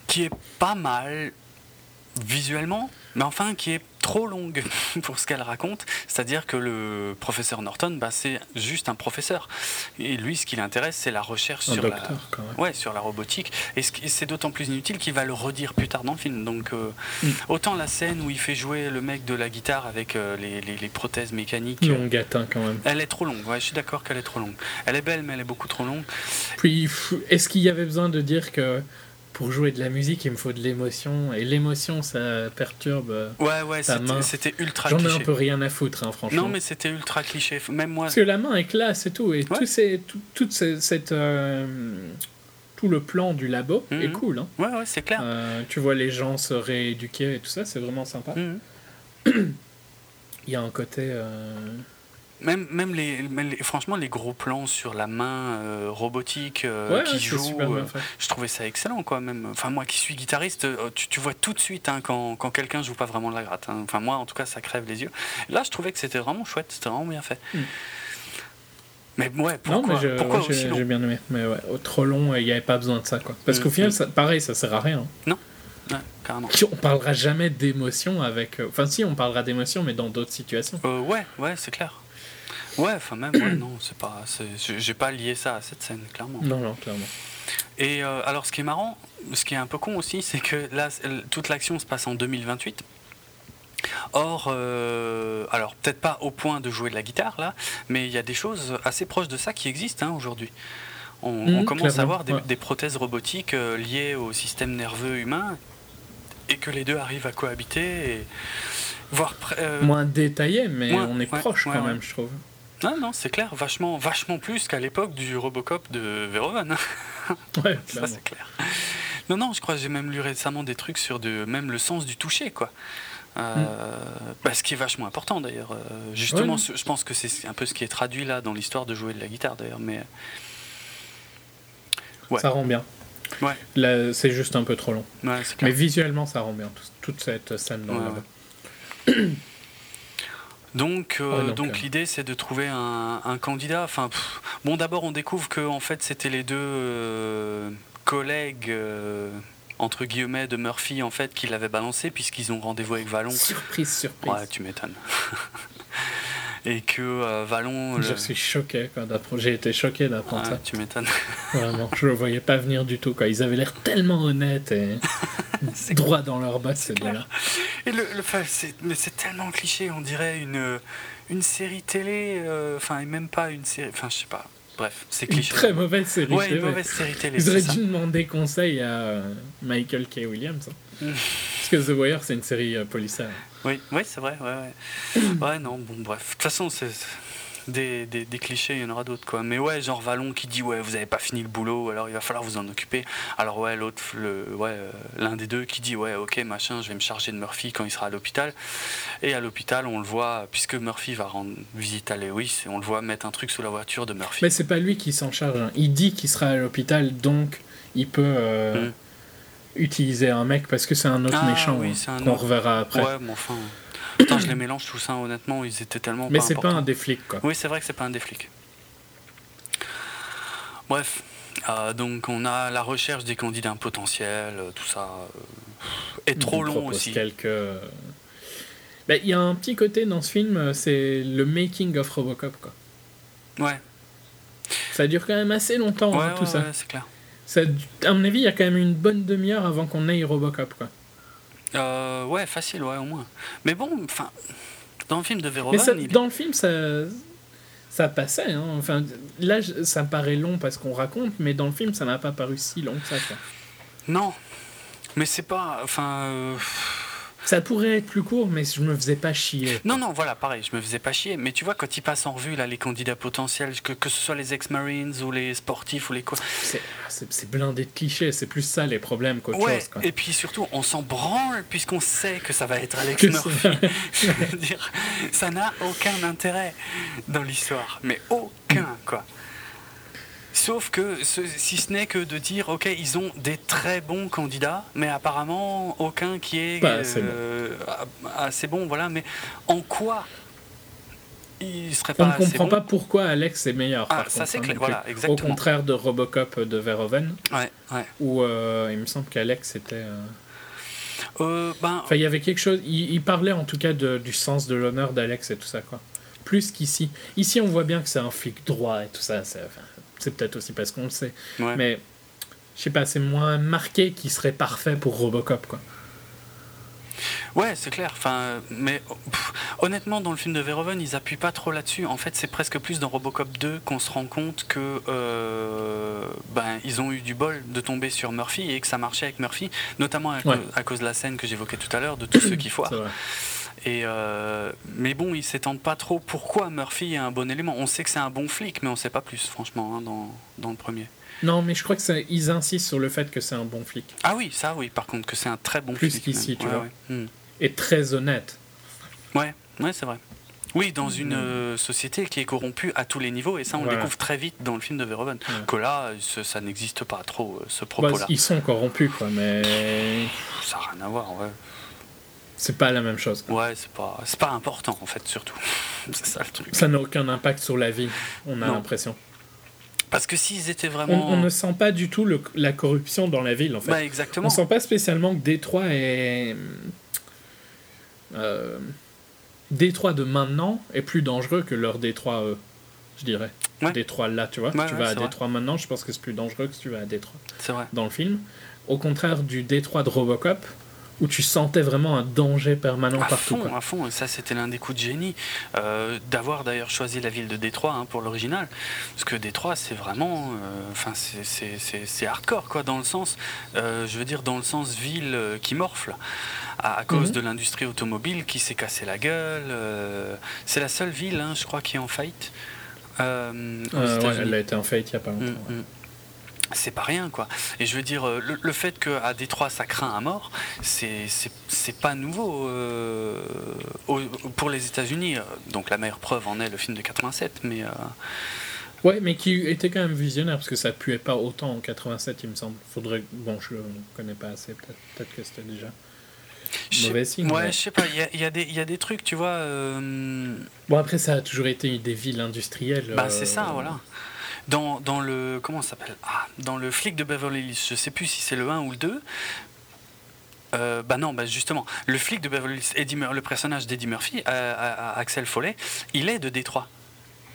qui est pas mal visuellement, mais enfin qui est trop longue pour ce qu'elle raconte. C'est-à-dire que le professeur Norton, bah, c'est juste un professeur. Et lui, ce qui l'intéresse, c'est la recherche sur, la... Ouais, sur la robotique. Et c'est d'autant plus inutile qu'il va le redire plus tard dans le film. Donc, euh, mm. autant la scène où il fait jouer le mec de la guitare avec euh, les, les, prothèses mécaniques. Longue atteint quand même. Elle est trop longue, ouais, je suis d'accord qu'elle est trop longue. Elle est belle, mais elle est beaucoup trop longue. Puis, est-ce qu'il y avait besoin de dire que pour jouer de la musique, il me faut de l'émotion. Et l'émotion, ça perturbe euh, ouais, ouais, C'était ultra J'en ai un peu rien à foutre, hein, franchement. Non, mais c'était ultra cliché. Même moi. Parce que la main est classe et tout. Et tout, ces, tout, cette. Euh, tout le plan du labo est mhm. cool. Hein. Ouais, ouais, c'est clair. Euh, tu vois les gens se rééduquer et tout ça, c'est vraiment sympa. Mhm. il y a un côté. Même, même les, franchement, les gros plans sur la main euh, robotique euh, qui joue, euh, je trouvais ça excellent. Quoi, même. Enfin, moi qui suis guitariste, tu, tu vois tout de suite hein, quand, quand quelqu'un joue pas vraiment de la gratte. Hein. Enfin, moi, en tout cas, ça crève les yeux. Là, je trouvais que c'était vraiment chouette, c'était vraiment bien fait. Mm. Mais ouais, pourquoi, pourquoi j'ai bien aimé. Mais ouais, trop long, il n'y avait pas besoin de ça. Quoi. Parce qu'au mm, final, mm. ça, pareil, ça sert à rien. Non. Ouais, carrément. On parlera jamais d'émotion avec. Enfin, si, on parlera d'émotion, mais dans d'autres situations. ouais, ouais, c'est clair. Ouais, enfin même, ouais, non, c'est pas, j'ai pas lié ça à cette scène, clairement. Non, non, clairement. Et euh, alors, ce qui est marrant, ce qui est un peu con aussi, c'est que là, toute l'action se passe en 2028. Or, euh, alors peut-être pas au point de jouer de la guitare là, mais il y a des choses assez proches de ça qui existent hein, aujourd'hui. On, mmh, commence à avoir des, prothèses robotiques euh, liées au système nerveux humain et que les deux arrivent à cohabiter, et voire moins détaillé, mais on est proche quand même, je trouve. Non, non, c'est clair, vachement, vachement plus qu'à l'époque du Robocop de Verhoeven. ouais, ça c'est clair. Non, non, je crois que j'ai même lu récemment des trucs sur de, même le sens du toucher, quoi. Euh, mm. bah, ce qui est vachement important d'ailleurs. Euh, justement, je pense que c'est un peu ce qui est traduit là dans l'histoire de jouer de la guitare d'ailleurs. Mais ouais. ça rend bien. Ouais. C'est juste un peu trop long. mais visuellement, ça rend bien toute cette scène dans donc, euh, donc, l'idée c'est de trouver un, candidat. Enfin, bon, d'abord on découvre que en fait c'était les deux euh, collègues euh, entre guillemets de Murphy en fait qui l'avaient balancé puisqu'ils ont rendez-vous avec Vallon. Surprise, surprise. Ouais, tu m'étonnes. et que euh, Vallon. Je suis choqué quand j'ai été choqué d'apprendre ça. Tu m'étonnes. Vraiment, je le voyais pas venir du tout. Quoi. Ils avaient l'air tellement honnêtes et droit dans leur bottes ces deux-là. Et le, le mais c'est tellement cliché, on dirait une une série télé, euh, enfin et même pas une série, enfin je sais pas. Bref, c'est cliché. Une très mauvaise série. Ouais, une mauvaise série télé. Ils auraient dû demander conseil à euh, Michael K. Williams. Hein. Mm. Parce que The Wire, c'est une série policière. Oui, oui c'est vrai. Ouais, ouais. ouais, non, bon, bref. De toute façon, c'est des, des, des, clichés, il y en aura d'autres quoi. Mais ouais, genre Vallon qui dit ouais, vous avez pas fini le boulot, alors il va falloir vous en occuper. Alors ouais, l'autre, le, ouais, euh, l'un des deux qui dit ouais, ok, machin, je vais me charger de Murphy quand il sera à l'hôpital. Et à l'hôpital, on le voit, puisque Murphy va rendre visite à Lewis, et on le voit mettre un truc sous la voiture de Murphy. Mais c'est pas lui qui s'en charge. Hein. Il dit qu'il sera à l'hôpital, donc il peut. Euh, hmm. Utiliser un mec parce que c'est un autre ah méchant oui, hein, qu'on reverra après. Ouais, mais enfin. Putain, je les mélange tout ça, honnêtement, ils étaient tellement. Mais c'est pas un des flics, quoi. Oui, c'est vrai que c'est pas un des flics. Bref, euh, donc on a la recherche des candidats potentiels, euh, tout ça euh, est trop long aussi. Quelques... Ben, il y a un petit côté dans ce film, c'est le making of Robocop, quoi. Ouais. Ça dure quand même assez longtemps, hein, tout ça. c'est clair. Ça, à mon avis, il y a quand même une bonne demi-heure avant qu'on ait Robocop, quoi. Euh, ouais, facile, ouais, au moins. Mais bon, enfin, dans le film de Verhoeven... Dans le film, ça, ça passait. Hein. Enfin, là, ça me paraît long parce qu'on raconte, mais dans le film, ça n'a pas paru si long que ça. Quoi. Non, mais c'est pas... Enfin... Euh, ça pourrait être plus court, mais je me faisais pas chier. Non, non, voilà, pareil, je me faisais pas chier. Mais tu vois, quand ils passent en revue là, les candidats potentiels, que, que ce soit les ex-marines ou les sportifs ou les quoi. C'est blindé de clichés, c'est plus ça les problèmes qu'autre chose. Et puis surtout, on s'en branle puisqu'on sait que ça va être Alex Murphy. dire, ça n'a aucun intérêt dans l'histoire, mais aucun, quoi. Sauf que, si ce n'est que de dire, ok, ils ont des très bons candidats, mais apparemment aucun qui est euh, assez, bon. voilà. Mais en quoi il serait pas On ne comprend pas pourquoi Alex est meilleur. Ah, ça c'est clair, voilà, exactement. Au contraire de Robocop de Verhoeven, ouais, ouais. où euh, il me semble qu'Alex était. Euh, ben... Enfin, il y avait quelque chose. Il, parlait en tout cas de, du sens de l'honneur d'Alex et tout ça, quoi. Plus qu'ici. Ici, on voit bien que c'est un flic droit et tout ça. Enfin, c'est peut-être aussi parce qu'on le sait. Mais je sais pas, c'est moins marqué qui serait parfait pour Robocop, quoi. Ouais, c'est clair. Enfin, mais honnêtement, dans le film de Verhoeven, ils appuient pas trop là-dessus. En fait, c'est presque plus dans Robocop 2 qu'on se rend compte que euh, ben ils ont eu du bol de tomber sur Murphy et que ça marchait avec Murphy, notamment à, cause de la scène que j'évoquais tout à l'heure de tous ceux qui foirent. Et euh, mais bon, ils s'étendent pas trop pourquoi Murphy est un bon élément? On sait que c'est un bon flic, mais on sait pas plus, franchement, hein, dans, dans, le premier. Non, mais je crois qu'ils insistent sur le fait que c'est un bon flic. Ah oui, ça oui, par contre, que c'est un très bon plus flic. Plus qu'ici, tu vois. Hmm. Et très honnête. Ouais, ouais, c'est vrai. Oui, dans une hmm. euh, société qui est corrompue à tous les niveaux, et ça on le découvre très vite dans le film de Verhoeven, que là, ça n'existe pas trop, euh, ce bah, propos-là. ils sont corrompus, quoi, mais... Ça n'a rien à voir, ouais. C'est pas la même chose. Ouais, c'est pas, c'est pas important en fait, surtout. c'est ça le truc. Ça n'a aucun impact sur la vie, on a l'impression. Parce que s'ils étaient vraiment. On, ne sent pas du tout le, la corruption dans la ville en fait. Bah, exactement. On sent pas spécialement que Détroit est. Euh, Détroit de maintenant est plus dangereux que leur Détroit, eux, je dirais. Détroit là, tu vois. si tu vas à Détroit maintenant, je pense que c'est plus dangereux que si tu vas à Détroit. C'est vrai. Dans le film. Au contraire du Détroit de Robocop, où tu sentais vraiment un danger permanent à partout. Fond, À fond, ça c'était l'un des coups de génie, euh, d'avoir d'ailleurs choisi la ville de Détroit hein, pour l'original, parce que Détroit c'est vraiment, euh, enfin c'est hardcore quoi, dans le sens, euh, je veux dire dans le sens ville qui morfle, à, cause mhm. de l'industrie automobile qui s'est cassé la gueule. c'est la seule ville, hein, je crois, qui est en faillite. ouais, elle a été en faillite il n'y a pas longtemps. Mm, mm c'est pas rien quoi. Et je veux dire, euh, le, fait qu'à Détroit ça craint à mort, c'est pas nouveau euh, pour les États-Unis. Donc la meilleure preuve en est le film de 87, mais. Euh, ouais, mais qui était quand même visionnaire parce que ça puait pas autant en 87, il me semble. Faudrait. Bon, je connais pas assez, peut-être peut que c'était déjà. Mauvais signe. Ouais, je sais pas, il y a, y a, des trucs, tu vois. Bon, après, ça a toujours été des villes industrielles. Bah, c'est ça, voilà. Dans, dans le. Comment s'appelle ah, Dans le flic de Beverly Hills, je sais plus si c'est le 1 ou le 2. Euh, bah non, bah justement, le flic de Beverly Hills, Eddie le personnage d'Eddie Murphy, euh, Axel Follet, il est de Détroit.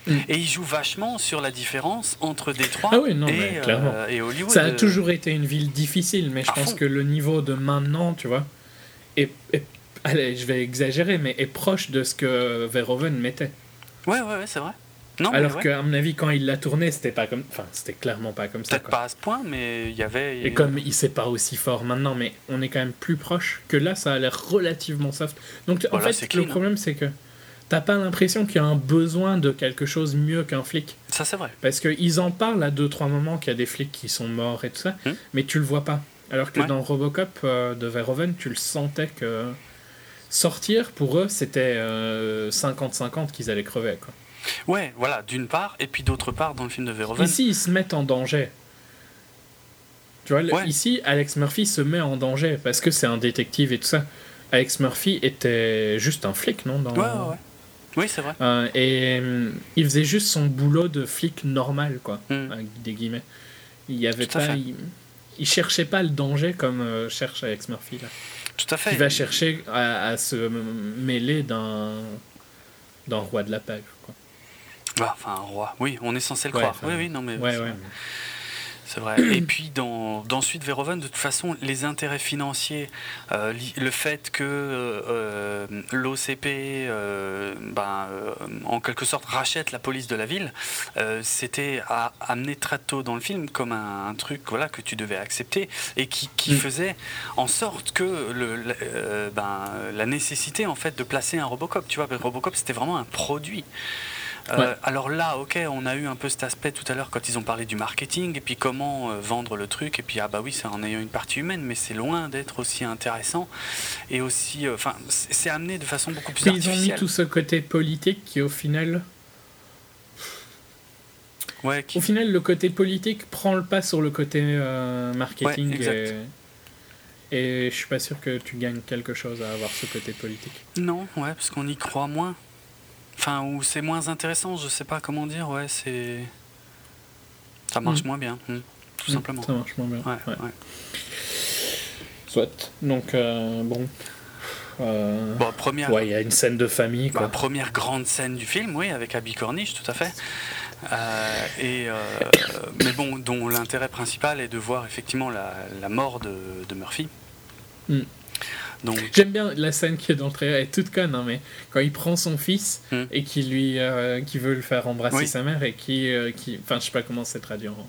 Mm. Et il joue vachement sur la différence entre Détroit ah et, euh, et, Hollywood. Ça a toujours été une ville difficile, mais je pense que le niveau de maintenant, tu vois, est, allez, je vais exagérer, mais est proche de ce que Verhoeven mettait. Ouais, ouais, ouais c'est vrai. Alors qu'à mon avis, quand il l'a tourné, c'était pas comme, enfin, c'était clairement pas comme ça. Peut-être pas à ce point, mais il y avait. Et comme il sait pas aussi fort maintenant, mais on est quand même plus proche que là, ça a l'air relativement soft. Donc en fait, le problème c'est que t'as pas l'impression qu'il y a un besoin de quelque chose mieux qu'un flic. Ça c'est vrai. Parce qu'ils en parlent à deux trois moments qu'il y a des flics qui sont morts et tout ça, hmm. mais tu le vois pas. Alors que dans Robocop euh, de Verhoeven, tu le sentais que sortir pour eux c'était 50-50 euh, qu'ils allaient crever quoi. Ouais, voilà, d'une part, et puis d'autre part, dans le film de Verhoeven. Ici, ils se mettent en danger. Tu vois, ici, Alex Murphy se met en danger parce que c'est un détective et tout ça. Alex Murphy était juste un flic, non dans... Ouais, ouais, Oui, c'est vrai. Euh, et euh, il faisait juste son boulot de flic normal, quoi, hmm. avec des guillemets. Il y avait pas. Il, cherchait pas le danger comme euh, cherche Alex Murphy, là. Tout à fait. Il va chercher à, se mêler d'un roi de la page. Ah, enfin, un roi. Oui, on est censé le croire. Oui, oui, non, mais. c'est vrai. Et puis, dans, dans Suite Verhoeven, de toute façon, les intérêts financiers, euh, le fait que euh, l'OCP, euh, ben, en quelque sorte, rachète la police de la ville, c'était amené très tôt dans le film comme un, truc voilà, que tu devais accepter et qui, qui mm. faisait en sorte que le, ben, la nécessité, en fait, de placer un Robocop. Tu vois, Robocop, c'était vraiment un produit. Euh, alors là, ok, on a eu un peu cet aspect tout à l'heure quand ils ont parlé du marketing et puis comment euh, vendre le truc et puis ah bah oui, c'est en ayant une partie humaine, mais c'est loin d'être aussi intéressant et aussi, euh, enfin, c'est amené de façon beaucoup plus Ils ont mis tout ce côté politique qui au final. Ouais, Au final, le côté politique prend le pas sur le côté marketing. et... et je suis pas sûr que tu gagnes quelque chose à avoir ce côté politique. Non, ouais, parce qu'on y croit moins. Enfin, ou c'est moins intéressant, je sais pas comment dire, ouais, c'est. Ça marche mm. moins bien, hmm, tout mm, simplement. Ça marche moins bien. Ouais, ouais. Soit. Donc, euh, bon. Euh... Bon, première. Ouais, il y a une scène de famille, quoi. Bah, première grande scène du film, oui, avec Abby Cornish, tout à fait. Euh, et, euh, mais bon, dont l'intérêt principal est de voir effectivement la, la mort de, de Murphy. Mm. J'aime bien la scène qui est dans le trailer, elle est toute conne, hein, mais quand il prend son fils hmm. et qui lui euh, qui veut le faire embrasser sa mère et qui, euh, qui enfin je sais pas comment c'est traduit en,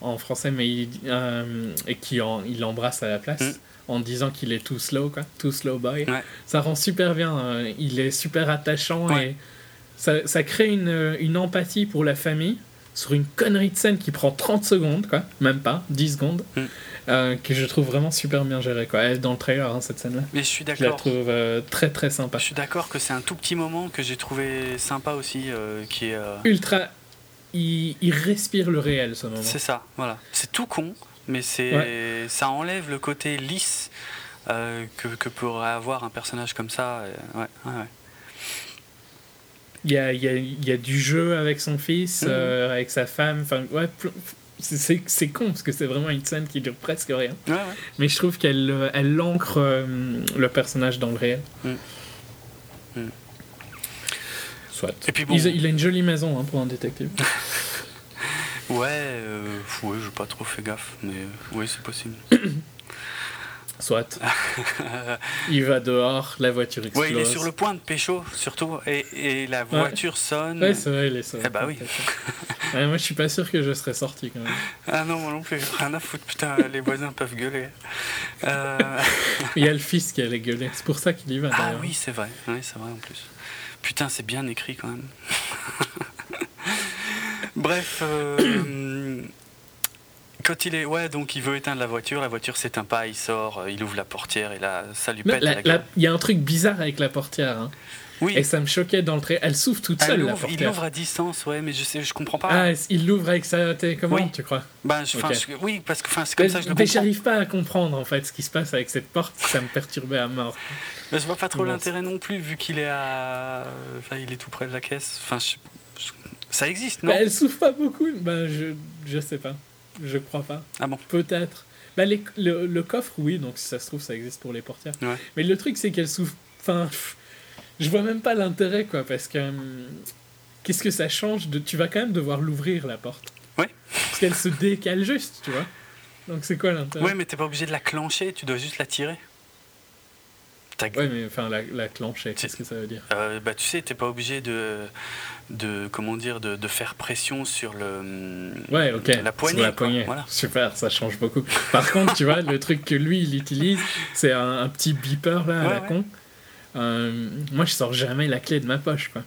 en, français, mais il, euh, et qui en, il l'embrasse à la place. Hmm. En disant qu'il est too slow, quoi, too slow boy. Ça rend super bien. il est super attachant et ça, ça crée une, une empathie pour la famille sur une connerie de scène qui prend 30 secondes, quoi, même pas, 10 secondes. Hmm. Euh, que je trouve vraiment super bien géré quoi. Elle est dans le trailer hein, cette scène là. Mais je suis d'accord. Je la trouve euh, très très sympa. Je suis d'accord que c'est un tout petit moment que j'ai trouvé sympa aussi euh, qui est ultra il, il, respire le réel ce moment. C'est ça, voilà. C'est tout con mais c'est ça enlève le côté lisse que, que, pourrait avoir un personnage comme ça. Ouais, ouais, ouais. Il y a, il, y a, il y a, du jeu avec son fils, mhm. avec sa femme, enfin ouais, c'est con parce que c'est vraiment une scène qui dure presque rien. Mais je trouve qu'elle euh, elle ancre euh, le personnage dans le réel. Mm. Mm. Soit. Et puis il, a une jolie maison hein, pour un détective. ouais, euh, ouais, pas trop fait gaffe, mais oui, c'est possible. Soit. il va dehors, la voiture explose. Il est sur le point de pécho, surtout, et, et la voiture sonne. Ouais, c'est vrai, il est sonne. Eh bah oui. moi, je suis pas sûr que je serais sorti quand même. Ah non, moi non plus, rien à foutre, putain, les voisins peuvent gueuler. Euh... il y a le fils qui allait gueuler, c'est pour ça qu'il y va. Ah oui, c'est vrai, oui, c'est vrai en plus. Putain, c'est bien écrit quand même. Bref. Euh, quand il est. Ouais, donc il veut éteindre la voiture, la voiture s'éteint pas, il sort, euh, il ouvre la portière et là, ça lui pète. Il y a un truc bizarre avec la portière. Hein. Oui. Et ça me choquait dans le trait. Elle s'ouvre toute seule, la portière. Il l'ouvre à distance, ouais, mais je sais, je comprends pas. Ah, il l'ouvre avec sa télécommande, tu crois ben, Oui, parce que c'est comme ça que je le Mais j'arrive pas à comprendre, en fait, ce qui se passe avec cette porte. Ça me perturbait à mort. Mais je vois pas trop l'intérêt non plus, vu qu'il est à. Enfin, il est tout près de la caisse. Enfin, ça existe, non? Bah, Elle s'ouvre pas beaucoup. Ben, je, je sais pas. Je crois pas. Ah bon Peut-être. Bah, le, le, coffre, oui, donc si ça se trouve, ça existe pour les portières. Mais le truc, c'est qu'elle s'ouvre. Enfin, je vois même pas l'intérêt, quoi, parce que. Hum, qu'est-ce que ça change de... Tu vas quand même devoir l'ouvrir, la porte. Ouais. Parce qu'elle se décale juste, tu vois. Donc c'est quoi l'intérêt? Ouais, mais t'es pas obligé de la clencher, tu dois juste la tirer. Ouais, mais enfin, la, la qu'est-ce que ça veut dire euh, bah, Tu sais, t'es pas obligé de, de, comment dire, de, de, faire pression sur le, ouais, ok la poignée. la poignée. Voilà. Super, ça change beaucoup. Par contre, tu vois, le truc que lui, il utilise, c'est un, petit beeper là, à la con. Euh, moi, je sors jamais la clé de ma poche, quoi.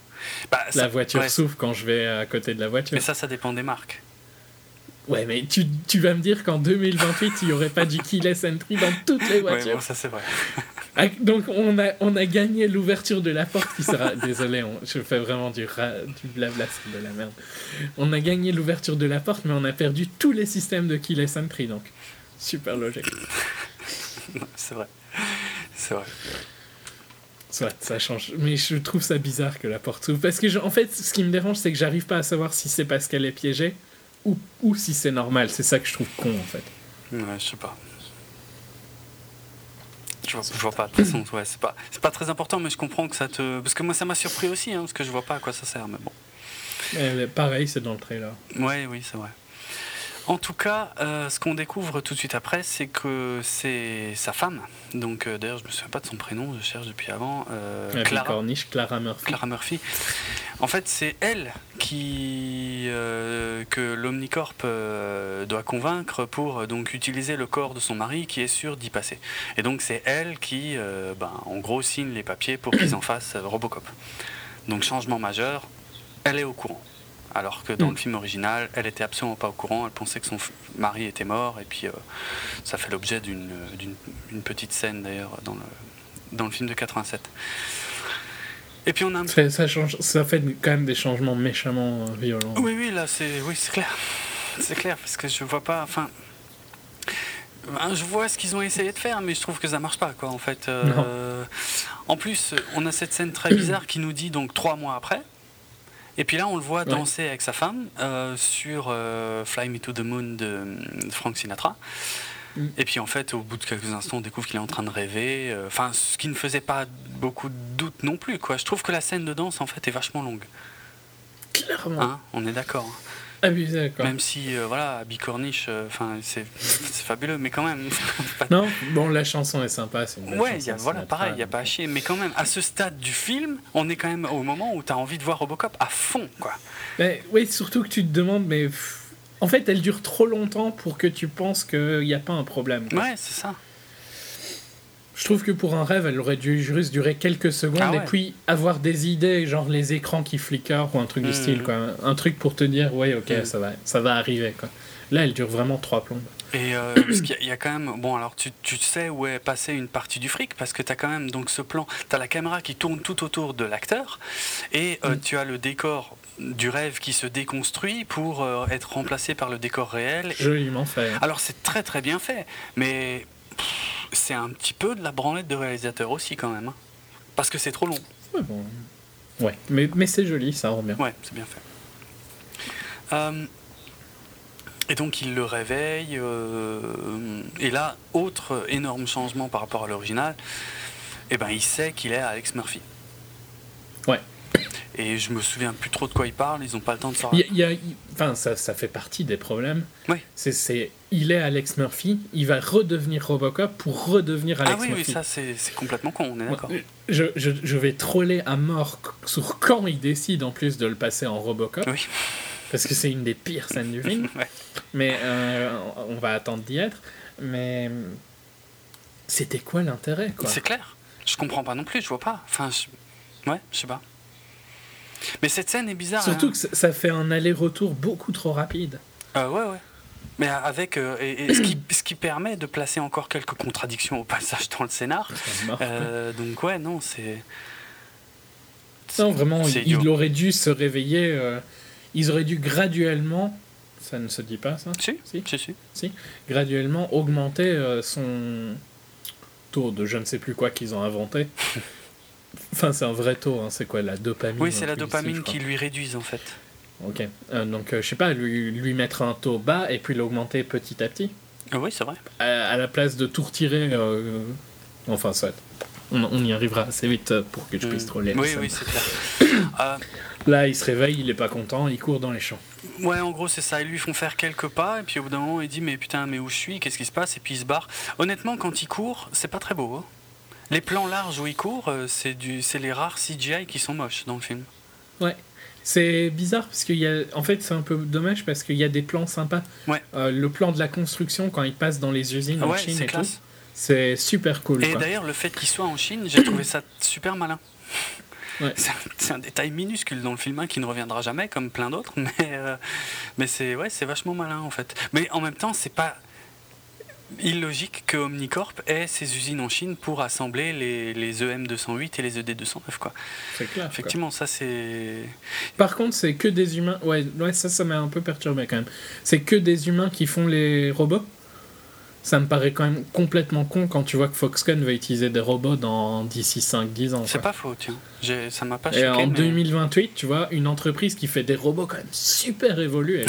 Bah, la voiture s'ouvre quand je vais à côté de la voiture. Mais ça, ça dépend des marques. Ouais, mais tu, tu vas me dire qu'en 2028, il n'y aurait pas du keyless entry dans toutes les voitures. Ouais, ça c'est vrai. Ah, donc on a, on a gagné l'ouverture de la porte qui sera... Désolé, je fais vraiment du, du blabla, de la merde. On a gagné l'ouverture de la porte, mais on a perdu tous les systèmes de keyless entry, donc super logique. c'est vrai. C'est vrai. Soit, ça change. Mais je trouve ça bizarre que la porte s'ouvre. Parce que, en fait, ce qui me dérange, c'est que j'arrive pas à savoir si c'est parce qu'elle est piégée ou, ou si c'est normal. C'est ça que je trouve con, en fait. Ouais, je sais pas. Je vois, vois pas, de toute façon, ouais, c'est pas, pas très important, mais je comprends que ça te. Parce que moi, ça m'a surpris aussi, hein, parce que je vois pas à quoi ça sert, mais bon. pareil, c'est dans le trailer. Ouais, oui, c'est vrai. En tout cas, euh, ce qu'on découvre tout de suite après, c'est que c'est sa femme. Donc, euh, d'ailleurs, je me souviens pas de son prénom, je cherche depuis avant. Euh, Clara, Corniche, Clara Murphy. Clara Murphy. En fait, c'est elle qui que l'Omnicorp doit convaincre pour donc utiliser le corps de son mari, qui est sûr d'y passer. Et donc, c'est elle qui, ben, en gros, signe les papiers pour qu'ils en fassent Robocop. Donc, changement majeur, elle est au courant. Alors que dans mm. le film original, elle était absolument pas au courant, elle pensait que son mari était mort, et puis euh, ça fait l'objet d'une petite scène d'ailleurs dans le, dans le film de 87. Et puis on a ça, ça, change, ça fait quand même des changements méchamment euh, violents. Oui, oui, là c'est oui, clair. C'est clair, parce que je vois pas. Enfin. Ben, je vois ce qu'ils ont essayé de faire, mais je trouve que ça marche pas, quoi, en fait. Euh, en plus, on a cette scène très bizarre qui nous dit donc trois mois après, et puis là, on le voit danser avec sa femme euh, sur euh, Fly Me to the Moon de, Frank Sinatra. Mm. Et puis en fait, au bout de quelques instants, on découvre qu'il est en train de rêver. Euh, enfin, ce qui ne faisait pas beaucoup de doute non plus. Quoi. Je trouve que la scène de danse, en fait, est vachement longue. Clairement. Hein, on est d'accord. Abusé, quoi. Même si, euh, voilà, Bicorniche, euh, enfin, c'est fabuleux, mais quand même. non, bon, la chanson est sympa, c'est une Ouais, y a, voilà, pareil, il n'y a pas à chier, mais quand même, à ce stade du film, on est quand même au moment où tu as envie de voir Robocop à fond, quoi. Mais, oui, surtout que tu te demandes, mais. En fait, elle dure trop longtemps pour que tu penses qu'il n'y a pas un problème. Ouais, c'est ça. Je trouve que pour un rêve, elle aurait dû juste durer quelques secondes ah et puis avoir des idées, genre les écrans qui fliquent ou un truc du hmm. style, quoi. Un truc pour te dire, ouais, ok, hmm. ça, va, ça va arriver, quoi. Là, elle dure vraiment trois plombes. Et euh, parce qu'il y, a quand même. Bon, alors tu, tu, sais où est passée une partie du fric, parce que tu as quand même donc ce plan. Tu as la caméra qui tourne tout autour de l'acteur, et euh, hmm. tu as le décor du rêve qui se déconstruit pour euh, être remplacé par le décor réel. Joliment fait. Alors c'est très très bien fait, mais c'est un petit peu de la branlette de réalisateur aussi quand même. Hein. Parce que c'est trop long. Ouais, bon. ouais. mais, mais c'est joli, ça rend bien. Ouais, c'est bien fait. Euh, et donc il le réveille. Euh, et là, autre énorme changement par rapport à l'original, eh ben, il sait qu'il est Alex Murphy. Et je me souviens plus trop de quoi ils parlent, ils n'ont pas le temps de s'en Enfin, ça, ça, fait partie des problèmes. Oui. C'est, il est Alex Murphy, il va redevenir Robocop pour redevenir Alex Murphy. Ah oui, oui ça c'est, complètement con, on est d'accord. Je, je, je, vais troller à mort sur quand il décide en plus de le passer en Robocop. Oui. Parce que c'est une des pires scènes du film. ouais. Mais euh, on va attendre d'y être. Mais c'était quoi l'intérêt C'est clair. Je comprends pas non plus, je vois pas. Enfin, ouais, je sais pas. Mais cette scène est bizarre. Surtout hein. que ça fait un aller-retour beaucoup trop rapide. Euh, ouais, ouais. Mais avec euh, et, ce, qui, ce, qui, permet de placer encore quelques contradictions au passage dans le scénar. Euh, donc ouais, non, c'est. Non, vraiment, il, aurait dû se réveiller. Euh, ils auraient dû graduellement. Ça ne se dit pas, ça Si, si, si. si. Graduellement augmenter son taux de je ne sais plus quoi qu'ils ont inventé. Enfin, c'est un vrai taux, hein. c'est quoi la dopamine Oui, c'est la dopamine qui lui réduise en fait. Ok. Euh, donc, euh, je sais pas, lui, lui mettre un taux bas et puis l'augmenter petit à petit. Ah oui, c'est vrai. À, la place de tout retirer. Euh, enfin, soit. On, on, y arrivera assez vite pour que je puisse mm. troller. Oui, oui, c'est clair. Là, il se réveille, il est pas content, il court dans les champs. Ouais, en gros, c'est ça. Ils lui font faire quelques pas, et puis au bout d'un moment, il dit Mais putain, mais où je suis? Qu'est-ce qui se passe? Et puis il se barre. Honnêtement, quand il court, c'est pas très beau. Hein. Les plans larges où il court, c'est les rares CGI qui sont moches dans le film. Ouais. C'est bizarre parce qu'il y a. En fait, c'est un peu dommage parce qu'il y a des plans sympas. Ouais. Euh, le plan de la construction quand il passe dans les usines en Chine et tout. C'est super cool. Et d'ailleurs, le fait qu'il soit en Chine, j'ai trouvé ça super malin. Ouais. C'est un, détail minuscule dans le film hein, qui ne reviendra jamais, comme plein d'autres, mais, euh, mais c'est ouais, vachement malin en fait. Mais en même temps, c'est pas illogique que Omnicorp ait ses usines en Chine pour assembler les, les EM208 et les ED209 quoi. C'est clair. Effectivement, ça c'est. Par contre, c'est que des humains. Ouais, ouais ça, ça m'a un peu perturbé quand même. C'est que des humains qui font les robots ça me paraît quand même complètement con quand tu vois que Foxconn va utiliser des robots dans d'ici 5-10 ans. C'est pas faux, tiens. Ça m'a pas choqué. Et en 2028, tu vois, une entreprise qui fait des robots quand même super évolués,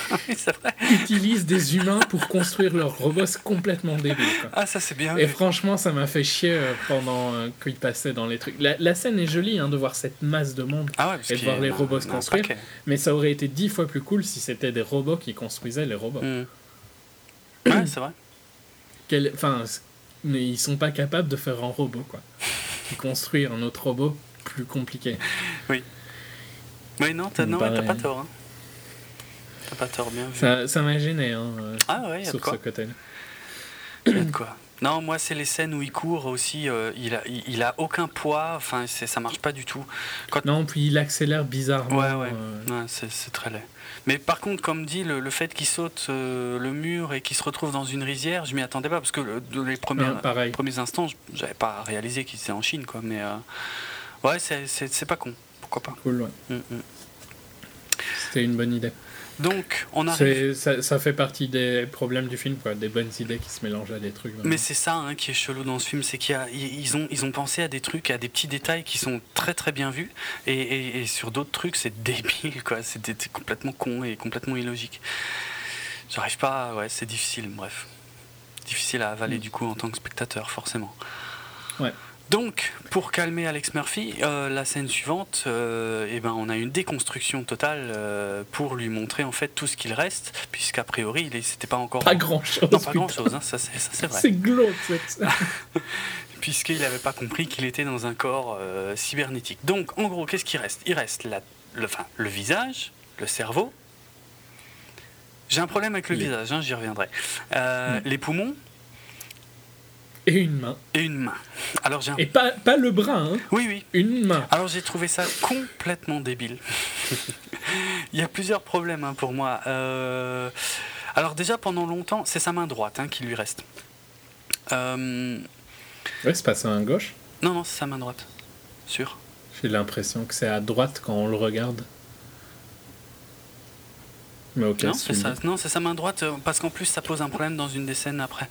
utilise des humains pour construire leurs robots, c'est complètement débile. Ah, ça c'est bien. Et franchement, ça m'a fait chier euh, pendant euh, qu'ils passaient dans les trucs. La, scène est jolie hein, de voir cette masse de monde ah et de voir les robots se construire. Mais ça aurait été dix fois plus cool si c'était des robots qui construisaient les robots. Hmm. Ouais, c'est vrai. Enfin, mais ils sont pas capables de faire un robot, quoi. construire un autre robot plus compliqué. Oui. Oui, non, t'as non, pas tort. Hein. T'as pas tort, bien vu. Ça m'a gêné, hein, ah ouais, sur ce côté-là. quoi non, moi, c'est les scènes où il court aussi. Euh, il, a, il, a aucun poids. Enfin, ça marche pas du tout. Quand... Non, puis il accélère bizarrement. Ouais, ouais. Euh. c'est très laid. Mais par contre, comme dit, le, fait qu'il saute euh, le mur et qu'il se retrouve dans une rizière, je m'y attendais pas parce que dans les premiers, premiers instants, j'avais pas réalisé qu'il était en Chine, quoi. Mais ouais, c'est pas con. Pourquoi pas Cool, ouais. Mm, mm. C'était une bonne idée. Donc, on arrive. Ça, ça, fait partie des problèmes du film, quoi, des bonnes idées qui se mélangent à des trucs. Mais c'est ça hein, qui est chelou dans ce film, c'est qu'ils ont, ils ont pensé à des trucs, à des petits détails qui sont très très bien vus, et, et, sur d'autres trucs, c'est débile, quoi. C'est complètement con et complètement illogique. J'arrive pas, ouais, c'est difficile, bref. Difficile à avaler mm. du coup en tant que spectateur, forcément. Ouais. Donc, pour calmer Alex Murphy, euh, la scène suivante, euh, eh ben, on a une déconstruction totale euh, pour lui montrer en fait tout ce qu'il reste, puisqu'a priori, c'était pas encore. Pas grand chose. Non, pas grand chose, hein, ça c'est vrai. C'est glauque, Puisqu'il n'avait pas compris qu'il était dans un corps cybernétique. Donc, en gros, qu'est-ce qui reste? Il reste la, le, enfin, le visage, le cerveau. J'ai un problème avec le visage, hein, j'y reviendrai. Mm. Les poumons, et une main. Et une main. Alors Et pas, pas le bras, hein Oui, oui. Une main. Alors j'ai trouvé ça complètement débile. Il y a plusieurs problèmes hein, pour moi. Euh, alors déjà, pendant longtemps, c'est sa main droite hein, qui lui reste. Euh... Ouais, c'est pas sa main gauche Non, non, c'est sa main droite. Sûr. J'ai l'impression que c'est à droite quand on le regarde non, c'est ça. Non, c'est sa main droite, euh, parce qu'en plus, ça pose un problème dans une des scènes après.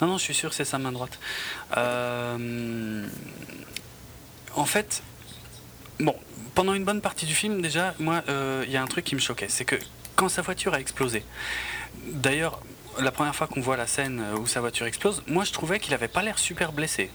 Non, non, je suis sûr que c'est sa main droite. Euh, en fait, bon, pendant une bonne partie du film, déjà, moi, euh, il y a un truc qui me choquait, c'est que quand sa voiture a explosé, d'ailleurs, la première fois qu'on voit la scène où sa voiture explose, moi, je trouvais qu'il avait pas l'air super blessé.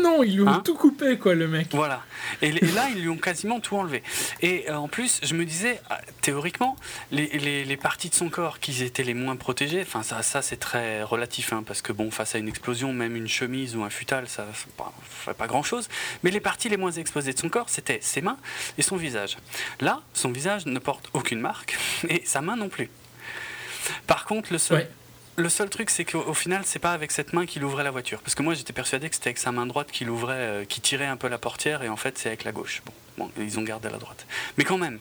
Non, ils lui ont hein tout coupé, quoi, le mec. Voilà. Et, là, ils lui ont quasiment tout enlevé. Et euh, en plus, je me disais, ah, théoriquement, les, parties de son corps qui étaient les moins protégées, enfin, ça, ça c'est très relatif, hein, parce que bon, face à une explosion, même une chemise ou un futal, ça ne fait pas grand-chose. Mais les parties les moins exposées de son corps, c'était ses mains et son visage. Là, son visage ne porte aucune marque, et sa main non plus. Par contre, le seul, le seul truc, c'est qu'au final, c'est pas avec cette main qu'il ouvrait la voiture. Parce que moi, j'étais persuadé que c'était avec sa main droite qu'il ouvrait, euh, qui tirait un peu la portière, et en fait, c'est avec la gauche. Bon, ils ont gardé la droite. Mais quand même,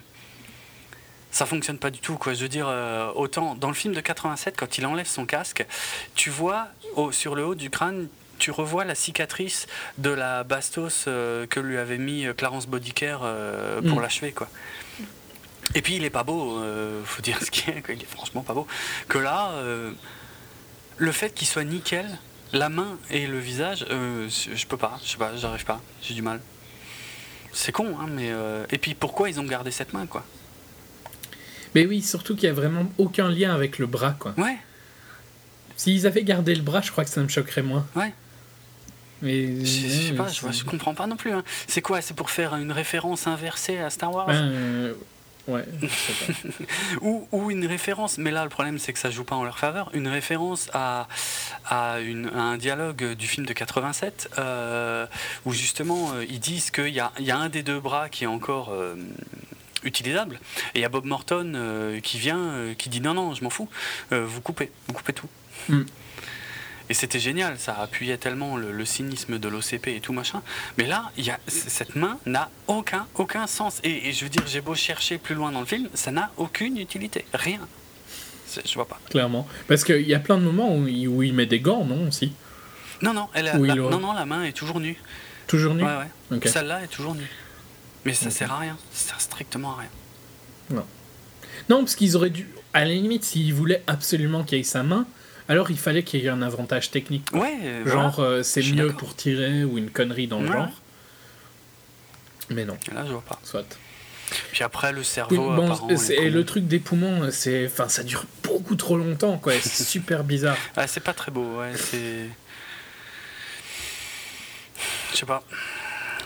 ça fonctionne pas du tout. Quoi. Je veux dire, euh, autant dans le film de 87, quand il enlève son casque, tu vois sur le haut du crâne, tu revois la cicatrice de la bastos euh, que lui avait mis Clarence Bodicare pour mm. l'achever, quoi. Et puis il est pas beau, faut dire ce qui est, il est franchement pas beau. Que là, le fait qu'il soit nickel, la main et le visage, euh, je peux pas, je sais pas, j'arrive pas, j'ai du mal. C'est con, hein, mais. Euh, et puis pourquoi ils ont gardé cette main, quoi? Mais oui, surtout qu'il y a vraiment aucun lien avec le bras, quoi. Ouais. S'ils avaient gardé le bras, je crois que ça me choquerait moins. Ouais. Mais. Je, sais pas, je, comprends pas non plus. Hein. C'est quoi C'est pour faire une référence inversée à Star Wars? Ben, Ouais, ou, ou, une référence, mais là le problème c'est que ça joue pas en leur faveur, une référence à, à, une, un dialogue du film de 87 euh, où justement euh, ils disent qu'il y a, y a, un des deux bras qui est encore euh, utilisable et il y a Bob Morton qui vient, qui dit non, non, je m'en fous, vous coupez, vous coupez tout. Mm. Et c'était génial, ça appuyait tellement le, cynisme de l'OCP et tout machin. Mais là, y a, cette main n'a aucun, aucun sens. Et, je veux dire, j'ai beau chercher plus loin dans le film, ça n'a aucune utilité. Rien. Je vois pas. Clairement. Parce qu'il y a plein de moments où il, où il, met des gants, non aussi? Non, non, elle non, non, la main est toujours nue. Toujours nue? Ouais, ouais. Celle-là est toujours nue. Mais ça sert à rien. Ça sert strictement à rien. Non. Non, parce qu'ils auraient dû. À la limite, s'ils voulaient absolument qu'il y ait sa main, alors il fallait qu'il y ait un avantage technique. Ouais, genre euh, c'est mieux pour tirer ou une connerie dans le genre. Mais non. Là je vois pas. Soit. Puis après le cerveau. et le truc des poumons, c'est, enfin ça dure beaucoup trop longtemps quoi. C'est super bizarre. Ah, c'est pas très beau, ouais. C'est. Je sais pas.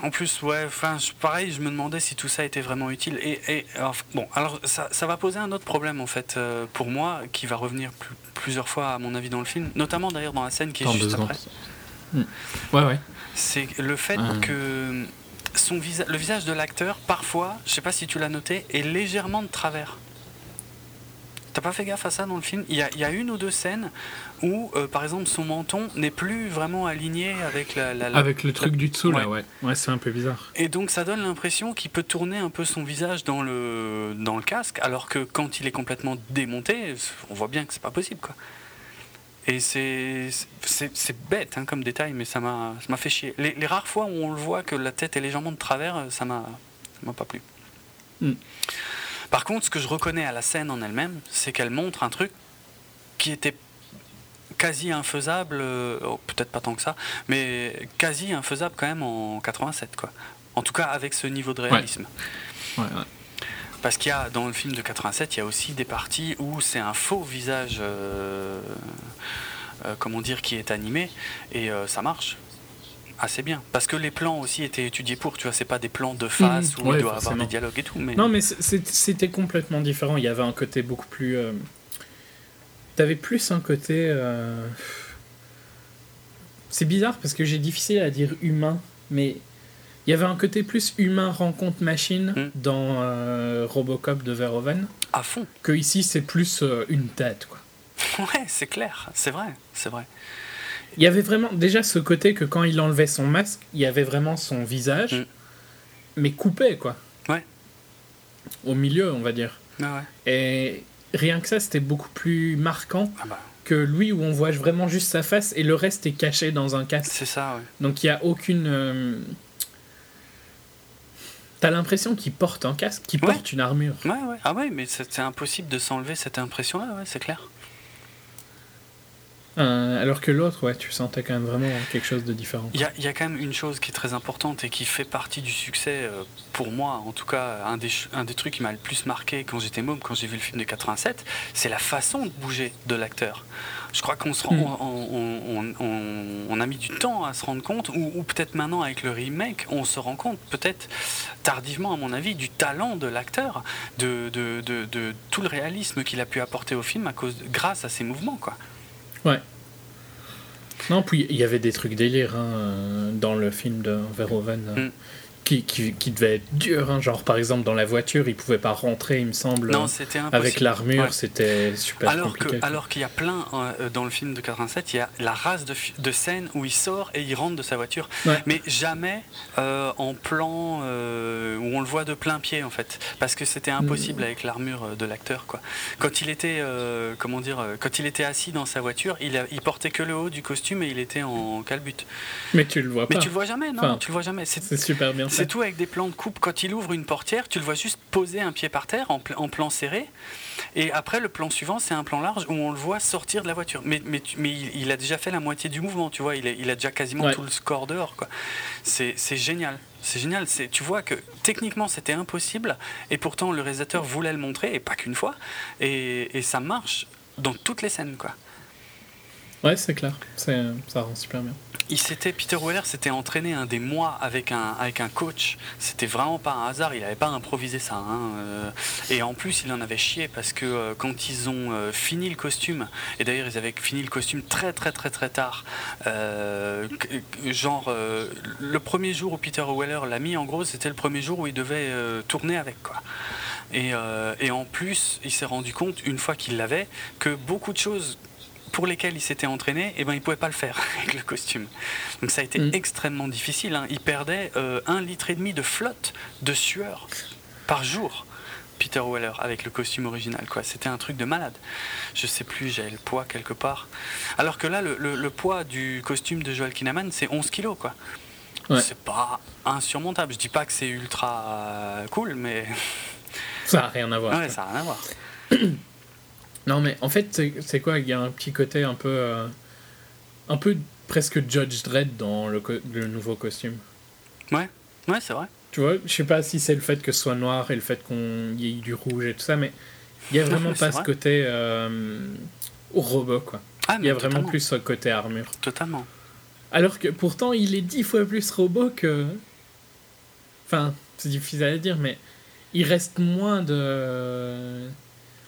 En plus, ouais, enfin, pareil, je me demandais si tout ça était vraiment utile. Et, bon, alors ça, ça, va poser un autre problème en fait euh, pour moi, qui va revenir plusieurs fois à mon avis dans le film, notamment d'ailleurs dans la scène qui est juste après. Hmm. Ouais, ouais. C'est le fait que son visage, le visage de l'acteur, parfois, je sais pas si tu l'as noté, est légèrement de travers. T'as pas fait gaffe à ça dans le film? Il y, a, il y, a, une ou deux scènes où, euh, par exemple, son menton n'est plus vraiment aligné avec la. avec le truc du dessous, là, ouais. Ouais, c'est un peu bizarre. Et donc, ça donne l'impression qu'il peut tourner un peu son visage dans le, dans le casque, alors que quand il est complètement démonté, on voit bien que c'est pas possible, quoi. Et c'est bête hein, comme détail, mais ça m'a fait chier. Les, les, rares fois où on le voit que la tête est légèrement de travers, ça m'a pas plu. Mm. Par contre, ce que je reconnais à la scène en elle-même, c'est qu'elle montre un truc qui était quasi infaisable, euh, oh, peut-être pas tant que ça, mais quasi infaisable quand même en 87, quoi. En tout cas, avec ce niveau de réalisme. Parce qu'il y a, dans le film de 87, il y a aussi des parties où c'est un faux visage, euh, euh, comment dire, qui est animé, et ça marche assez bien. Parce que les plans aussi étaient étudiés pour, tu vois, c'est pas des plans de face mmh, où il doit avoir des dialogues et tout. Mais... Non, mais c'était complètement différent. Il y avait un côté beaucoup plus. Euh... T'avais plus un côté. Euh... C'est bizarre parce que j'ai difficile à dire humain, mais il y avait un côté plus humain rencontre machine mmh. dans euh, Robocop de Verhoeven. À fond. Que ici, c'est plus une tête, quoi. Ouais, c'est clair, c'est vrai, c'est vrai. Il y avait vraiment déjà ce côté que quand il enlevait son masque, il y avait vraiment son visage, mm. mais coupé, quoi. Ouais. Au milieu, on va dire. Ah et rien que ça, c'était beaucoup plus marquant ah bah. que lui, où on voit vraiment juste sa face et le reste est caché dans un casque. C'est ça, ouais. Donc il n'y a aucune. Euh, t'as l'impression qu'il porte un casque, qu'il porte une armure. Ouais, ouais. Ah ouais, mais c'est impossible de s'enlever cette impression-là, ouais, c'est clair. Euh, alors que l'autre, ouais, tu sentais quand même vraiment quelque chose de différent. Il y a, y a, quand même une chose qui est très importante et qui fait partie du succès, euh, pour moi, en tout cas, un des, un des trucs qui m'a le plus marqué quand j'étais môme, quand j'ai vu le film de 87, c'est la façon de bouger de l'acteur. Je crois qu'on se rend, mm. on, on, on, a mis du temps à se rendre compte, ou, ou peut-être maintenant avec le remake, on se rend compte, peut-être tardivement à mon avis, du talent de l'acteur, de, de, de, de, tout le réalisme qu'il a pu apporter au film à cause, grâce à ses mouvements, quoi. Ouais. Non, puis il y avait des trucs délire hein, dans le film de Verhoeven. Mm qui, qui, qui, devait être dur. Hein. Genre, par exemple, dans la voiture, il pouvait pas rentrer, il me semble. Non, c'était Avec l'armure, c'était super alors compliqué. Que, alors qu'il y a plein, euh, dans le film de 87, il y a la race de, de scènes où il sort et il rentre de sa voiture. Ouais. Mais jamais euh, en plan euh, où on le voit de plein pied, en fait. Parce que c'était impossible mmh. avec l'armure de l'acteur, quoi. Quand il était, comment dire, quand il était assis dans sa voiture, il, a, il portait que le haut du costume et il était en calbute. Mais tu le vois pas. Mais tu le vois jamais, non, enfin, tu le vois jamais. C'est super bien c'est tout avec des plans de coupe. Quand il ouvre une portière, tu le vois juste poser un pied par terre en, pl en plan serré. Et après, le plan suivant, c'est un plan large où on le voit sortir de la voiture. Mais, mais, mais il, il, a déjà fait la moitié du mouvement, tu vois. Il a, il a déjà quasiment ouais. tout le score dehors. C'est génial. C'est génial. Tu vois que techniquement, c'était impossible. Et pourtant, le réalisateur voulait le montrer, et pas qu'une fois. Et, et, ça marche dans toutes les scènes. Quoi. Ouais, c'est clair. Ça rend super bien il s'était Peter Weller s'était entraîné un des mois avec un avec un coach. C'était vraiment pas un hasard. Il n'avait pas improvisé ça. Hein. Et en plus, il en avait chié parce que euh, quand ils ont euh, fini le costume, et d'ailleurs ils avaient fini le costume très très très très tard, euh, genre euh, le premier jour où Peter Weller l'a mis, en gros, c'était le premier jour où il devait euh, tourner avec quoi. Et en plus, il s'est rendu compte une fois qu'il l'avait que beaucoup de choses pour lesquels il s'était entraîné, eh ben, il ne pouvait pas le faire avec le costume. Donc ça a été mmh. extrêmement difficile. Hein. Il perdait euh, un litre et demi de flotte de sueur par jour. Peter Weller avec le costume original quoi c'était un truc de malade je sais plus j'ai le poids quelque part alors que là le, le, le poids du costume de Joel Kinnaman c'est 11 kilos quoi ouais. c'est pas insurmontable je dis pas que c'est ultra cool mais ça a rien à voir ouais, ça a rien à voir non, mais en fait, c'est quoi? Il y a un petit côté un peu. Euh, un peu presque Judge Dredd dans le, le nouveau costume. Ouais, ouais, c'est vrai. Tu vois, je sais pas si c'est le fait que ce soit noir et le fait qu'on y ait du rouge et tout ça, mais il y a vraiment pas ce côté euh, robot, quoi. Ah, il y a totalement. vraiment plus ce côté armure. Totalement. Alors que pourtant, il est dix fois plus robot que. Enfin, c'est difficile à dire, mais il reste moins de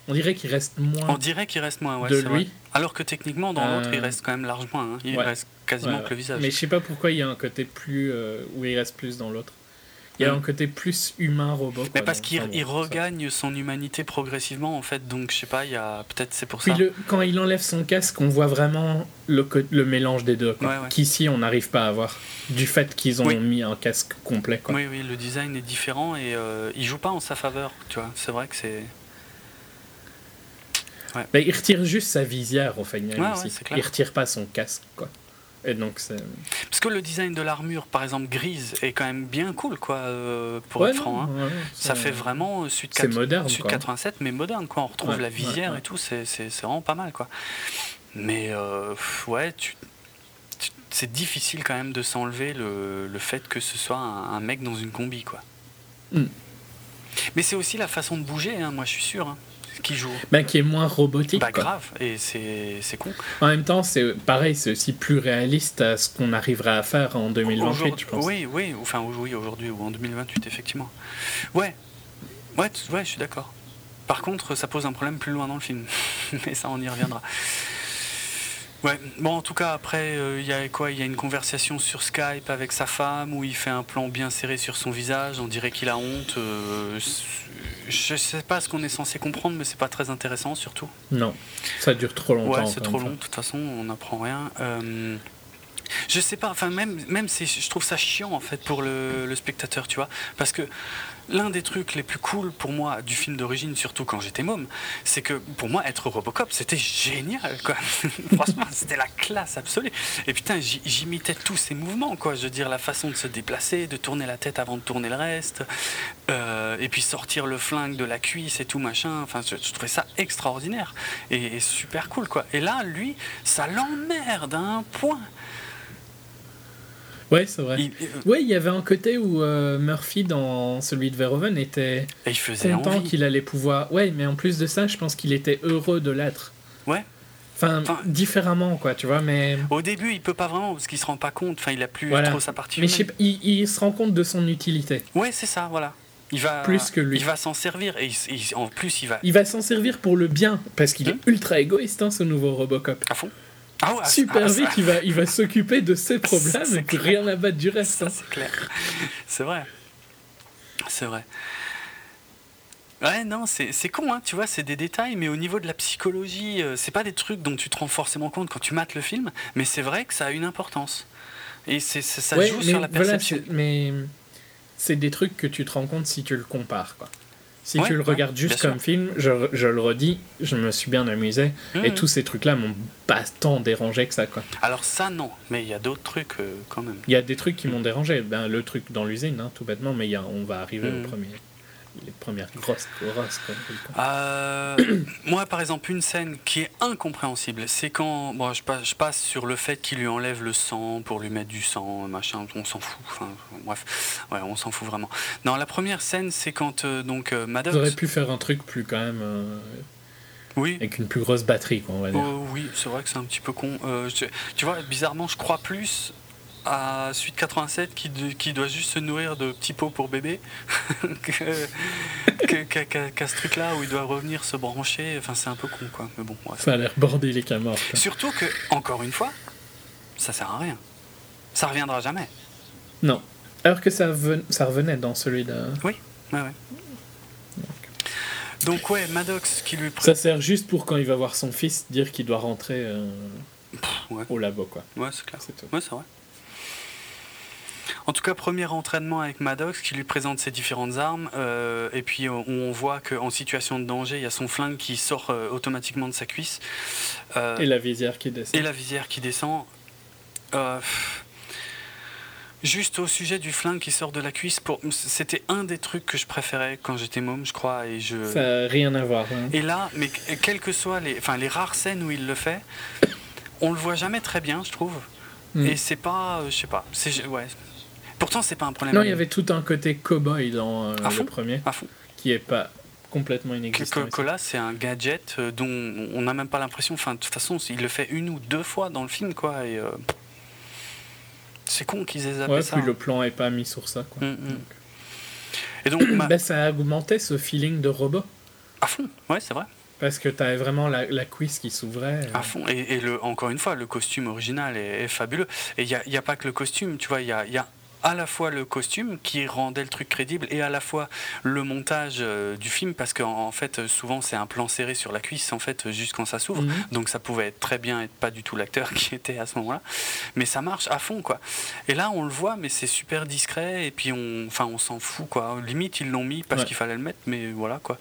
on dirait qu'il reste moins. On dirait qu'il reste moins, ouais, de lui. Vrai. Alors que techniquement, dans euh... l'autre, il reste quand même largement. Hein. Il ouais. reste quasiment ouais, que le visage. Mais je sais pas pourquoi il y a un côté plus. Euh, où il reste plus dans l'autre. Il y a mmh. un côté plus humain-robot. Mais parce qu'il il regagne son humanité progressivement, en fait. Donc, je sais pas, il y a. Peut-être c'est pour Puis ça. Le, quand il enlève son casque, on voit vraiment le, le mélange des deux. Ouais, Qu'ici, on n'arrive pas à voir. Du fait qu'ils ont oui. mis un casque complet. Quoi. Oui, oui, le design est différent et euh, il joue pas en sa faveur. Tu vois, c'est vrai que c'est. Ouais. Ben, il retire juste sa visière au final. Ouais. Ouais, il retire pas son casque. Quoi. Et donc. Parce que le design de l'armure, par exemple grise, est quand même bien cool, quoi, euh, pour ouais, être franc. Hein. Ouais, ça fait vraiment Sud, 4... moderne, Sud 87, mais moderne, quoi. On retrouve la visière et tout, c'est, vraiment pas mal, quoi. Mais euh, ouais, tu, tu, c'est difficile quand même de s'enlever le, le fait que ce soit un, un mec dans une combi, quoi. Mm. Mais c'est aussi la façon de bouger, hein, moi je suis sûr. Hein qui joue. Bah, qui est moins robotique. Bah, quoi. grave, et c'est, con. En même temps, c'est pareil, c'est aussi plus réaliste à ce qu'on arriverait à faire en 2028, Aujourd'hui, je pense. Oui, oui, enfin oui, aujourd'hui ou en 2028, effectivement. Ouais, ouais, ouais, je suis d'accord. Par contre, ça pose un problème plus loin dans le film, mais ça, on y reviendra. Ouais, bon, en tout cas, après, il euh, y a quoi? Il y a une conversation sur Skype avec sa femme où il fait un plan bien serré sur son visage. On dirait qu'il a honte. Euh, je sais pas ce qu'on est censé comprendre, mais c'est pas très intéressant, surtout. Non, ça dure trop longtemps. Ouais, c'est trop long. De toute façon, on n'apprend rien. Euh, je sais pas, enfin même, même je trouve ça chiant en fait pour le, le spectateur, tu vois, parce que l'un des trucs les plus cool pour moi du film d'origine, surtout quand j'étais môme, c'est que pour moi être Robocop c'était génial quoi. Franchement c'était la classe absolue. Et putain j'imitais tous ces mouvements quoi, je veux dire la façon de se déplacer, de tourner la tête avant de tourner le reste, euh, et puis sortir le flingue de la cuisse et tout machin. Enfin je, trouvais ça extraordinaire et, et, super cool quoi. Et là lui ça l'emmerde à un point. Ouais, c'est vrai. Il, ouais, il y avait un côté où euh, Murphy, dans celui de Verhoeven, était il faisait content qu'il allait pouvoir. Ouais, mais en plus de ça, je pense qu'il était heureux de l'être. Ouais. Enfin, différemment, quoi, tu vois, mais... Au début, il peut pas vraiment, parce qu'il se rend pas compte, enfin, il a plus trop sa partie Mais il, il, se rend compte de son utilité. Ouais, c'est ça, voilà. Il va, plus que lui. Il va s'en servir, et en plus, il va... Il va s'en servir pour le bien, parce qu'il est hum. ultra égoïste, hein, ce nouveau Robocop. À fond. Ah Super ah, vite, il va, il va s'occuper de ses problèmes et puis rien à battre du reste. Hein. C'est clair. C'est vrai. C'est vrai. Ouais, non, c'est con, hein, tu vois, c'est des détails, mais au niveau de la psychologie, euh, c'est pas des trucs dont tu te rends forcément compte quand tu mates le film, mais c'est vrai que ça a une importance. Et c'est ça joue sur la perception. mais c'est des trucs que tu te rends compte si tu le compares, quoi. Si tu le regardes juste comme film, je, je, le redis, je me suis bien amusé. Et mmh. tous ces trucs-là m'ont pas tant dérangé que ça. Quoi. Alors ça, non. Mais il y a d'autres trucs euh, quand même. Il y a des trucs qui m'ont dérangé. Ben, le truc dans l'usine, hein, tout bêtement, mais y a, on va arriver au mmh. premier les premières grosses grosses euh, moi, par exemple, une scène qui est incompréhensible, c'est quand bon, je, passe, je passe sur le fait qu'il lui enlève le sang pour lui mettre du sang, machin, on s'en fout. Enfin, bref, ouais, on s'en fout vraiment. Non, la première scène, c'est quand euh, donc euh, Maddox. Vous auriez pu faire un truc plus quand même. Euh, oui. Avec une plus grosse batterie, quoi, on va dire. oui, c'est vrai que c'est un petit peu con. tu vois, bizarrement, je crois plus à Suite 87 qui, qui doit juste se nourrir de petits pots pour bébé qu'à ce truc-là où il doit revenir se brancher. Enfin, c'est un peu con, quoi. Mais bon, Ça a l'air bordélique à mort. Surtout que, encore une fois, ça sert à rien. Ça reviendra jamais. Non. Alors que ça, ça revenait dans celui de. Oui, ouais, ouais. Donc, ouais, Maddox qui lui. Ça sert juste pour quand il va voir son fils dire qu'il doit rentrer euh, au labo, quoi. Ouais, c'est clair. Ouais, c'est vrai. En tout cas, premier entraînement avec Maddox qui lui présente ses différentes armes. Euh, et puis, on, on voit qu'en situation de danger, il y a son flingue qui sort euh, automatiquement de sa cuisse. Euh, et la visière qui descend. Et la visière qui descend. Juste au sujet du flingue qui sort de la cuisse, pour... c'était un des trucs que je préférais quand j'étais môme, je crois. Et je... Ça n'a rien à voir. Hein. Et là, mais quelles que soient les, enfin, les rares scènes où il le fait, on le voit jamais très bien, je trouve. Mm. Et c'est pas, je sais pas, c'est ouais, Pourtant, c'est pas un problème. Non, il y avait tout un côté cowboy dans euh, le premier, à fond. qui est pas complètement inexistant. Là, c'est un gadget euh, dont on n'a même pas l'impression. Enfin, de toute façon, il le fait une ou deux fois dans le film, quoi. Et euh, c'est con qu'ils aient zappé ouais, ça. Puis le plan est pas mis sur ça, quoi. Mm, mm. Et donc, bah, ça a augmenté ce feeling de robot. À fond, ouais, c'est vrai. Parce que tu avais vraiment la, la cuisse qui s'ouvrait. À fond. Et, le, encore une fois, le costume original est, fabuleux. Et il n'y a, y a, pas que le costume, tu vois, il y a, y a à la fois le costume qui rendait le truc crédible et à la fois le montage euh, du film parce qu'en en fait souvent c'est un plan serré sur la cuisse en fait juste quand ça s'ouvre. Mhm. donc ça pouvait être très bien être pas du tout l'acteur qui était à ce moment-là. Mais ça marche à fond quoi. Et là on le voit mais c'est super discret et puis on enfin on s'en fout quoi. Limite ils l'ont mis parce qu'il fallait le mettre mais voilà quoi.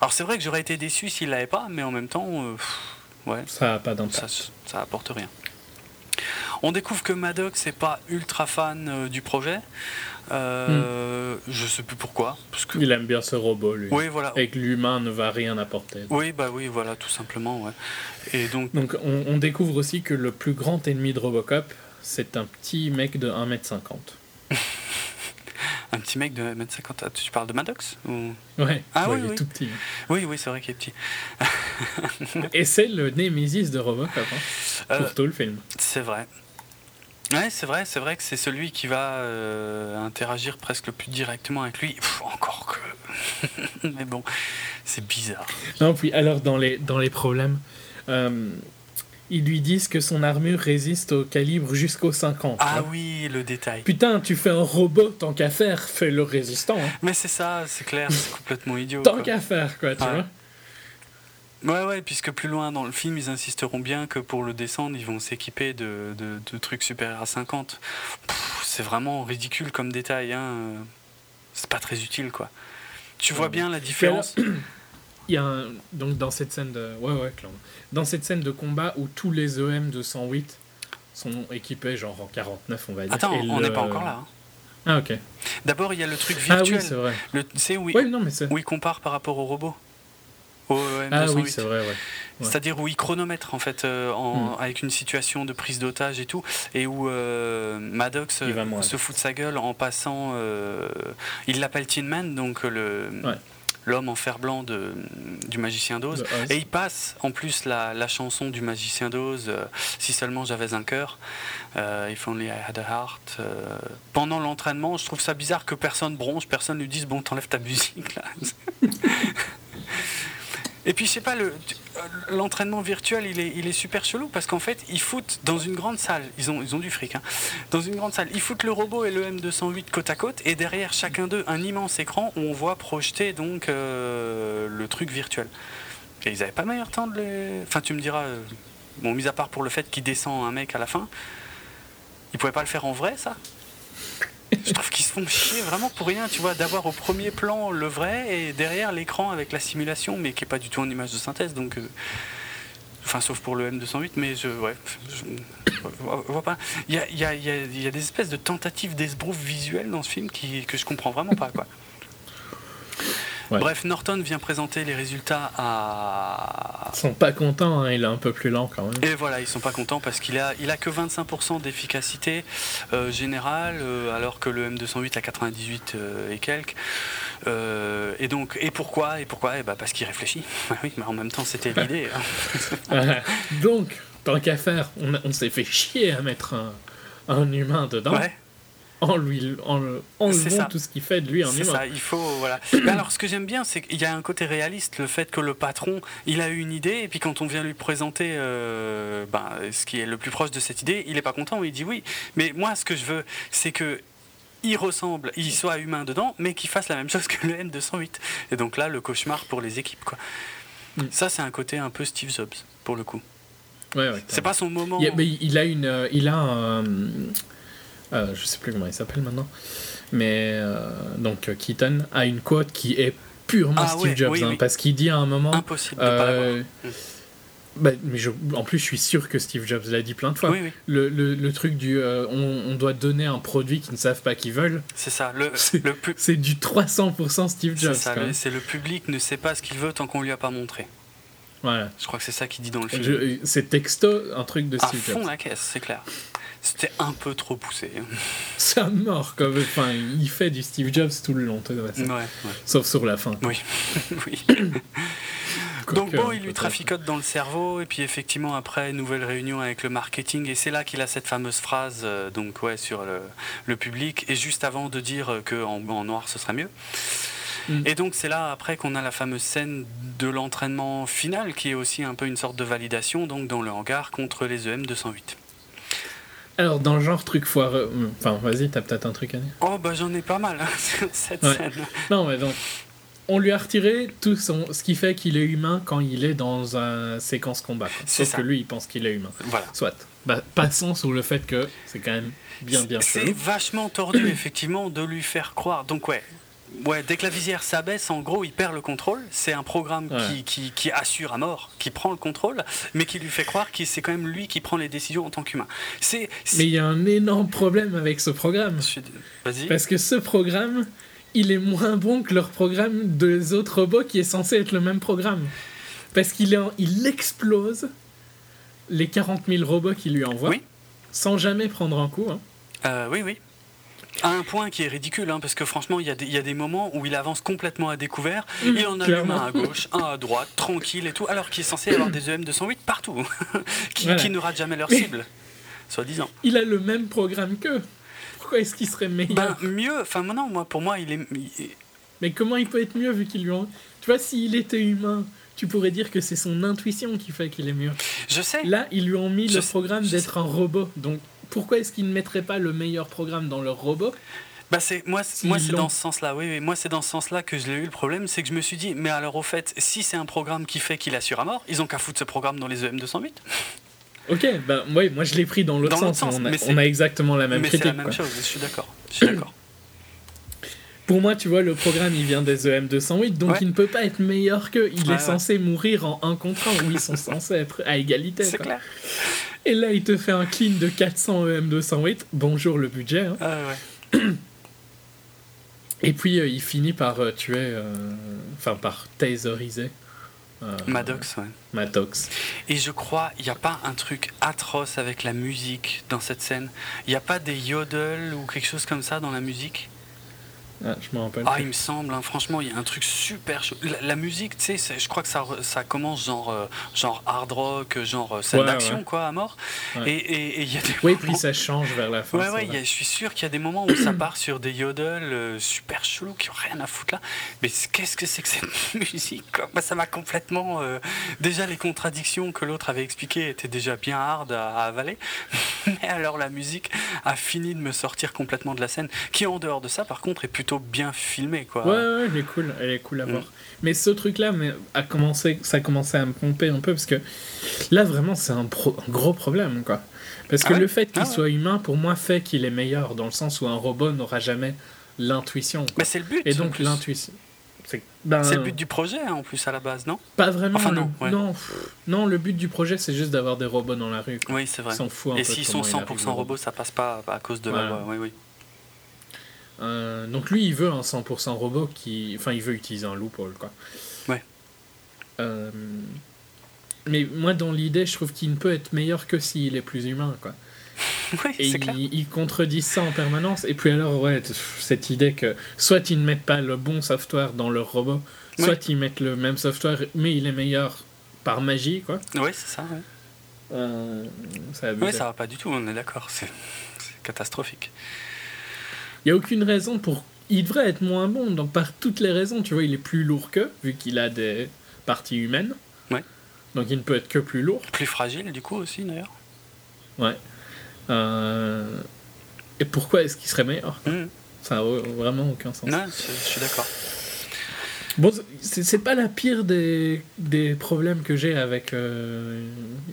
Alors c'est vrai que j'aurais été déçu s'il l'avait pas mais en même temps euh, ouais. Ça a pas ça, ça apporte rien on découvre que Maddox n'est pas ultra fan euh, du projet. Euh, hmm. Je sais plus pourquoi. Parce que... Il aime bien ce robot, lui. Oui, voilà. Et que l'humain ne va rien apporter. Oui, bah oui, voilà, tout simplement. Ouais. Et donc, donc on, découvre aussi que le plus grand ennemi de Robocop, c'est un petit mec de 1m50. un petit mec de 1m50. Ah, tu parles de Maddox ou... Ouais, ah, oui, il est tout petit. Oui, oui, c'est vrai qu'il est petit. Et c'est le Némésis de Robocop, hein, pour euh, tout le film. C'est vrai. Ouais, c'est vrai, c'est vrai que c'est celui qui va euh, interagir presque le plus directement avec lui. encore que. Mais bon, c'est bizarre. Non, puis alors dans les, dans les problèmes, euh, ils lui disent que son armure résiste au calibre jusqu'au 50. Ah oui, le détail. Putain, tu fais un robot, tant qu'à faire, fais-le résistant. Hein. Mais c'est ça, c'est clair, c'est complètement idiot. tant qu'à faire, quoi, tu vois. Ouais, ouais, puisque plus loin dans le film, ils insisteront bien que pour le descendre, ils vont s'équiper de, de, trucs supérieurs à 50. C'est vraiment ridicule comme détail, hein. C'est pas très utile, quoi. Tu vois bien la différence y a donc dans cette scène de ouais ouais dans cette scène de combat où tous les EM de 108 sont équipés genre en 49 on va dire. Attends, on n'est pas encore là. Hein. Ah ok. D'abord il y a le truc virtuel. Ah oui c'est vrai. C'est où, non, mais où il compare par rapport au robot? Au EM ah oui c'est vrai ouais. C'est-à-dire où il chronomètre en fait euh, en, hmm. avec une situation de prise d'otage et tout, et où euh, Maddox euh, se fout de sa gueule en passant. il l'appelle Tin Man, donc le l'homme en fer blanc de, du magicien d'Oz. Et il passe en plus la, la chanson du magicien d'Oz, euh, Si seulement j'avais un cœur, euh, If only I had a heart. Euh, pendant l'entraînement, je trouve ça bizarre que personne bronche, personne lui dise Bon, t'enlèves ta musique là. Et puis, je sais pas, le, l'entraînement virtuel, il est, il est super chelou parce qu'en fait, ils foutent dans une grande salle, ils ont, ils ont du fric, hein, dans une grande salle, ils foutent le robot et le M208 côte à côte et derrière chacun d'eux un immense écran où on voit projeter donc euh, le truc virtuel. Et ils n'avaient pas meilleur temps de les. Enfin, tu me diras, euh, bon, mis à part pour le fait qu'il descend un mec à la fin, ils pouvaient pas le faire en vrai, ça? Je trouve qu'ils se font chier vraiment pour rien, tu vois, d'avoir au premier plan le vrai et derrière l'écran avec la simulation, mais qui est pas du tout en image de synthèse, donc. Euh, enfin, sauf pour le M208, mais je. Ouais. vois pas. Il y a, des espèces de tentatives d'esbrouf visuel dans ce film que je comprends vraiment pas, quoi. Bref, Norton vient présenter les résultats à. Ils sont pas contents, hein, il est un peu plus lent quand même. Et voilà, ils sont pas contents parce qu'il a, il a que 25% d'efficacité euh, générale, euh, alors que le M208 a 98 euh, et quelques. et donc, et pourquoi Et pourquoi? Eh ben, Parce qu'il réfléchit. oui, mais en même temps, c'était l'idée. Hein. donc, tant qu'à faire, on, on s'est fait chier à mettre un, un humain dedans. Ouais en lui en, enlevant tout ce qu'il fait de lui en C'est ça, il faut voilà. alors ce que j'aime bien c'est qu'il y a un côté réaliste, le fait que le patron, il a eu une idée et puis quand on vient lui présenter euh, ben, ce qui est le plus proche de cette idée, il est pas content, il dit oui. Mais moi ce que je veux, c'est que il ressemble, il soit humain dedans, mais qu'il fasse la même chose que le N208. Et donc là, le cauchemar pour les équipes quoi. Mm. Ça c'est un côté un peu Steve Jobs pour le coup. Ouais, ouais, c'est pas son moment. Il, mais il a une, euh, il a un, euh, je sais plus comment il s'appelle maintenant, mais euh, donc euh, Keaton a une quote qui est purement ah Steve Jobs, hein, parce qu'il dit à un moment. Impossible de pas hmm. bah, mais je, en plus, je suis sûr que Steve Jobs l'a dit plein de fois. Le, le, le, truc du on, doit donner un produit qu'ils ne savent pas qu'ils veulent. C'est ça. Le, c'est du 300% Steve Jobs. C'est le public ne sait pas ce qu'il veut tant qu'on lui a pas montré. Voilà. Je crois que c'est ça qu'il dit dans le film. C'est texto, un truc de Steve Jobs. À fond la caisse, c'est clair. C'était un peu trop poussé. Un mort, comme, enfin, il fait du Steve Jobs tout le long. Ouais, Sauf sur la fin. Oui. oui. Donc bon, il lui traficote dans le cerveau et puis effectivement après nouvelle réunion avec le marketing et c'est là qu'il a cette fameuse phrase euh, donc ouais sur le, le, public et juste avant de dire que en, noir ce serait mieux. Mm. Et donc c'est là après qu'on a la fameuse scène de l'entraînement final qui est aussi un peu une sorte de validation donc dans le hangar contre les EM 208. Alors, dans le genre truc foireux. Hmm, enfin, vas-y, t'as peut-être un truc à dire. Oh, bah j'en ai pas mal, hein, sur cette scène. Non, mais donc. On lui a retiré tout son, ce qui fait qu'il est humain quand il est dans une séquence combat. Sauf que lui, il pense qu'il est humain. Voilà. Soit. Bah, passons sur le fait que c'est quand même bien, bien C'est vachement tordu, effectivement, de lui faire croire. Donc, ouais, Ouais, dès que la visière s'abaisse, en gros, il perd le contrôle. C'est un programme qui, qui, assure à mort, qui prend le contrôle, mais qui lui fait croire que c'est quand même lui qui prend les décisions en tant qu'humain. Mais il y a un énorme problème avec ce programme. Vas-y. Parce que ce programme, il est moins bon que leur programme des autres robots qui est censé être le même programme. Parce qu'il il explose les 40 000 robots qu'il lui envoie, sans jamais prendre un coup. Hein. Euh, oui, oui. À un point qui est ridicule, hein, parce que franchement, il y, a des, y a des moments où il avance complètement à découvert. Mmh, il en a une main à gauche, un à droite, tranquille et tout, alors qu'il est censé avoir des EM208 partout, qui, qui, ne ratent jamais leur cible, soi-disant. Il a le même programme qu'eux. Pourquoi est-ce qu'il serait meilleur ben, Mieux, enfin, non, moi, pour moi, il est. Mais comment il peut être mieux vu qu'il lui ont. Tu vois, s'il était humain, tu pourrais dire que c'est son intuition qui fait qu'il est mieux. Je sais. Là, ils lui ont mis le programme d'être un robot. Donc, pourquoi est-ce qu'ils ne mettraient pas le meilleur programme dans leur robot Bah c'est moi, moi c'est dans ce sens-là. Oui, oui, moi c'est dans ce sens-là que je l'ai eu. Le problème, c'est que je me suis dit, mais alors au fait, si c'est un programme qui fait qu'il assure à mort, ils ont qu'à foutre ce programme dans les EM 208. Ok, bah oui, moi je l'ai pris dans l'autre sens. on, a, on, a, exactement la même mais critique. c'est la même chose. Je suis d'accord. Je suis d'accord. Pour moi, tu vois, le programme, il vient des EM 208, donc il ne peut pas être meilleur qu'eux. Il est censé mourir en un contre un, où ils sont censés être à égalité. C'est clair. Et là, il te fait un clean de 400 EM 208. Bonjour le budget. Hein. Ah ouais. Et puis euh, il finit par euh, tuer, euh, enfin par taseriser. Maddox, ouais. Maddox. Et je crois, il n'y a pas un truc atroce avec la musique dans cette scène? Il n'y a pas des yodels ou quelque chose comme ça dans la musique? Ah, je me rappelle. Ah, il me semble, hein, franchement, il y a un truc super chaud. La, musique, tu sais, je crois que ça, ça commence genre, euh, genre hard rock, genre euh, scène d'action, quoi, à mort. Et il y a des Oui, puis ça change vers la fin. Ouais, ouais, je suis sûr qu'il y a des moments où ça part sur des yodels euh, super chelous qui n'ont rien à foutre là. Mais qu'est-ce que c'est que cette musique bah, Ça m'a complètement. déjà, les contradictions que l'autre avait expliquées étaient déjà bien hard à, à avaler. Mais alors, la musique a fini de me sortir complètement de la scène, qui en dehors de ça, par contre, est plutôt bien filmé quoi. Ouais, ouais, elle est cool, elle est cool à mm. voir. Mais ce truc là, mais a commencé, ça a commencé à me pomper un peu parce que là vraiment c'est un, gros problème quoi. Parce que ah le fait qu'il ah soit humain pour moi fait qu'il est meilleur dans le sens où un robot n'aura jamais l'intuition. Mais c'est le but. Et donc l'intuition. Ben, c'est le but du projet en plus à la base, non? Pas vraiment. Enfin, non, non, non, le but du projet c'est juste d'avoir des robots dans la rue. Oui, c'est vrai. Et s'ils sont 100% robots, ça passe pas à cause de la loi. Oui, oui. Euh, donc lui, il veut un 100% robot qui... Enfin, il veut utiliser un loophole, quoi. Ouais. Euh, mais moi, dans l'idée, je trouve qu'il ne peut être meilleur que s'il est plus humain, quoi. Oui, et il, il, contredit ça en permanence. Et puis alors, ouais, cette idée que soit ils ne mettent pas le bon software dans leur robot, soit ils mettent le même software, mais il est meilleur par magie, quoi. Oui, c'est ça, ouais. Euh, ça, ouais, ça va pas du tout, on est d'accord. C'est catastrophique. Il n'y a aucune raison pour. Il devrait être moins bon donc, par toutes les raisons. Tu vois, il est plus lourd que, vu qu'il a des parties humaines. Ouais. Donc il ne peut être que plus lourd. Plus fragile, du coup, aussi, d'ailleurs. Ouais. Euh, et pourquoi est-ce qu'il serait meilleur? Mmh. Ça n'a vraiment aucun sens. Non, je suis d'accord. Bon, c'est pas la pire des, des problèmes que j'ai avec. Euh,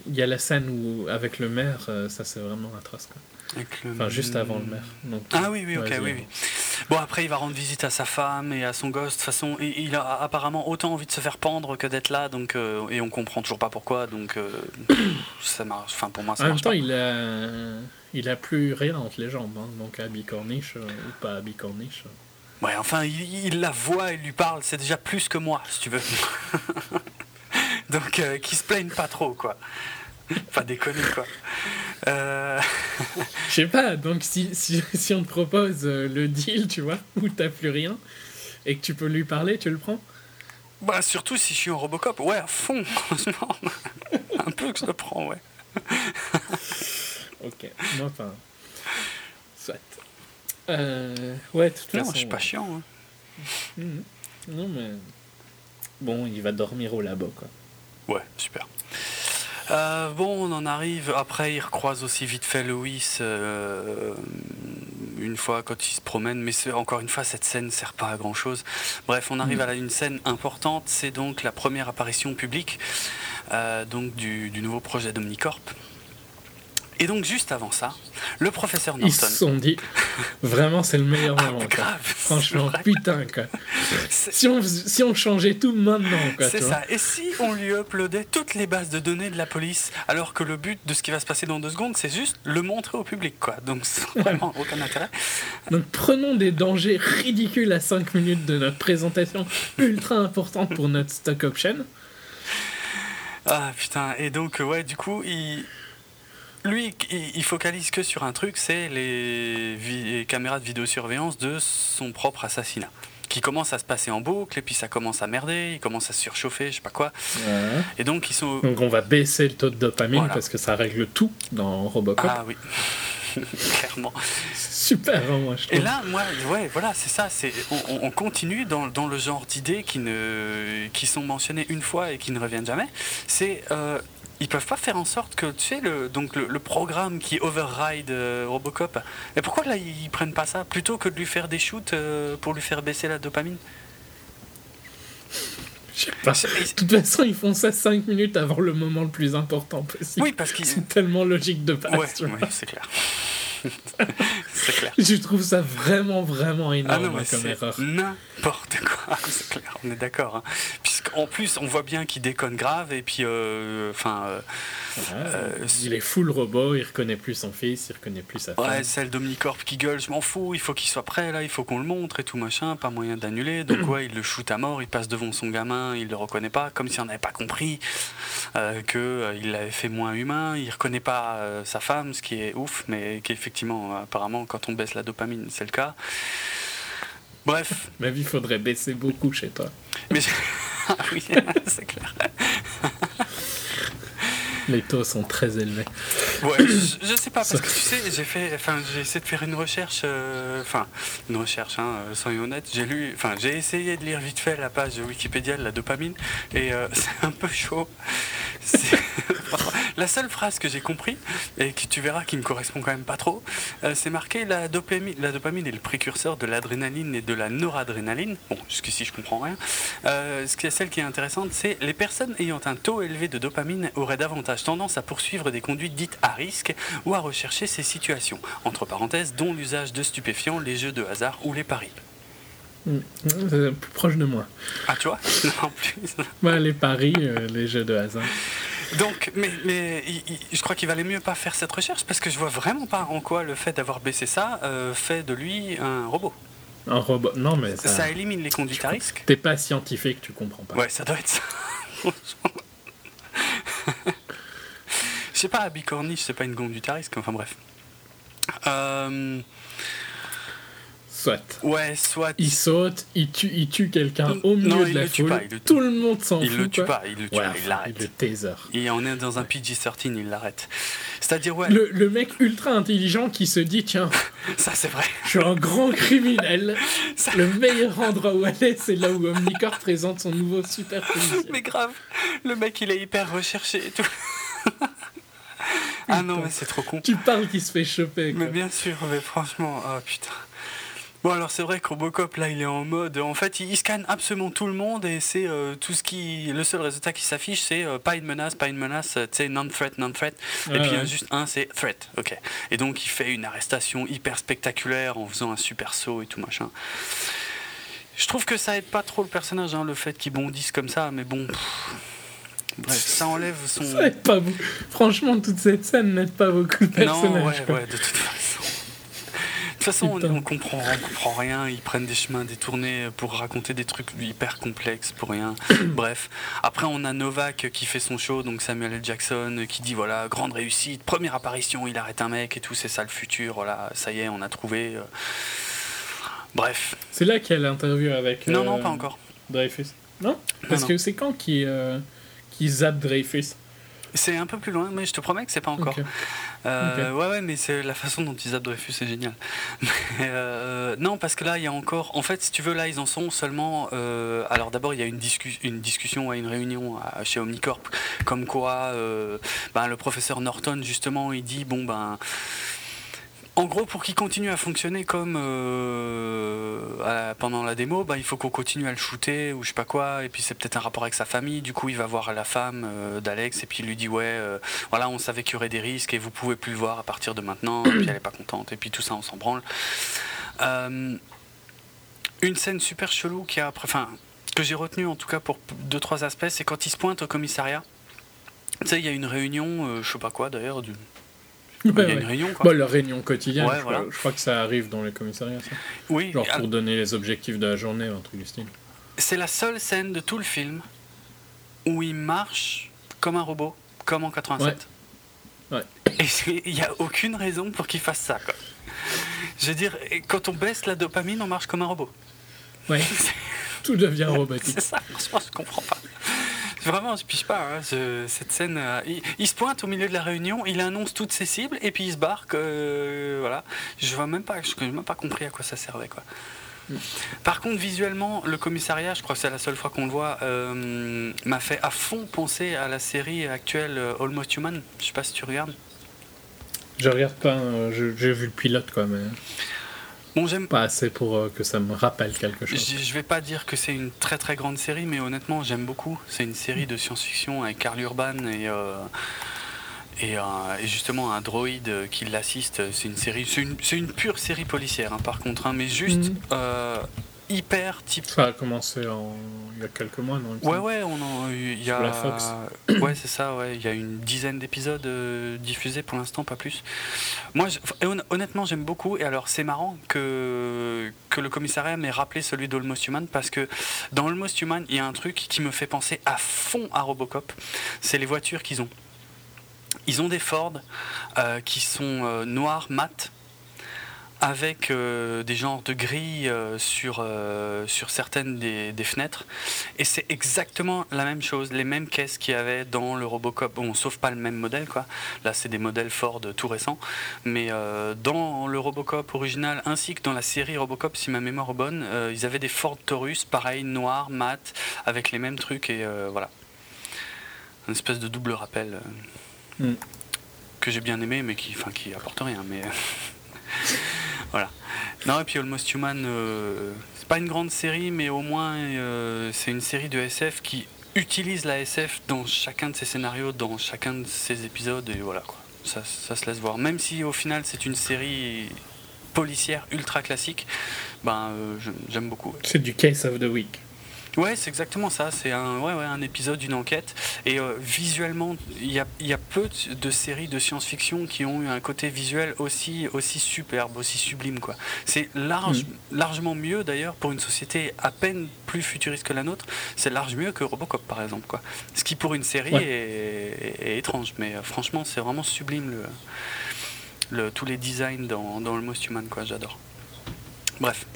il y a la scène où, avec le maire, euh, ça c'est vraiment atroce. Quoi. Enfin, juste avant le maire. ah oui, oui, ok, oui, oui. Bon, après, il va rendre visite à sa femme et à son gosse. De toute façon, il a apparemment autant envie de se faire pendre que d'être là, donc, euh, et on comprend toujours pas pourquoi, donc euh, ça marche. Enfin, pour moi, ça En même temps, il a, il a plus rien entre les jambes, hein. donc à Bicorniche euh, ou pas à Bicorniche. Ouais, enfin, il, la voit, il lui parle, c'est déjà plus que moi, si tu veux. donc, qu'il se plaigne pas trop, quoi. pas déconner, quoi. Euh... Je sais pas, donc si, si, si, on te propose euh, le deal, tu vois, où t'as plus rien, et que tu peux lui parler, tu le prends? Bah, surtout si je suis en Robocop, ouais, à fond, franchement. Un peu que je le prends, ouais. ok, non, enfin. Soit. Euh, ouais, toute façon. Non, je suis pas chiant. Hein. Mhm. Non, mais. Bon, il va dormir au labo, quoi. Ouais, super. Euh, bon, on en arrive. Après, il recroise aussi vite fait Louis euh, une fois quand il se promène. Mais encore une fois, cette scène ne sert pas à grand chose. Bref, on arrive mm. à une scène importante. C'est donc la première apparition publique euh, donc du, du nouveau projet d'Omnicorp. Et donc, juste avant ça, le professeur Norton. Ils se sont dit, vraiment, c'est le meilleur ah, moment. Franchement, putain, quoi. Si on, si on changeait tout maintenant, quoi. C'est ça. Et si on lui uploadait toutes les bases de données de la police, alors que le but de ce qui va se passer dans deux secondes, c'est juste le montrer au public, quoi. Donc, vraiment aucun intérêt. Donc, prenons des dangers ridicules à 5 minutes de notre présentation ultra importante pour notre stock option. Ah putain, et donc, ouais, du coup, il lui, il focalise que sur un truc, c'est les, caméras de vidéosurveillance de son propre assassinat qui commence à se passer en boucle et puis ça commence à merder, il commence à se surchauffer, je sais pas quoi. Et donc ils sont. Donc on va baisser le taux de dopamine parce que ça règle tout dans Robocop. Ah oui, clairement. Super, hein, moi je trouve. Et là, moi, ouais, voilà, c'est ça. C'est on, on, continue dans, dans le genre d'idées qui ne qui sont mentionnées une fois et qui ne reviennent jamais. C'est euh, ils peuvent pas faire en sorte que, tu sais, le, donc le, programme qui override euh, Robocop, et pourquoi là ils prennent pas ça plutôt que de lui faire des shoots euh, pour lui faire baisser la dopamine? Je sais pas. De toute façon, ils font ça 5 minutes avant le moment le plus important possible. Oui, parce qu'ils. C'est tellement logique de base. Ouais, ouais c'est clair. C'est clair. Je trouve ça vraiment, vraiment énorme ah comme erreur. N'importe quoi, c'est clair, on est d'accord. Hein. Puisqu'en plus, on voit bien qu'il déconne grave, et puis, euh, enfin. Euh, euh, il est full robot, il reconnaît plus son fils, il reconnaît plus sa femme. Ouais, celle d'Omnicorp qui gueule, je m'en fous, il faut qu'il soit prêt là, il faut qu'on le montre et tout machin, pas moyen d'annuler. Donc, ouais, il le shoot à mort, il passe devant son gamin, il le reconnaît pas, comme si on n'avait pas compris euh, qu'il l'avait fait moins humain, il reconnaît pas sa femme, ce qui est ouf, mais qui effectivement, apparemment, quand on baisse la dopamine, c'est le cas. Bref. Ma vie, faudrait baisser beaucoup chez toi. Mais ah oui, c'est clair. Les taux sont très élevés. Ouais, je, sais pas, parce que tu sais, j'ai fait, enfin, j'ai essayé de faire une recherche, euh, enfin, une recherche, hein, soyons honnêtes. J'ai lu, enfin, j'ai essayé de lire vite fait la page Wikipédia de la dopamine, et euh, c'est un peu chaud. la seule phrase que j'ai compris, et que tu verras qui me correspond quand même pas trop, euh, c'est marqué la dopamine, la dopamine est le précurseur de l'adrénaline et de la noradrénaline. Bon, jusqu'ici je comprends rien. Euh, ce qui est celle qui est intéressante, c'est les personnes ayant un taux élevé de dopamine auraient davantage tendance à poursuivre des conduites dites à risque ou à rechercher ces situations, entre parenthèses, dont l'usage de stupéfiants, les jeux de hasard ou les paris. Hmm. C'est plus proche de moi. Ah, tu vois? En plus. les paris, euh, les jeux de hasard. Donc, mais, mais je crois qu'il valait mieux pas faire cette recherche parce que je vois vraiment pas en quoi le fait d'avoir baissé ça euh, fait de lui un robot. Un robot Non, mais ça, ça élimine les conduites à risque. T'es pas scientifique, tu comprends pas. Ouais, ça doit être ça. je sais pas, à bicorniche, c'est pas une conduite à risque. Enfin bref. Euh, soit. Ouais, soit. Il saute, il tue, il tue quelqu'un au milieu de la foule. Pas, Tout le monde s'en fout. Il le tue pas, il le tue, il l'arrête. Il le taser. Et on est dans un PG-13, il l'arrête. C'est-à-dire, ouais. Le, le, mec ultra intelligent qui se dit, tiens. Ça, c'est vrai. Je suis un grand criminel. Le meilleur endroit où aller, c'est là où Omnicorp présente son nouveau super policier. Mais grave, le mec, il est hyper recherché et tout. Ah non, mais c'est trop con. Tu parles qu'il se fait choper. Mais bien sûr, mais franchement, oh putain. Bon alors c'est vrai que Robocop là il est en mode en fait il, scanne absolument tout le monde et c'est euh, tout ce qui le seul résultat qui s'affiche c'est euh, pas une menace pas une menace tu sais non threat non threat et puis il y a juste un c'est threat ok et donc il fait une arrestation hyper spectaculaire en faisant un super saut et tout machin je trouve que ça aide pas trop le personnage hein, le fait qu'il bondisse comme ça mais bon Bref, ça enlève son. Ça pas. Franchement, toute cette scène n'aide pas beaucoup le personnage. Non, ouais, ouais, de toute façon toute façon, on, on, comprend, comprend rien. Ils prennent des chemins détournés pour raconter des trucs hyper complexes pour rien. Bref. Après, on a Novak qui fait son show, donc Samuel L. Jackson, qui dit voilà, grande réussite, première apparition, il arrête un mec et tout, c'est ça le futur. Voilà, ça y est, on a trouvé. Euh. Bref. C'est là qu'il y a l'interview avec. Non, non, euh, pas encore. Dreyfus. Non? Parce que c'est quand qui, euh, qui zappe Dreyfus c'est un peu plus loin, mais je te promets que c'est pas encore. Euh, ouais, ouais, mais c'est la façon dont ils zappent Dreyfus, c'est génial. Euh, non, parce que là, il y a encore. En fait, si tu veux, là, ils en sont seulement. Euh, alors, d'abord, il y a une, une discussion, une réunion chez Omnicorp, comme quoi ben, le professeur Norton, justement, il dit bon, ben en gros, pour qu'il continue à fonctionner comme euh, pendant la démo, bah, il faut qu'on continue à le shooter ou je sais pas quoi. Et puis c'est peut-être un rapport avec sa famille. Du coup, il va voir la femme euh, d'Alex et puis il lui dit ouais, euh, voilà, on savait qu'il y aurait des risques et vous pouvez plus le voir à partir de maintenant. et puis elle est pas contente. Et puis tout ça, on s'en branle. une scène super chelou qui a, enfin, que j'ai retenu en tout cas pour deux trois aspects, c'est quand il se pointe au commissariat. Tu sais, il y a une réunion, je sais pas quoi d'ailleurs, du il y a une réunion, quoi. Bah, la réunion quotidienne, je, crois, que ça arrive dans les commissariats, ça. Oui. Genre pour donner les objectifs de la journée, un truc du style. C'est la seule scène de tout le film où il marche comme un robot, comme en 87. Ouais. Et il n'y a aucune raison pour qu'il fasse ça, quoi. Je veux dire, quand on baisse la dopamine, on marche comme un robot. Ouais. Tout devient robotique. C'est ça, franchement, je comprends pas. Vraiment, je piche pas. Hein, cette scène, euh, il, se pointe au milieu de la réunion, il annonce toutes ses cibles et puis il se barque. Euh, voilà. Je vois même pas, je n'ai même pas compris à quoi ça servait quoi. Par contre, visuellement, le commissariat, je crois que c'est la seule fois qu'on le voit, euh, m'a fait à fond penser à la série actuelle euh, Almost Human. Je sais pas si tu regardes. Je regarde pas, j'ai vu le pilote quoi, mais. Bon, j'aime pas assez pour que ça me rappelle quelque chose. Je, je vais pas dire que c'est une très très grande série, mais honnêtement, j'aime beaucoup. C'est une série de science-fiction avec Carl Urban et. Et, justement, un droïde qui l'assiste, c'est une série, c'est une, pure série policière, hein, par contre, hein, mais juste mhm. Hyper type. Ça a commencé il y a quelques mois, non Ouais, ouais, on en, il y a. La Fox. ouais, c'est ça, ouais. Il y a une dizaine d'épisodes euh, diffusés pour l'instant, pas plus. Moi, honnêtement, j'aime beaucoup. Et alors, c'est marrant que, que le commissariat m'ait rappelé celui d'Almost Human parce que dans Almost Human, il y a un truc qui me fait penser à fond à Robocop. C'est les voitures qu'ils ont. Ils ont des Ford euh, qui sont euh, noirs, mat, avec euh, des genres de grilles sur, sur certaines des, fenêtres. Et c'est exactement la même chose, les mêmes caisses qu'il y avait dans le Robocop. Bon, sauf pas le même modèle, quoi. Là, c'est des modèles Ford tout récents. Mais dans le Robocop original, ainsi que dans la série Robocop, si ma mémoire est bonne, ils avaient des Ford Taurus, pareil, noirs, mat, avec les mêmes trucs. Et voilà. Une espèce de double rappel. Mm. que j'ai bien aimé, mais qui, enfin, qui apporte rien. Mais voilà. Non, et puis Almost Human, euh, c'est pas une grande série, mais au moins euh, c'est une série de SF qui utilise la SF dans chacun de ses scénarios, dans chacun de ses épisodes, et voilà quoi. Ça, ça se laisse voir. Même si au final c'est une série policière ultra classique, ben euh, j'aime beaucoup. C'est du Case of the Week. Ouais, c'est exactement ça. C'est un, ouais, ouais, un épisode d'une enquête. Et euh, visuellement, il y a, y a, peu de séries de science-fiction qui ont eu un côté visuel aussi, aussi superbe, aussi sublime. Quoi. C'est large, mm. largement mieux d'ailleurs pour une société à peine plus futuriste que la nôtre. C'est large mieux que Robocop par exemple. Quoi. Ce qui pour une série est, étrange. Mais euh, franchement, c'est vraiment sublime le, le, tous les designs dans, dans le Most Human. Quoi. J'adore. Bref.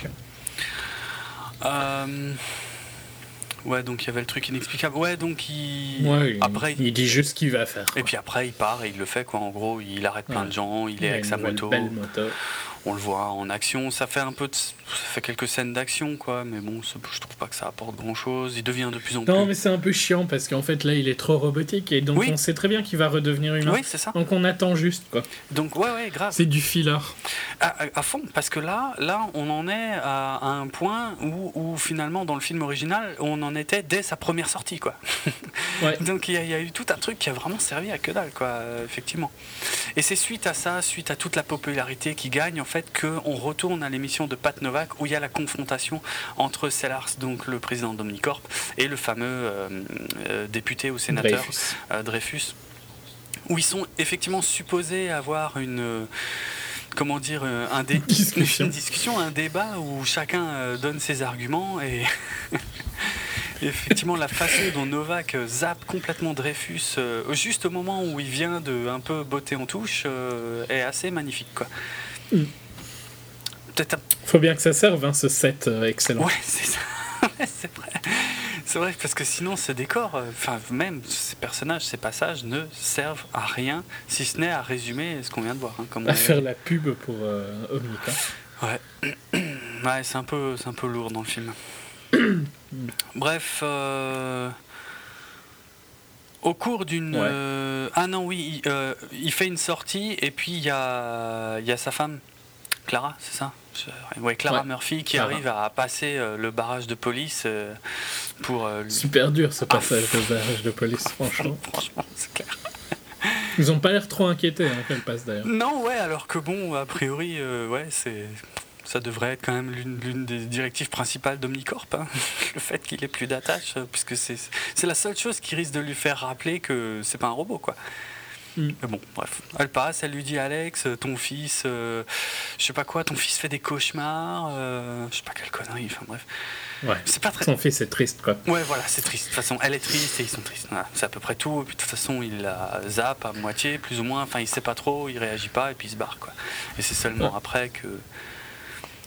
Euh, Ouais, donc il y avait le truc inexplicable. Ouais, donc il. Ouais, après, il, dit juste ce qu'il va faire. Et puis après, il part et il le fait, quoi. En gros, il arrête plein de gens, il, est avec sa moto. moto on le voit en action. Ça fait un peu, ça fait quelques scènes d'action, quoi. Mais bon, je trouve pas que ça apporte grand chose. Il devient de plus en plus. Non, mais c'est un peu chiant parce qu'en fait là, il est trop robotique et donc on sait très bien qu'il va redevenir humain. Oui, c'est ça. Donc on attend juste, quoi. Donc ouais, ouais, grave. C'est du filler. À, fond, parce que là, là, on en est à, un point où, finalement, dans le film original, on en était dès sa première sortie, quoi. donc il y, y, a eu tout un truc qui a vraiment servi à que dalle, quoi, effectivement. Et c'est suite à ça, suite à toute la popularité qui gagne, en fait qu'on retourne à l'émission de Pat Novak où il y a la confrontation entre Sellars, donc le président d'Omnicorp, et le fameux euh, euh, député ou sénateur Dreyfus. Euh, où ils sont effectivement supposés avoir une comment dire, un discussion. une discussion, un débat où chacun donne ses arguments et effectivement la façon dont Novak zappe complètement Dreyfus juste au moment où il vient de un peu botter en touche est assez magnifique quoi. Mm. Faut bien que ça serve, hein, ce set euh, excellent. Ouais, c'est ça. c'est vrai. C'est vrai, parce que sinon, ce décor, euh, enfin, même ces personnages, ces passages ne servent à rien, si ce n'est à résumer ce qu'on vient de voir. Hein, comme à faire la pub pour euh, Omnica. Ouais. ouais, c'est un, peu, un peu lourd dans le film. Bref. Au cours d'une. ah non, oui, il, il, fait une sortie et puis il y a, y a sa femme, Clara, c'est ça? Ouais, Clara Murphy qui arrive à passer euh, le barrage de police euh, pour. Euh, Super dur ce passage de barrage de police, franchement. franchement, c'est clair. Ils ont pas l'air trop inquiétés hein, qu'elle passe d'ailleurs. Non, ouais, alors que bon, a priori, ouais, c'est. Ça devrait être quand même l'une des directives principales d'Omnicorp, hein. le fait qu'il ait plus d'attache, puisque c'est la seule chose qui risque de lui faire rappeler que c'est pas un robot, quoi. Mm. Mais bon, bref. Elle passe, elle lui dit Alex, ton fils, euh, je sais pas quoi, ton fils fait des cauchemars, euh, je sais pas quelle connerie, enfin bref. Ouais. C'est pas très... Son fils est triste, quoi. Ouais, voilà, c'est triste. De toute façon, elle est triste et ils sont tristes. C'est à peu près tout. Et puis de toute façon, il la zappe à moitié, plus ou moins. Enfin, il sait pas trop, il réagit pas et puis il se barre, quoi. Et c'est seulement après que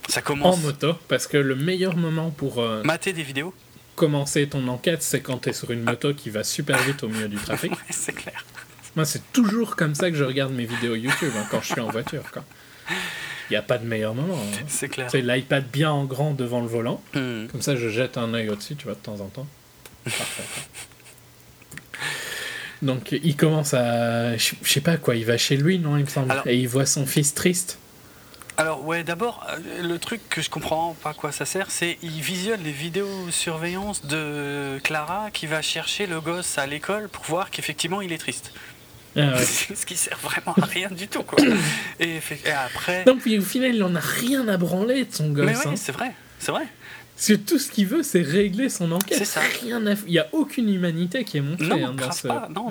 ça commence. En moto, parce que le meilleur moment pour. Euh, Mater des vidéos Commencer ton enquête, c'est quand tu es sur une moto qui va super vite au milieu du trafic. ouais, c'est clair. Moi, c'est toujours comme ça que je regarde mes vidéos YouTube hein, quand je suis en voiture. Quoi. Il n'y a pas de meilleur moment. Hein. C'est clair. C'est l'iPad bien en grand devant le volant. Hmm. Comme ça, je jette un œil au-dessus, tu vois, de temps en temps. Parfait. Donc, il commence à. Je sais pas quoi, il va chez lui, non, il me semble. Et il voit son fils triste. Alors ouais, d'abord, euh, le truc que je comprends pas à quoi ça sert, c'est il visionne les vidéos surveillance de Clara qui va chercher le gosse à l'école pour voir qu'effectivement il est triste. Ah Ce qui sert vraiment à rien du tout quoi. Et, après. Non puis au final il en a rien à branler de son gosse. Mais oui, hein. c'est vrai, c'est vrai. Parce que tout ce qu'il veut, c'est régler son enquête. C'est ça. Rien Il n'y a aucune humanité qui est montrée hein, dans, ce... non, non.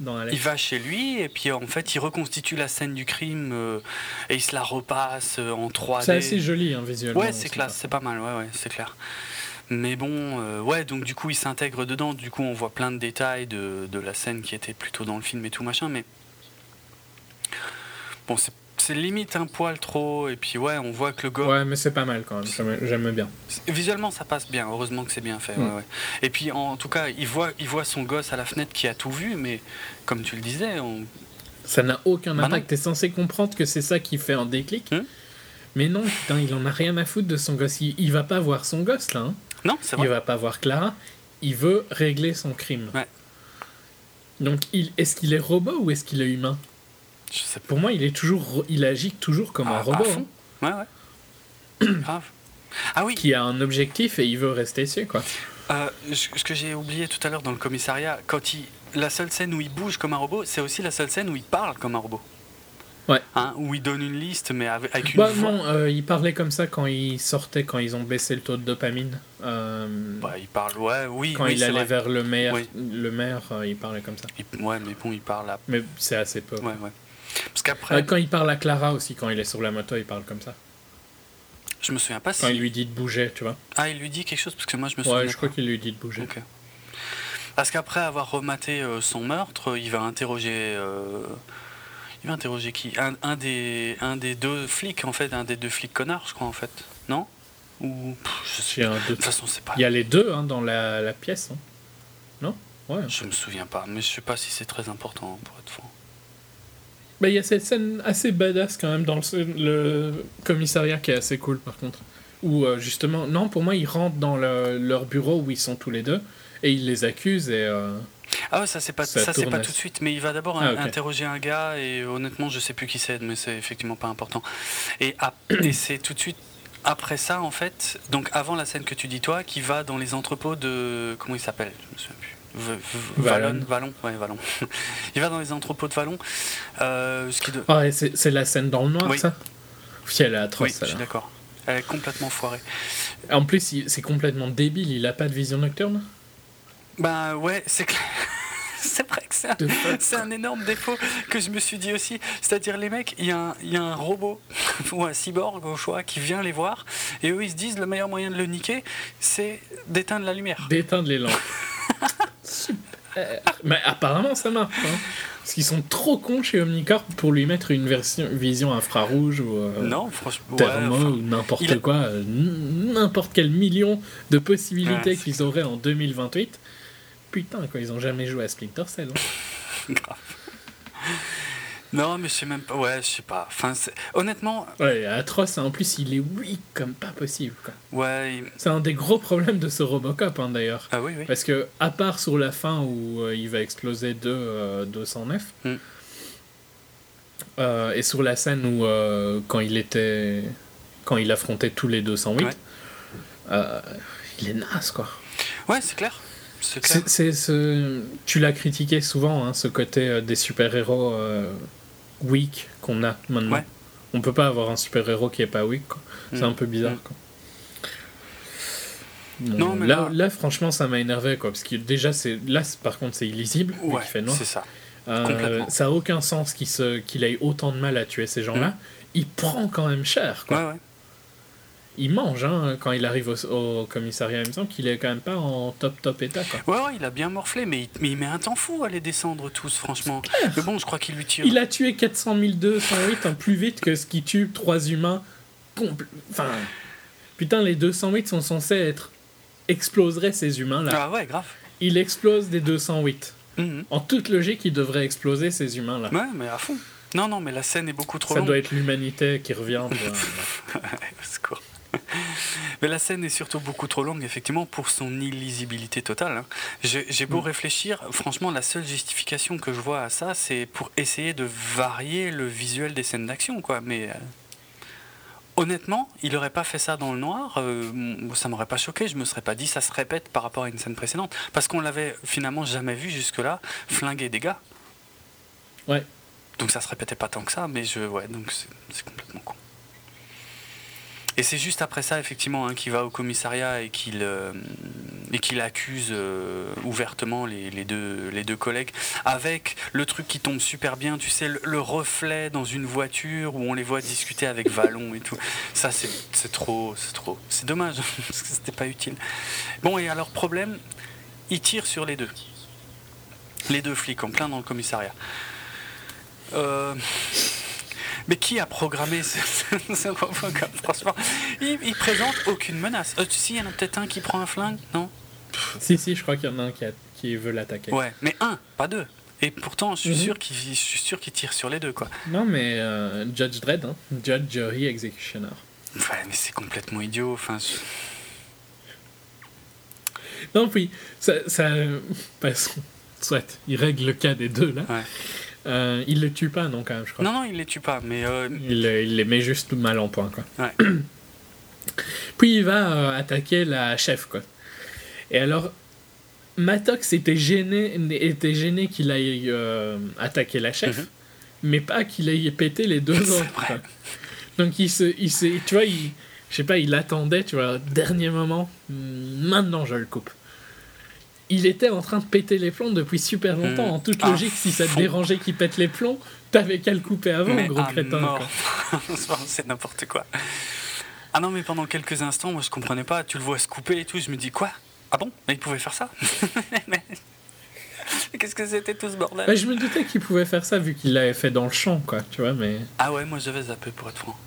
dans il va chez lui et puis en fait il reconstitue la scène du crime euh, et il se la repasse euh, en 3D. C'est assez joli hein, visuellement. Ouais, c'est classe, c'est pas mal, ouais, ouais, c'est clair. Mais bon, euh, ouais, donc du coup il s'intègre dedans, du coup on voit plein de détails de, de, la scène qui était plutôt dans le film et tout machin, mais bon, c'est limite un poil trop. Et puis ouais, on voit que le gars. Ouais, mais c'est pas mal quand même. J'aime bien. Visuellement, ça passe bien. Heureusement que c'est bien fait. Mm. Et puis en tout cas, il voit, il voit son gosse à la fenêtre qui a tout vu, mais comme tu le disais, on... ça n'a aucun bah impact. T'es censé comprendre que c'est ça qui fait un déclic. Hmm mais non, putain, il en a rien à foutre de son gosse. Il, va pas voir son gosse là. Hein. Non, c'est vrai. Il va pas voir Clara. Il veut régler son crime. Ouais. Donc, est-ce qu'il est robot ou est-ce qu'il est humain? Pour moi, il est toujours, il agit toujours comme un ah, robot. Hein. Ouais, ouais. Grave. Ah oui. Qui a un objectif et il veut rester ici, quoi. Euh, ce que j'ai oublié tout à l'heure dans le commissariat, quand il, la seule scène où il bouge comme un robot, c'est aussi la seule scène où il parle comme un robot. Ouais. Hein, où il donne une liste, mais avec, une bah, Non, euh, il parlait comme ça quand il sortait, quand ils ont baissé le taux de dopamine. Euh, bah, il parle, ouais, oui. Quand il allait vers le maire, le maire, il parlait comme ça. ouais, mais bon, il parle à... Mais c'est assez peu. Ouais, ouais. Parce qu'après. quand il parle à Clara aussi, quand il est sur la moto, il parle comme ça. Je me souviens pas si. Quand il lui dit de bouger, tu vois. Ah, il lui dit quelque chose parce que moi je me souviens. Ouais, je crois qu'il lui dit de bouger. Parce qu'après avoir rematé euh, son meurtre, il va interroger. Il va interroger qui? Un, des, un des deux flics, en fait, un des deux flics connards, je crois, en fait. Non? Ou. je suis un De toute façon, c'est pas. Il y a les deux hein, dans la, la pièce. Hein. Non? Ouais. Je me souviens pas, mais je sais pas si c'est très important, pour être franc. Bah, il y a cette scène assez badass quand même dans le, commissariat qui est assez cool par contre. Où euh, justement, non, pour moi, ils rentrent dans leur bureau où ils sont tous les deux et ils les accusent et. Euh, ah ouais, ça c'est pas, ça, c'est pas tout de suite, mais il va d'abord ah, interroger un gars et honnêtement, je sais plus qui c'est, mais c'est effectivement pas important. Et, et c'est tout de suite après ça, en fait, donc avant la scène que tu dis toi, qui va dans les entrepôts de. Comment il s'appelle? Je me souviens plus. Vallon. Vallon, ouais, Vallon. il va dans les entrepôts de Vallon. Euh, ce qui de... ah, c'est la scène dans le noir, ça? Oui, elle est atroce. Oui, je suis d'accord. Elle est complètement foirée. En plus, c'est complètement débile. Il a pas de vision nocturne? Bah ouais, c'est clair. c'est vrai que c'est un, un, énorme défaut que je me suis dit aussi. C'est-à-dire, les mecs, il y, y, a un robot ou un cyborg au choix qui vient les voir et eux ils se disent le meilleur moyen de le niquer, c'est d'éteindre la lumière. D'éteindre les lampes. Super. Mais apparemment, ça marche. Hein. Parce qu'ils sont trop cons chez Omnicorp pour lui mettre une version, vision infrarouge ou euh, non, franchement, thermo ou n'importe quoi, euh, n'importe quel million de possibilités qu'ils auraient en 2028. Putain, quoi, ils ont jamais joué à Splinter Cell. Hein. Non, mais je sais même pas. Ouais, je sais pas. Enfin, honnêtement. Ouais, atroce. En plus, il est weak comme pas possible. Quoi. Ouais. C'est un des gros problèmes de ce Robocop, hein, d'ailleurs. Ah oui, oui. Parce que, à part sur la fin où euh, il va exploser deux, euh, 209, hmm. euh, et sur la scène où, euh, quand il était. Quand il affrontait tous les 208, il est naze, quoi. Ouais, c'est clair. C'est ce... Tu l'as critiqué souvent, hein, ce côté des super-héros weak qu'on a maintenant. On peut pas avoir un super-héros qui est pas weak. C'est mm. un peu bizarre. Mm. non, mais là, là... franchement, ça m'a énervé, quoi, parce que déjà, c'est là, par contre, c'est illisible. Ouais, c'est ça. Euh, ça a aucun sens qu'il se... ait autant de mal à tuer ces gens-là. Mm. Il prend quand même cher, quoi. Ouais, ouais il mange hein, quand il arrive au, commissariat. Il me semble qu'il est quand même pas en top top état. Quoi. Ouais, ouais, il a bien morflé, mais il, mais il met un temps fou à les descendre tous, franchement. Mais bon, je crois qu'il lui tire. Il a tué 400 208 en plus vite que ce qui tue trois humains. Enfin, putain, les 208 sont censés être exploseraient ces humains-là. Ah ouais, grave. Il explose des 208. Mhm. En toute logique, il devrait exploser ces humains-là. Ouais, mais à fond. Non, non, mais la scène est beaucoup trop longue. Ça doit être l'humanité qui revient. secours. Mais la scène est surtout beaucoup trop longue, effectivement, pour son illisibilité totale. Hein. J'ai beau mm. réfléchir, franchement, la seule justification que je vois à ça, c'est pour essayer de varier le visuel des scènes d'action, quoi. Mais euh, honnêtement, il n'aurait pas fait ça dans le noir, euh, ça m'aurait pas choqué, je me serais pas dit ça se répète par rapport à une scène précédente, parce qu'on l'avait finalement jamais vu jusque-là flinguer des gars. Ouais. Donc ça se répétait pas tant que ça, mais je, ouais, donc c'est complètement con. Et c'est juste après ça, effectivement, hein, qu'il va au commissariat et qu'il euh, accuse euh, ouvertement les, deux, les deux collègues, avec le truc qui tombe super bien, tu sais, le, reflet dans une voiture où on les voit discuter avec Vallon et tout. Ça, c'est trop, c'est trop. C'est dommage, parce que c'était pas utile. Bon, et alors, problème, il tire sur les deux. Les deux flics en plein dans le commissariat. Euh, mais qui a programmé ce, Franchement, il, il, présente aucune menace. Euh, si, il y en a peut-être un qui prend un flingue, non Si, si, je crois qu'il y en a un qui, qui veut l'attaquer. Ouais, mais un, pas deux. Et pourtant, je suis mhm. sûr qu'il je suis sûr qu'il tire sur les deux, quoi. Non, mais euh, Judge Dredd, hein. Judge, Jury, Executioner. Ouais, mais c'est complètement idiot. Enfin. Non, puis ça, ça soit, il règle le cas des deux là. Ouais. Euh, il les tue pas, non, quand même, je crois. Non, non, il les tue pas, mais. Euh, il, il, les met juste tout mal en point, quoi. Ouais. Puis il va euh, attaquer la chef, quoi. Et alors, Matox était gêné, était gêné qu'il aille attaquer la chef, mhm. mais pas qu'il aille péter les deux autres. Donc il se, il se, tu vois, il, je sais pas, il attendait, tu vois, dernier moment. Maintenant, je le coupe il était en train de péter les plombs depuis super longtemps. En toute logique, si ça te dérangeait qu'il pète les plombs, t'avais qu'à le couper avant, gros crétin. c'est n'importe quoi. Ah non, mais pendant quelques instants, moi je comprenais pas. Tu le vois se couper et tout. Je me dis quoi? Ah bon? Mais il pouvait faire ça? Qu'est-ce que c'était tout ce bordel? Bah, Je me doutais qu'il pouvait faire ça vu qu'il l'avait fait dans le champ, quoi. Tu vois, mais. Ah ouais, moi j'avais zappé pour être franc.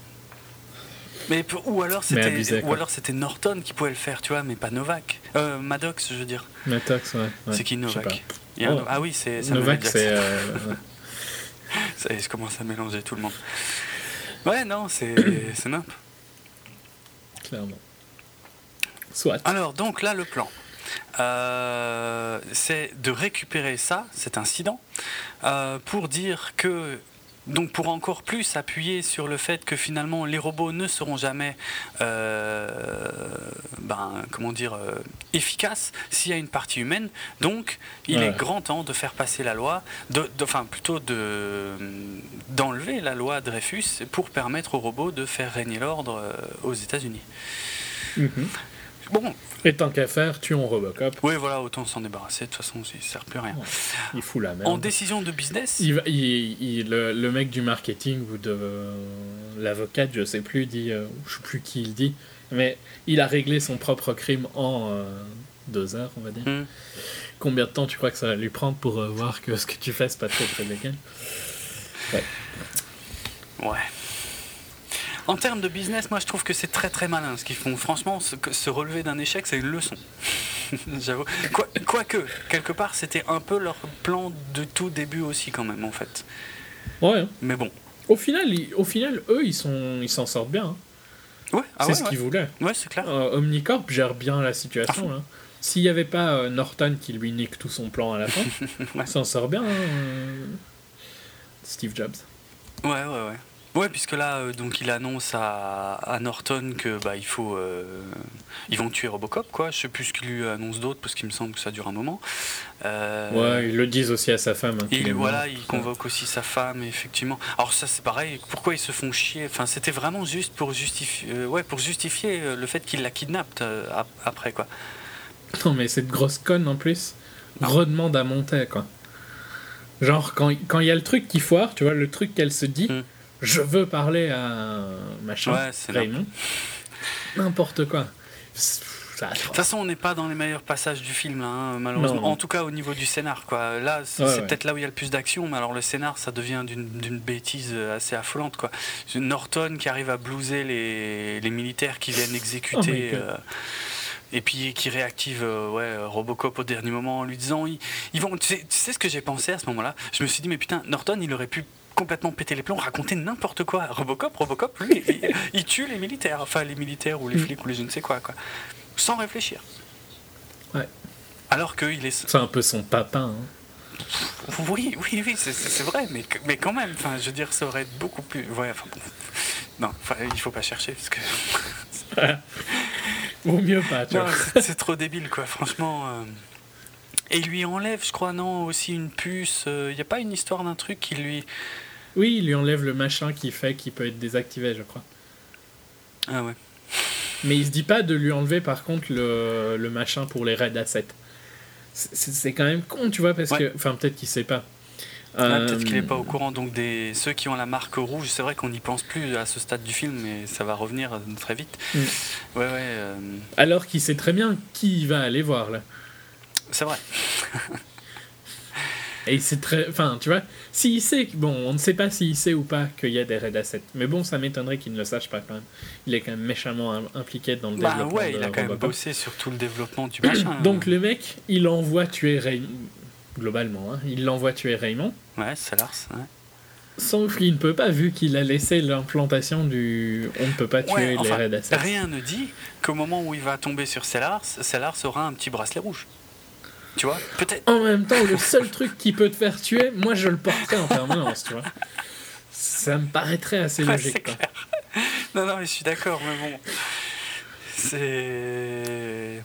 Mais ou alors c'était ou alors c'était Norton qui pouvait le faire, tu vois, mais pas Novak. Euh, Maddox, je veux dire. Maddox, ouais. C'est qui Novak oh. Ah oui, c'est Novak, c'est. Euh... Ça y est, je commence à mélanger tout le monde. Ouais, non, c'est c'est nimp. Clairement. Soit. Alors donc là le plan. Euh, c'est de récupérer ça, cet incident, euh, pour dire que donc pour encore plus appuyer sur le fait que finalement les robots ne seront jamais, euh, ben, comment dire, euh, efficaces s'il y a une partie humaine. Donc il est grand temps de faire passer la loi, de, enfin plutôt de d'enlever la loi Dreyfus pour permettre aux robots de faire régner l'ordre euh, aux États-Unis. Mhm. Bon. Et tant qu'à faire, tuons Robocop. Oui, voilà, autant s'en débarrasser. De toute façon, il ne sert plus à rien. Il fout la merde. En décision de business il, il, le, mec du marketing ou de l'avocat, je sais plus, dit, euh, je sais plus qui il dit, mais il a réglé son propre crime en euh, deux heures, on va dire. Hmm. Combien de temps tu crois que ça va lui prendre pour euh, voir que ce que tu fais, c'est pas très très légal? Ouais. Ouais. En termes de business, moi je trouve que c'est très très malin ce qu'ils font. Franchement, se, relever d'un échec, c'est une leçon. J'avoue. Quoique, quelque part, c'était un peu leur plan de tout début aussi quand même en fait. Ouais. Hein. Mais bon. Au final, au final eux, ils sont, ils s'en sortent bien. Hein. Ouais, ah c'est ce qu'ils voulaient. Ouais, c'est clair. Euh, Omnicorp gère bien la situation. Là. S'il n'y avait pas euh, Norton qui lui nique tout son plan à la fin, il s'en sort bien. Hein, euh, Steve Jobs. Ouais, ouais, ouais. Ouais, puisque là, euh, donc il annonce à, Norton que bah il faut, euh, ils vont tuer Robocop, quoi. Je sais plus ce qu'il lui annonce d'autre parce qu'il me semble que ça dure un moment. Euh, ouais, ils le disent aussi à sa femme. Hein, il, voilà, il convoque aussi sa femme, effectivement. Alors ça, c'est pareil. Pourquoi ils se font chier? Enfin, c'était vraiment juste pour justifier, ouais, pour justifier le fait qu'il la kidnappe après, quoi. Non, mais cette grosse conne en plus redemande à monter, quoi. Genre quand il y a le truc qui foire, tu vois, le truc qu'elle se dit. Hmm je veux parler à machin, ouais, N'importe quoi. De toute façon, on n'est pas dans les meilleurs passages du film, hein, malheureusement. En tout cas, au niveau du scénar, quoi. Là, c'est peut-être là où il y a le plus d'action, mais alors le scénar, ça devient d'une bêtise assez affolante, quoi. Norton qui arrive à blouser les, les militaires qui viennent exécuter. Oh euh, et puis qui réactive euh, ouais, Robocop au dernier moment en lui disant ils, vont tu sais, tu sais ce que j'ai pensé à ce moment-là? Je me suis dit mais putain Norton il aurait pu complètement péter les plombs, raconter n'importe quoi. Robocop, Robocop, lui, il, tue les militaires, enfin les militaires ou les mm. flics ou les je ne sais quoi, quoi, sans réfléchir. Ouais. Alors qu'il est. C'est un peu son papa. Hein. Oui, oui, oui, c'est vrai, mais, mais quand même, enfin, je veux dire, ça aurait été beaucoup plus. Ouais, enfin, non, il faut pas chercher parce que. Vaut mieux pas, tu vois. C'est trop débile, quoi, franchement. Euh. Et il lui enlève, je crois, non, aussi une puce. Il euh, n'y a pas une histoire d'un truc qui lui. Oui, il lui enlève le machin qui fait qu'il peut être désactivé, je crois. Ah ouais. Mais il se dit pas de lui enlever, par contre, le, le machin pour les raids A7. C'est quand même con, tu vois, parce que. Enfin, peut-être qu'il sait pas. Peut-être qu'il n'est pas au courant. Donc, des, ceux qui ont la marque rouge, c'est vrai qu'on n'y pense plus à ce stade du film, mais ça va revenir très vite. Mm. Ouais, ouais. Euh. Alors qu'il sait très bien qui va aller voir, là. C'est vrai. Et c'est très. Enfin, tu vois, s'il sait. Bon, on ne sait pas s'il sait ou pas qu'il y a des raids A7. Mais bon, ça m'étonnerait qu'il ne le sache pas quand même. Il est quand même méchamment impliqué dans le bah, développement. ouais, il a quand même bossé sur tout le développement du machin. Hein. Donc le mec, il envoie tuer Raymond. Globalement, hein, il l'envoie tuer Raymond. Ouais, Salars, ouais. Sauf qu'il ne peut pas, vu qu'il a laissé l'implantation du. On ne peut pas tuer les raids A7. Rien ne dit qu'au moment où il va tomber sur Sellars, Sellars aura un petit bracelet rouge. Tu vois Peut-être. En même temps, le seul truc qui peut te faire tuer, moi je le porterais en permanence, tu vois. Ça me paraîtrait assez logique. Clair. Non, non, mais je suis d'accord, mais bon. C'est.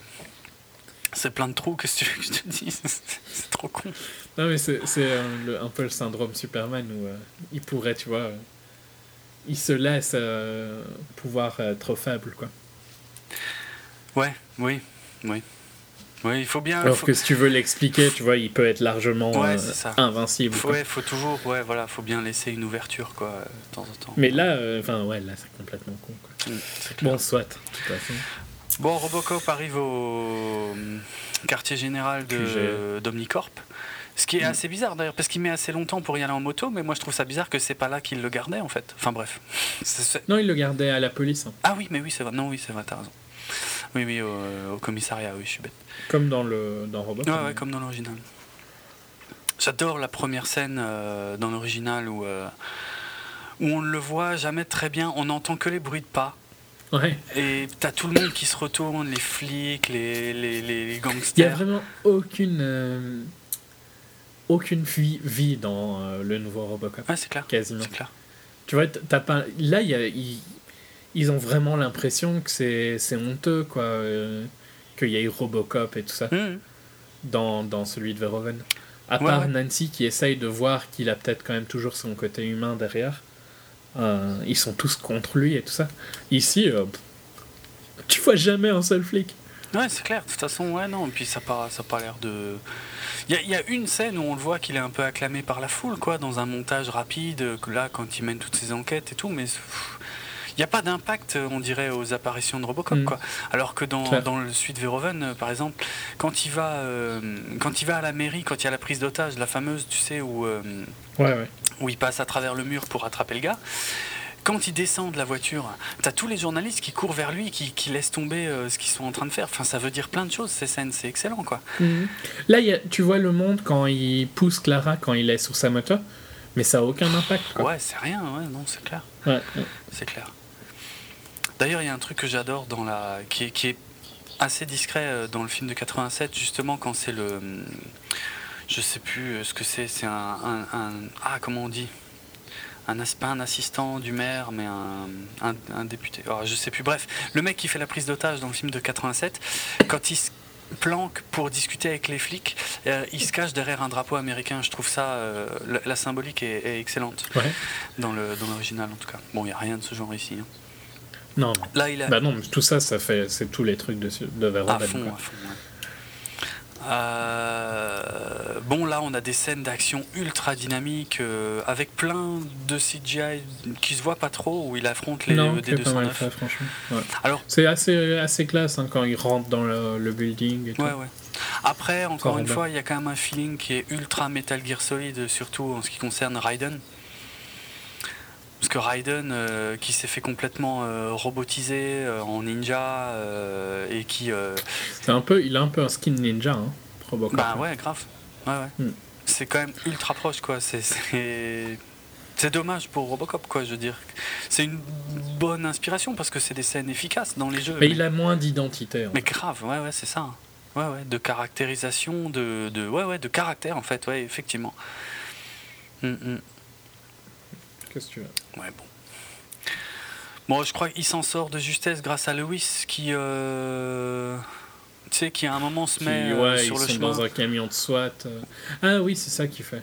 C'est plein de trous, qu'est-ce que tu veux que je te dise? C'est trop con. Non, mais c'est un, un, peu le syndrome Superman où euh, il pourrait, tu vois. Euh, il se laisse euh, pouvoir être faible, quoi. Ouais, oui, oui. Oui, il faut bien. Alors que si tu veux l'expliquer, tu vois, il peut être largement euh, invincible. Faut, ouais, faut toujours, ouais, voilà, faut bien laisser une ouverture, quoi, de temps en temps. Mais là, euh, enfin, ouais, là, c'est complètement con, quoi. Mm, bon, soit, de toute façon. Bon, Robocop arrive au euh, quartier général d'Omnicorp. Ce qui est mm. assez bizarre d'ailleurs, parce qu'il met assez longtemps pour y aller en moto, mais moi je trouve ça bizarre que c'est pas là qu'il le gardait en fait. Enfin bref. Non, il le gardait à la police. Hein. Ah oui, mais oui, c'est vrai. Non, oui, c'est vrai, t'as raison. Oui, oui, au, commissariat, oui, je suis bête. Comme dans, le, dans Robot Ouais, ouais, comme dans l'original. J'adore la première scène euh, dans l'original où, euh, où on ne le voit jamais très bien, on n'entend que les bruits de pas. Ouais. Et t'as tout le monde qui se retourne, les flics, les, les, les gangsters. Il n'y a vraiment aucune, euh, aucune vie, vie dans le nouveau Robocop. Ouais, c'est clair. Quasiment. C'est clair. Tu vois, t'as pas... là, il y a, ils ont vraiment l'impression que c'est honteux, quoi. Euh, qu'il y ait Robocop et tout ça. Mm. Dans, dans, celui de Verhoeven. À part Nancy qui essaye de voir qu'il a peut-être quand même toujours son côté humain derrière. Euh, ils sont tous contre lui et tout ça. Ici, euh, tu vois jamais un seul flic. Ouais, c'est clair. De toute façon, ouais, non. Et puis ça n'a ça pas l'air de. Il y, y, a une scène où on le voit qu'il est un peu acclamé par la foule, quoi, dans un montage rapide, là, quand il mène toutes ses enquêtes et tout, mais il n'y a pas d'impact, on dirait, aux apparitions de Robocop. Mm. Quoi. Alors que dans, dans le suite Verhoeven, euh, par exemple, quand il, va, euh, quand il va à la mairie, quand il y a la prise d'otage, la fameuse, tu sais, où, euh, où il passe à travers le mur pour attraper le gars, quand il descend de la voiture, tu as tous les journalistes qui courent vers lui, qui, qui laissent tomber ce qu'ils sont en train de faire. Enfin, ça veut dire plein de choses, ces scènes, c'est excellent, quoi. Mm. Là, y a, tu vois le monde quand il pousse Clara, quand il est sur sa moto, mais ça n'a aucun impact. Quoi. Ouais, c'est rien, ouais, non, c'est clair. C'est clair. D'ailleurs, il y a un truc que j'adore dans la qui est, qui est, assez discret euh, dans le film de 87, justement quand c'est le, je sais plus euh, ce que c'est, c'est un, ah comment on dit, un pas un assistant du maire, mais un, un, député. Oh, je sais plus. Bref, le mec qui fait la prise d'otage dans le film de 87, quand il se planque pour discuter avec les flics, euh, il se cache derrière un drapeau américain. Je trouve ça, la, symbolique est, excellente dans le dans l'original en tout cas. Bon, il n'y a rien de ce genre ici. Hein. Non, Là, il a... Bah non, tout ça, ça fait, c'est tous les trucs de, de Verhoeven. À fond, à fond, euh, bon, là, on a des scènes d'action ultra dynamiques euh, avec plein de CGI qui se voient pas trop où il affronte les non, D209. Fait, franchement. Alors, c'est assez, assez classe hein, quand il rentre dans le, building. Et tout. Ouais, ouais. Après, encore une fois, il y a quand même un feeling qui est ultra Metal Gear Solid, surtout en ce qui concerne Raiden. Parce que Raiden, euh, qui s'est fait complètement euh, robotiser euh, en ninja et qui. C'est un peu, il a un peu un skin ninja, hein, Robocop. Bah ouais, grave. Ouais, ouais. Hmm. C'est quand même ultra proche, quoi. C'est C'est dommage pour Robocop, quoi, je veux dire. C'est une bonne inspiration parce que c'est des scènes efficaces dans les jeux. Mais, il a moins d'identité. Mais grave, ouais, ouais, c'est ça. Ouais, ouais, de caractérisation, de, de, ouais, ouais, de caractère, en fait, ouais, effectivement. Hum, hum. Qu'est-ce que tu veux? Ouais, bon. Bon, je crois qu'il s'en sort de justesse grâce à Lewis qui. Euh, tu sais, qui à un moment se met euh, sur le chemin. dans un camion de SWAT. Euh. Ah oui, c'est ça qu'il fait.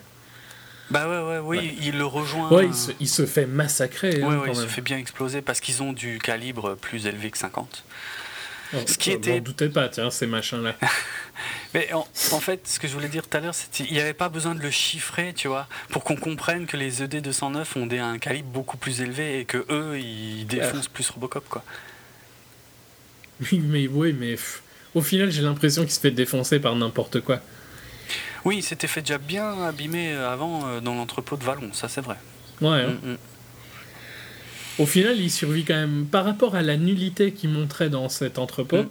Bah ouais, ouais, oui, il le rejoint. Ouais, il se, il se fait massacrer. Hein, ouais, ouais, il se fait bien exploser parce qu'ils ont du calibre plus élevé que 50. Ce qui était. Doutez pas, tiens, ces machins-là. Mais en, fait, ce que je voulais dire tout à l'heure, c'est qu'il n'y avait pas besoin de le chiffrer, tu vois, pour qu'on comprenne que les ED209 ont des, un calibre beaucoup plus élevé et que eux, ils défoncent plus Robocop, quoi. Oui, mais oui, mais au final, j'ai l'impression qu'il se fait défoncer par n'importe quoi. Oui, il s'était fait déjà bien abîmer avant euh, dans l'entrepôt de Vallon, ça c'est vrai. Ouais. Hein. Mm, mm. Au final, il survit quand même par rapport à la nullité qu'il montrait dans cet entrepôt. Mm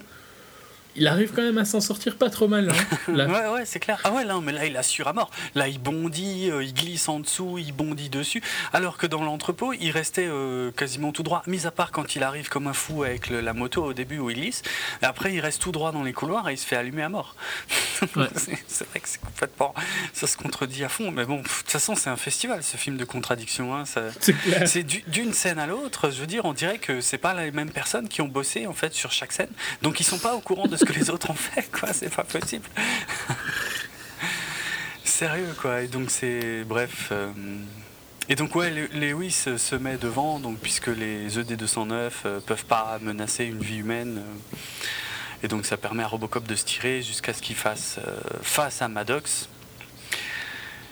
il arrive quand même à s'en sortir pas trop mal. Hein, ouais, ouais, c'est clair. Ah ouais, là, mais là, il assure à mort. Là, il bondit, euh, il glisse en dessous, il bondit dessus. Alors que dans l'entrepôt, il restait euh, quasiment tout droit, mis à part quand il arrive comme un fou avec la moto au début où il glisse. Et après, il reste tout droit dans les couloirs et il se fait allumer à mort. c'est vrai que c'est complètement. Ça se contredit à fond. Mais bon, de toute façon, c'est un festival, ce film de contradiction. Hein, c'est d'une scène à l'autre. Je veux dire, on dirait que c'est pas les mêmes personnes qui ont bossé en fait sur chaque scène. Donc, ils sont pas au courant de que les autres ont fait, quoi. C'est pas possible. Sérieux, quoi. Et donc, c'est. Bref. Euh, et donc, ouais, Lewis se met devant, donc, puisque les ED-209 euh, peuvent pas menacer une vie humaine. Euh, et donc, ça permet à Robocop de se tirer jusqu'à ce qu'il fasse face à Maddox,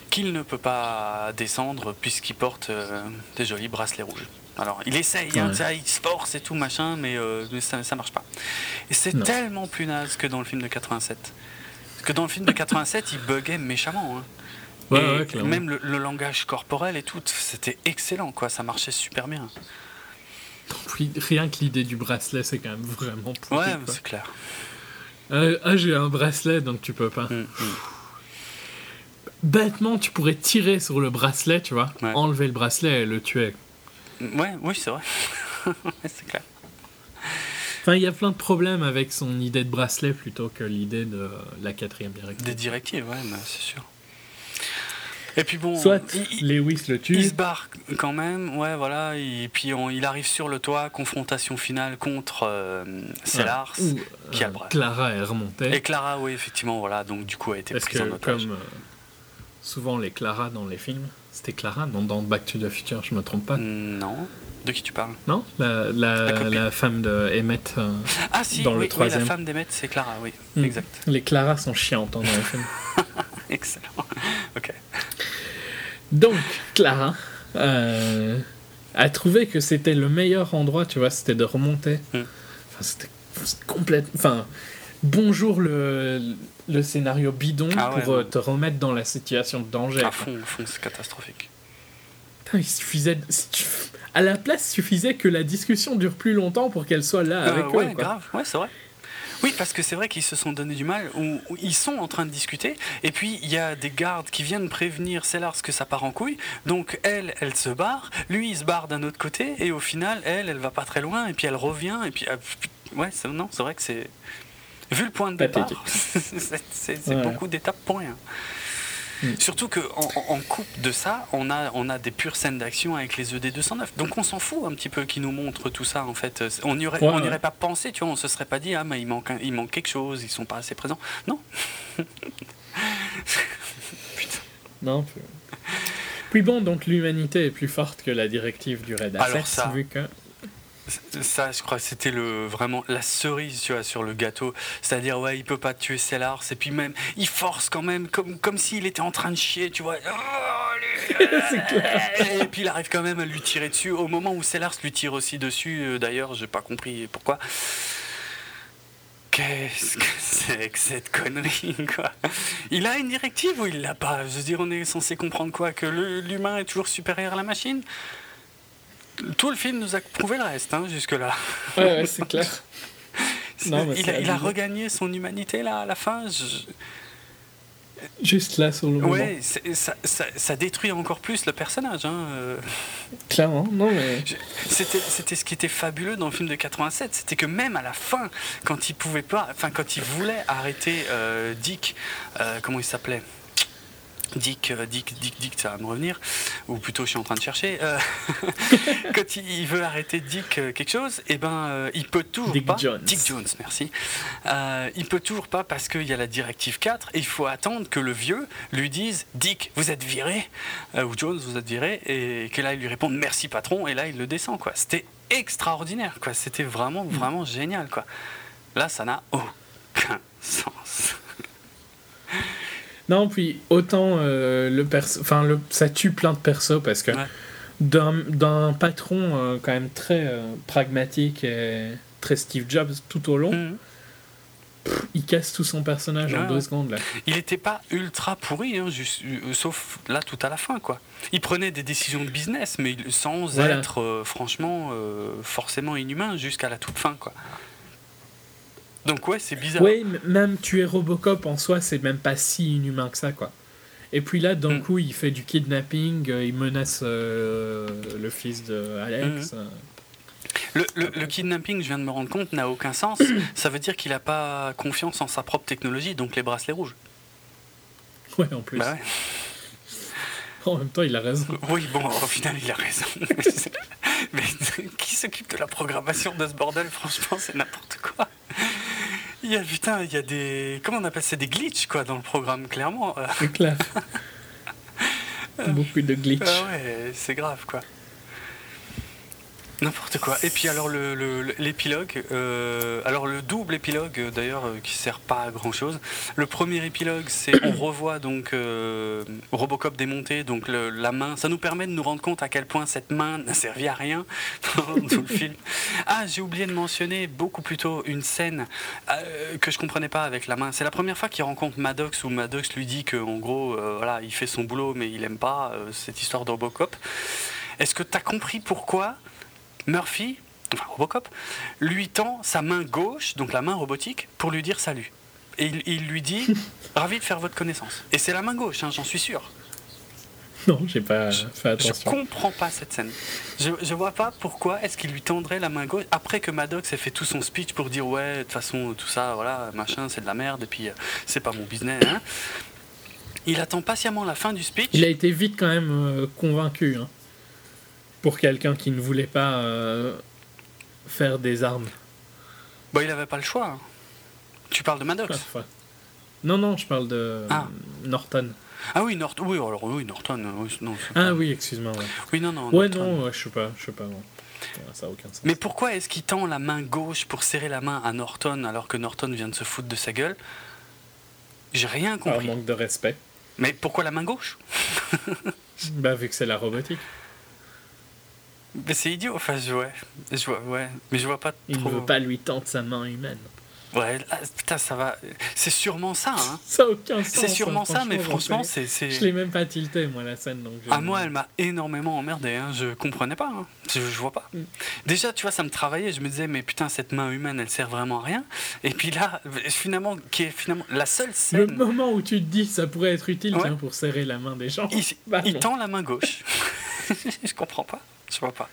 qu'il ne peut pas descendre puisqu'il porte des jolis bracelets rouges. Alors, il essaye, hein, il se force et tout, machin, mais, euh, ça, ça marche pas. Et c'est tellement plus naze que dans le film de 87. Parce que dans le film de 87, il buguait méchamment. Hein. et même le, langage corporel et tout, c'était excellent, quoi. Ça marchait super bien. Rien que l'idée du bracelet, c'est quand même vraiment pourri, Ouais, c'est clair. Euh, ah, j'ai un bracelet, donc tu peux pas. Hum, hum. Bêtement, tu pourrais tirer sur le bracelet, tu vois, enlever le bracelet et le tuer. Ouais, oui, c'est vrai. c'est clair. Enfin, il y a plein de problèmes avec son idée de bracelet plutôt que l'idée de la quatrième directive. Des directives, ouais, c'est sûr. Et puis bon, soit Lewis le tue. Il se barre quand même, ouais, voilà. Et puis il arrive sur le toit, confrontation finale contre euh, Sellars, qui a euh, Clara est remontée. Et Clara, oui, effectivement, voilà. Donc du coup, a été prise en otage. Comme euh, souvent les Clara dans les films, c'était Clara non, dans Back to the Future, je me trompe pas Non. De qui tu parles? Non la, la, femme de Emmett euh, ah, si, dans le troisième. Oui, la femme d'Emmett, c'est Clara, oui, hmm. exact. Les Clara sont chiantes hein, dans le film. Excellent. Ok. Donc, Clara euh, a trouvé que c'était le meilleur endroit, tu vois, c'était de remonter. Hmm. Enfin, c'était complètement. Enfin, bonjour le, le scénario bidon ah pour euh, te remettre dans la situation de danger. À fond, fond c'est catastrophique. il suffisait. À la place, il suffisait que la discussion dure plus longtemps pour qu'elle soit là avec ouais, grave, ouais, c'est vrai. Oui, parce que c'est vrai qu'ils se sont donné du mal, ou, ils sont en train de discuter, et puis il y a des gardes qui viennent prévenir Sellars que ça part en couille, donc elle, elle se barre, lui il se barre d'un autre côté, et au final, elle, elle va pas très loin, et puis elle revient, et puis. Euh, ouais, non, c'est vrai que c'est. Vu le point de départ, c'est beaucoup d'étapes pour rien. Mm. Surtout qu'en en, coupe de ça, on a, on a des pures scènes d'action avec les ED209. Donc on s'en fout un petit peu qu'ils nous montrent tout ça en fait. On n'y aurait, pas pensé, tu vois, on se serait pas dit ah mais il manque, il manque quelque chose, ils sont pas assez présents. Non. Putain. Non. Puis bon, donc l'humanité est plus forte que la directive du Red Asset, vu que ça, je crois que c'était le, vraiment la cerise tu vois, sur le gâteau. C'est-à-dire, ouais, il peut pas tuer Sellars, et puis même, il force quand même, comme, comme s'il était en train de chier, tu vois. et puis il arrive quand même à lui tirer dessus. Au moment où Sellars lui tire aussi dessus, euh, d'ailleurs, j'ai pas compris pourquoi. Qu'est-ce que c'est que cette connerie, quoi? Il a une directive ou il l'a pas? Je veux dire, on est censé comprendre quoi? Que l'humain est toujours supérieur à la machine? Tout le film nous a prouvé le reste, hein, jusque-là. Ouais, c'est clair. il, a, regagné son humanité là à la fin. Juste là sur le moment. Ouais, ça, ça, ça, détruit encore plus le personnage. Hein. Euh. Clairement, non mais. C'était ce qui était fabuleux dans le film de 87, c'était que même à la fin, quand il pouvait pas, enfin quand il voulait arrêter euh, Dick, euh, comment il s'appelait? Dick, euh, Dick, Dick, Dick, ça va me revenir, ou plutôt je suis en train de chercher. Euh, quand il veut arrêter Dick euh, quelque chose, et eh ben il peut toujours Dick pas. Jones. Dick Jones, merci. il peut toujours pas parce qu'il y a la directive 4 et il faut attendre que le vieux lui dise Dick, vous êtes viré, ou Jones, vous êtes viré, et que là il lui réponde merci patron, et là il le descend quoi. C'était extraordinaire quoi. C'était vraiment mm. vraiment génial quoi. Là ça n'a aucun sens. Non, puis autant euh, le perso, enfin le, ça tue plein de persos parce que d'un patron euh, quand même très euh, pragmatique et très Steve Jobs tout au long, mhm. il casse tout son personnage en deux secondes là. Il n'était pas ultra pourri, hein, juste, sauf là tout à la fin quoi. Il prenait des décisions de business, mais sans être franchement forcément inhumain jusqu'à la toute fin quoi. Donc ouais, c'est bizarre. Oui, même tuer Robocop en soi, c'est même pas si inhumain que ça, quoi. Et puis là, d'un hmm. coup, il fait du kidnapping, euh, il menace euh, le fils de Alex. Hmm. Le, le, kidnapping, je viens de me rendre compte, n'a aucun sens. ça veut dire qu'il n'a pas confiance en sa propre technologie, donc les bracelets rouges. Ouais, en plus. Bah ouais. En même temps, il a raison. Oui, bon, au final, il a raison. Mais qui s'occupe de la programmation de ce bordel? Franchement, c'est n'importe quoi. Il y a, putain, il y a des. Comment on appelle ça Des glitches, quoi, dans le programme, clairement. C'est clair. Beaucoup de glitches. Ah ouais, c'est grave, quoi. N'importe quoi. Et puis alors l'épilogue, le, euh, alors le double épilogue d'ailleurs euh, qui sert pas à grand chose. Le premier épilogue, c'est on revoit donc euh, Robocop démonté, donc la main. Ça nous permet de nous rendre compte à quel point cette main n'a servi à rien dans tout le film. Ah, j'ai oublié de mentionner beaucoup plus tôt une scène que je comprenais pas avec la main. C'est la première fois qu'il rencontre Maddox où Maddox lui dit qu'en gros, voilà, il fait son boulot mais il aime pas cette histoire de Robocop. Est-ce que tu as compris pourquoi Murphy, enfin Robocop, lui tend sa main gauche, donc la main robotique, pour lui dire salut. Et il, lui dit ravi de faire votre connaissance. Et c'est la main gauche, hein, j'en suis sûr. Non, j'ai pas fait attention. Je comprends pas cette scène. Je, je vois pas pourquoi est-ce qu'il lui tendrait la main gauche après que Maddox ait fait tout son speech pour dire ouais, de toute façon, tout ça, voilà, machin, c'est de la merde, et puis euh, c'est pas mon business. Hein. Il attend patiemment la fin du speech. Il a été vite quand même euh, convaincu. Hein pour quelqu'un qui ne voulait pas euh, faire des armes. Bah, il n'avait pas le choix. Hein. Tu parles de Maddox Non, non, je parle de ah. Norton. Ah oui, Norton. Oui, alors oui, Norton. non, ah oui, excuse-moi. Oui, non, non. Ouais, non, je sais pas, je sais pas. Ça a aucun sens. Mais pourquoi est-ce qu'il tend la main gauche pour serrer la main à Norton alors que Norton vient de se foutre de sa gueule? J'ai rien compris. Un manque de respect. Mais pourquoi la main gauche? Bah vu que c'est la robotique. Mais c'est idiot, enfin, je, ouais, je vois, ouais, mais je vois pas trop. Il ne veut pas lui tendre sa main humaine. Ouais, putain, ça va. C'est sûrement ça, hein. Ça n'a aucun sens. C'est sûrement ça, mais franchement, c'est. Je l'ai même pas tilté, moi, la scène. Donc ah, moi, elle m'a énormément emmerdé, hein. Je comprenais pas, hein. je, je, vois pas. Mm. Déjà, tu vois, ça me travaillait. Je me disais, mais putain, cette main humaine, elle sert vraiment à rien. Et puis là, finalement, qui est finalement la seule scène. Le moment où tu te dis, ça pourrait être utile pour serrer la main des gens. Il, bah, il tend la main gauche. je comprends pas. Je vois pas.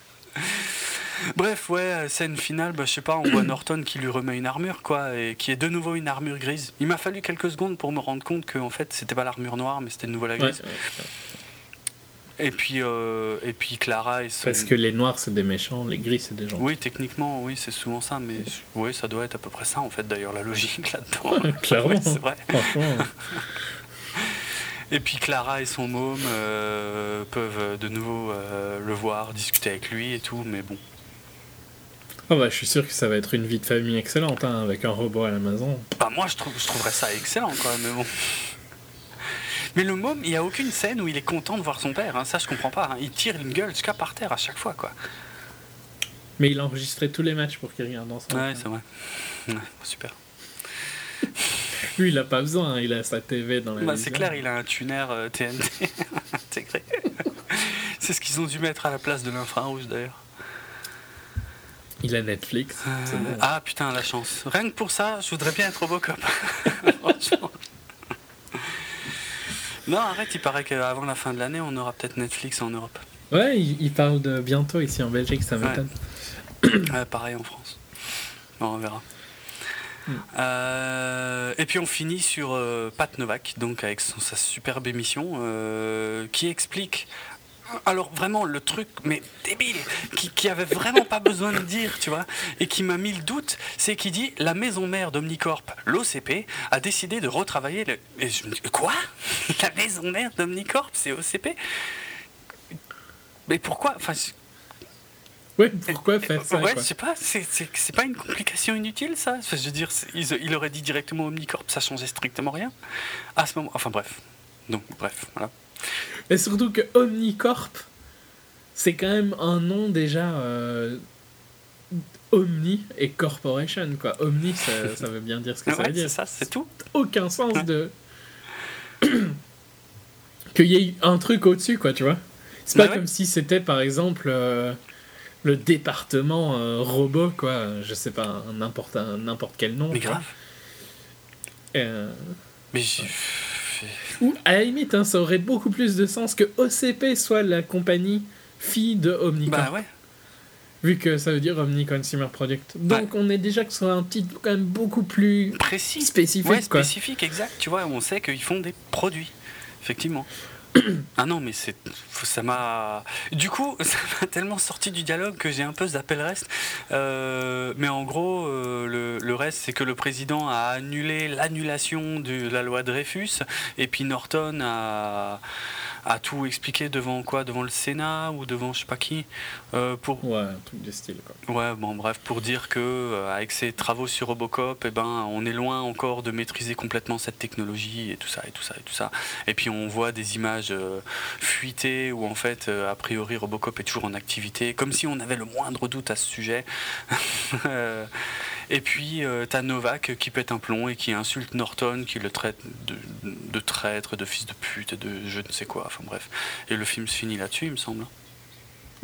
Bref, ouais, scène finale, bah, je sais pas, on voit Norton qui lui remet une armure, quoi, et qui est de nouveau une armure grise. Il m'a fallu quelques secondes pour me rendre compte que, en fait, c'était pas l'armure noire, mais c'était de nouveau la grise. et puis, euh, et puis Clara et Parce que les noirs c'est des méchants, les gris c'est des gens. Oui, techniquement, oui, c'est souvent ça, mais oui, ça doit être à peu près ça en fait. D'ailleurs, la logique là-dedans. Clairement, c'est vrai. Et puis Clara et son môme euh, peuvent de nouveau euh, le voir, discuter avec lui et tout, mais bon. Oh bah, je suis sûr que ça va être une vie de famille excellente hein, avec un robot à la maison. Bah moi je, trouve, je trouverais ça excellent même, mais bon. Mais le môme, il n'y a aucune scène où il est content de voir son père, hein, ça je comprends pas. Hein. Il tire une gueule jusqu'à par terre à chaque fois quoi. Mais il a enregistré tous les matchs pour qu'il regarde ensemble. Ouais, c'est vrai. Ouais, super. Lui, il a pas besoin, hein, il a sa TV dans la bah, C'est clair, il a un tuner TNT euh, intégré. c'est ce qu'ils ont dû mettre à la place de l'infrarouge d'ailleurs. Il a Netflix. Euh, ah putain, la chance. Rien que pour ça, je voudrais bien être Robocop. Non, arrête, il paraît qu'avant la fin de l'année, on aura peut-être Netflix en Europe. Ouais, il, parle de bientôt ici en Belgique, ça m'étonne. Ouais. pareil en France. Bon, on verra. Euh, et puis on finit sur euh, Pat Novak, donc avec sa superbe émission, euh, qui explique alors vraiment le truc, mais débile, qui, qui avait vraiment pas besoin de dire, tu vois, et qui m'a mis le doute, c'est qu'il dit la maison mère d'Omnicorp, l'OCP, a décidé de retravailler le. Et je me dis, quoi? La maison mère d'Omnicorp, c'est OCP Mais pourquoi? Oui, pourquoi faire ça Ouais, je sais pas, c'est pas une complication inutile ça? Je veux dire, il, aurait dit directement Omnicorp, ça changeait strictement rien. À ce moment. Enfin bref. Donc, bref, voilà. Et surtout que Omnicorp, c'est quand même un nom déjà. Euh, Omni et Corporation, quoi. Omni, ça, ça, veut bien dire ce que ça veut dire. C'est ça, c'est tout. Aucun sens de. Qu'il y ait un truc au-dessus, quoi, tu vois. C'est pas comme si c'était, par exemple, euh, le département euh, robot, quoi. Je sais pas, n'importe quel nom. Mais grave. Mais ou à la limite, hein, ça aurait beaucoup plus de sens que OCP soit la compagnie fille de Omnicom. Bah ouais. Vu que ça veut dire Omni Consumer Product. Donc on est déjà que ce soit un petit quand même beaucoup plus précis, spécifique. Ouais, spécifique, exact. Tu vois, on sait qu'ils font des produits, effectivement. Ah non, mais c'est ça m'a. Du coup, ça m'a tellement sorti du dialogue que j'ai un peu zappé le reste. Euh, mais en gros, euh, le, le, reste, c'est que le président a annulé l'annulation de la loi Dreyfus, et puis Norton a à tout expliquer devant quoi? Devant le Sénat ou devant je sais pas qui? Euh, pour... Ouais, un truc de style quoi. Ouais, bon bref, pour dire que euh, avec ses travaux sur Robocop, eh ben, on est loin encore de maîtriser complètement cette technologie et tout ça et tout ça et tout ça. Et puis on voit des images euh, fuitées où en fait, a priori, Robocop est toujours en activité, comme si on avait le moindre doute à ce sujet. Et puis, euh, t'as Novak qui pète un plomb et qui insulte Norton, qui le traite de, traître, de fils de pute, de je ne sais quoi. Enfin bref. Et le film se finit là-dessus, il me semble.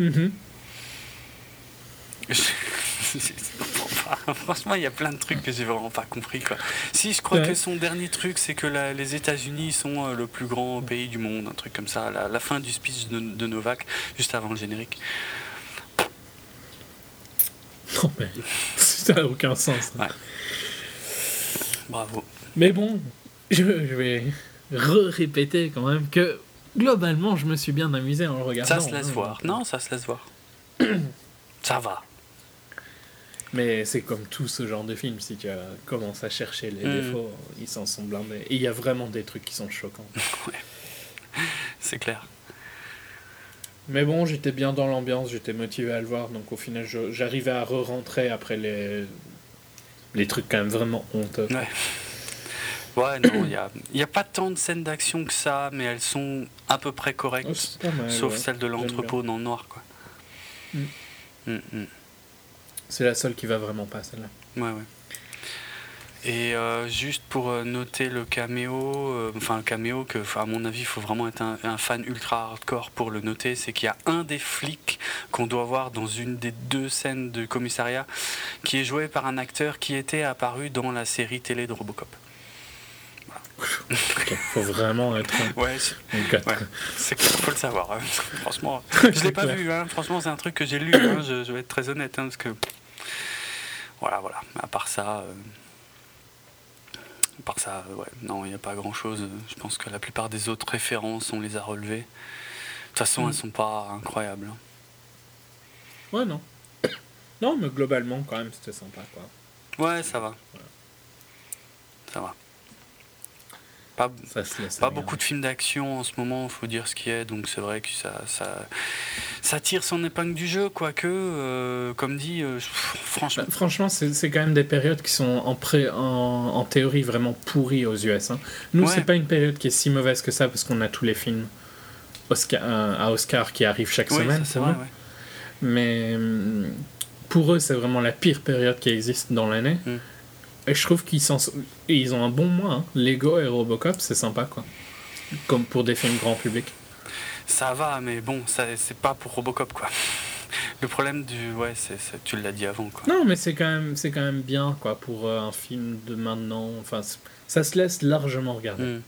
Mm-hmm. Franchement, il y a plein de trucs que j'ai vraiment pas compris. Quoi. Si, je crois que son dernier truc, c'est que les États-Unis sont euh, le plus grand pays du monde, un truc comme ça. La, la fin du speech de, de Novak, juste avant le générique. Non, mais ça n'a aucun sens. Ouais. Bravo. Mais bon, je, vais répéter quand même que globalement, je me suis bien amusé en le regardant. Ça se laisse hein. voir. Non, ça se laisse voir. ça va. Mais c'est comme tout ce genre de film, si tu commences à chercher les mm. défauts, ils s'en sont blindés. Et il y a vraiment des trucs qui sont choquants. ouais. C'est clair. Mais bon, j'étais bien dans l'ambiance, j'étais motivé à le voir, donc au final, j'arrivais à re-rentrer après les, les trucs quand même vraiment honteux. Ouais. Ouais, non, il n'y a, y a pas tant de scènes d'action que ça, mais elles sont à peu près correctes, sauf celle de l'entrepôt dans le noir, quoi. Mm. Mm, mm. C'est la seule qui va vraiment pas, celle-là. Ouais, ouais. Et euh, juste pour euh, noter le caméo, euh, enfin le caméo que, à mon avis, il faut vraiment être un, fan ultra hardcore pour le noter, c'est qu'il y a un des flics qu'on doit voir dans une des deux scènes de commissariat qui est joué par un acteur qui était apparu dans la série télé de Robocop. Il faut vraiment être ouais, c'est faut le savoir. Hein. Franchement, je l'ai pas vu. Hein. Franchement, c'est un truc que j'ai lu. Hein. Je, vais être très honnête parce que voilà, voilà. À part ça. Par ça, ouais, non, il n'y a pas grand chose. Je pense que la plupart des autres références, on les a relevées. De toute façon, elles elles mm. sont pas incroyables. Hein. Ouais, non. Non, mais globalement, quand même, c'était sympa, quoi. Ouais, ça va. Ça va. Pas, pas beaucoup de films d'action en ce moment, il faut dire ce qui est, donc c'est vrai que ça, ça, ça tire son épingle du jeu, quoique, euh, comme dit, euh, franchement. Bah, franchement, c'est quand même des périodes qui sont en, pré, en, en théorie vraiment pourries aux US. Hein. Nous, c'est pas une période qui est si mauvaise que ça parce qu'on a tous les films Oscar, euh, à Oscar qui arrivent chaque semaine. c'est vrai, Mais hum, pour eux, c'est vraiment la pire période qui existe dans l'année. Mm. Et je trouve qu'ils ils ont un bon mois. Hein. Lego et Robocop, c'est sympa, quoi. Comme pour des films grand public. Ça va, mais bon, c'est pas pour Robocop, quoi. Le problème du. Ouais, c'est tu l'as dit avant, quoi. Non, mais c'est quand, même, quand même bien, quoi, pour euh, un film de maintenant. Enfin, ça se laisse largement regarder. Hmm.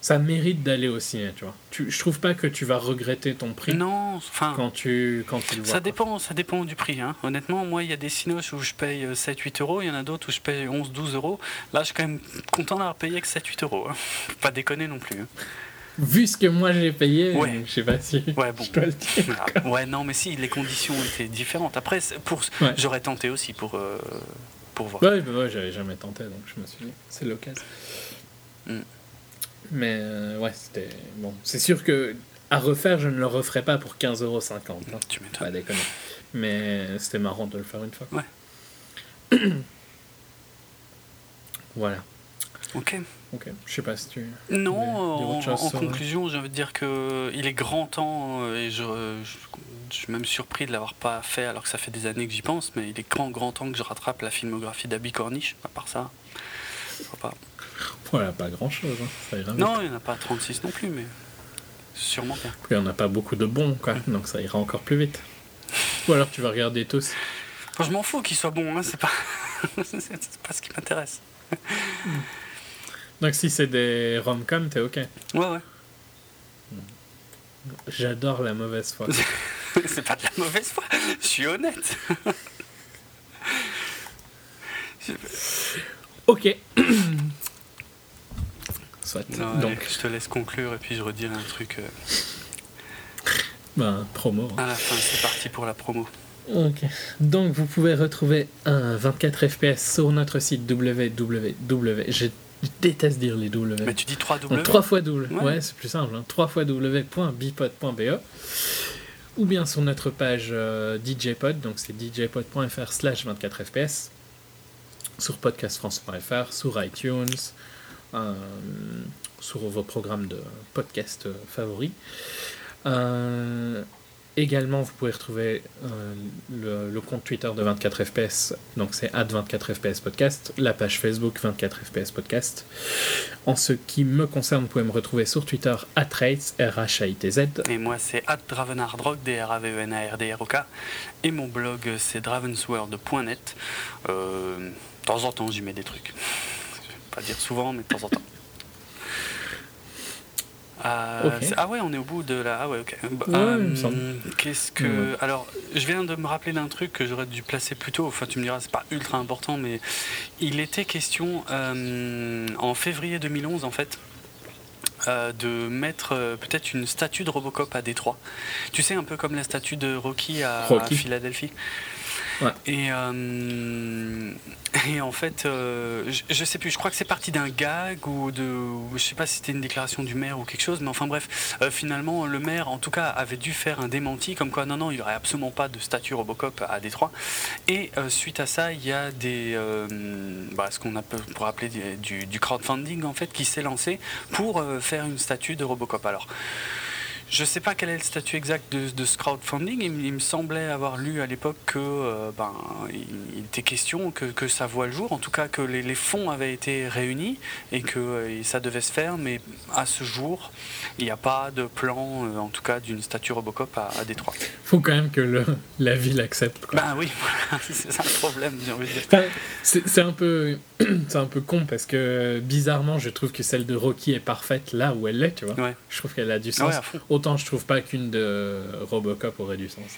Ça mérite d'aller au ciné, tu vois. Tu, je trouve pas que tu vas regretter ton prix. Non, enfin. Quand tu, quand tu le vois. Ça dépend, ça dépend du prix. Hein. Honnêtement, moi, il y a des cinos où je paye 7-8 euros, il y en a d'autres où je paye 11-12 euros. Là, je suis quand même content d'avoir payé que 7-8 euros. Hein. Pas déconner non plus. Hein. Vu ce que moi j'ai payé, ouais. je sais pas si ouais, bon. je dois le dire. Ah, ouais, non, mais si, les conditions étaient différentes. Après, pour, j'aurais tenté aussi pour, euh, pour voir. Ouais, bah j'avais jamais tenté, donc je me suis dit, c'est l'occasion. Mm. Mais euh, ouais, c'était. Bon, c'est sûr que à refaire, je ne le referai pas pour 15,50€. Hein. Tu m'étonnes. Pas déconner. Mais c'était marrant de le faire une fois. Ouais. voilà. Ok. Ok. Je sais pas si tu. Non, en, conclusion, j'ai envie de dire que il est grand temps euh, et je, je, suis même surpris de l'avoir pas fait alors que ça fait des années que j'y pense, mais il est grand grand temps que je rattrape la filmographie d'Abby Cornish. À part ça, je pas. Voilà, pas grand chose. Hein. non, il n'y en a pas 36 non plus, mais sûrement bien. il n'y en a pas beaucoup de bons, quoi, donc ça ira encore plus vite. Ou alors tu vas regarder tous. je m'en fous qu'ils soient bons, hein, c'est pas... pas ce qui m'intéresse. donc si c'est des rom-com, t'es ok Ouais, ouais. J'adore la mauvaise foi. c'est pas de la mauvaise foi, je suis honnête. ok. Donc, je te laisse conclure et puis je redirai un truc. Euh, ben, promo. À la fin, c'est parti pour la promo. Ok. Donc, vous pouvez retrouver un 24 FPS sur notre site www. Je déteste dire les W. Mais tu dis 3 W? 3 fois W. Ouais, c'est plus simple. Hein. 3 fois w.bipod.be ou bien sur notre page euh, DJpod, donc c'est djpod.fr slash 24fps, sur podcastfrance.fr, sur iTunes, sur vos programmes de podcast favoris. Euh, également, vous pouvez retrouver euh, le, compte Twitter de 24fps, donc c'est 24fps podcast, la page Facebook 24fps podcast. En ce qui me concerne, vous pouvez me retrouver sur Twitter @rates r h a i t z. Et moi c'est @dravenardrock d r a v e n a r d r o k. Et mon blog c'est dravensworld.net. de temps en temps, j'y mets des trucs pas dire souvent, mais de temps en temps. Euh, ah ouais, on est au bout de la. Ah ouais, ok. Bah, euh, qu'est-ce que. Alors, je viens de me rappeler d'un truc que j'aurais dû placer plus tôt. Enfin, tu me diras, c'est pas ultra important, mais il était question euh, en février 2011, en fait. de mettre peut-être une statue de Robocop à Détroit. Tu sais, un peu comme la statue de Rocky à Philadelphie. Et, euh, et en fait, euh, je, sais plus, je crois que c'est parti d'un gag ou de. Je sais pas si c'était une déclaration du maire ou quelque chose, mais enfin bref, euh, finalement, le maire, en tout cas, avait dû faire un démenti comme quoi non, non, il n'y aurait absolument pas de statue Robocop à Détroit. Et suite à ça, il y a des. Bah, ce qu'on pour appeler du, du, crowdfunding en fait qui s'est lancé pour faire une statue de Robocop. Alors. Je ne sais pas quel est le statut exact de, ce crowdfunding. Il, me semblait avoir lu à l'époque que euh, ben, il, était question que, ça voit le jour, en tout cas que les, fonds avaient été réunis et que euh, ça devait se faire, mais à ce jour, il n'y a pas de plan, euh, en tout cas d'une statue Robocop à, à Détroit. Il faut quand même que le, la ville accepte. Ben oui, c'est ça le problème, j'ai envie de dire. c'est un peu c'est un peu con parce que bizarrement, je trouve que celle de Rocky est parfaite là où elle est, tu vois. Je trouve qu'elle a du sens. Autant je trouve pas qu'une de Robocop aurait du sens.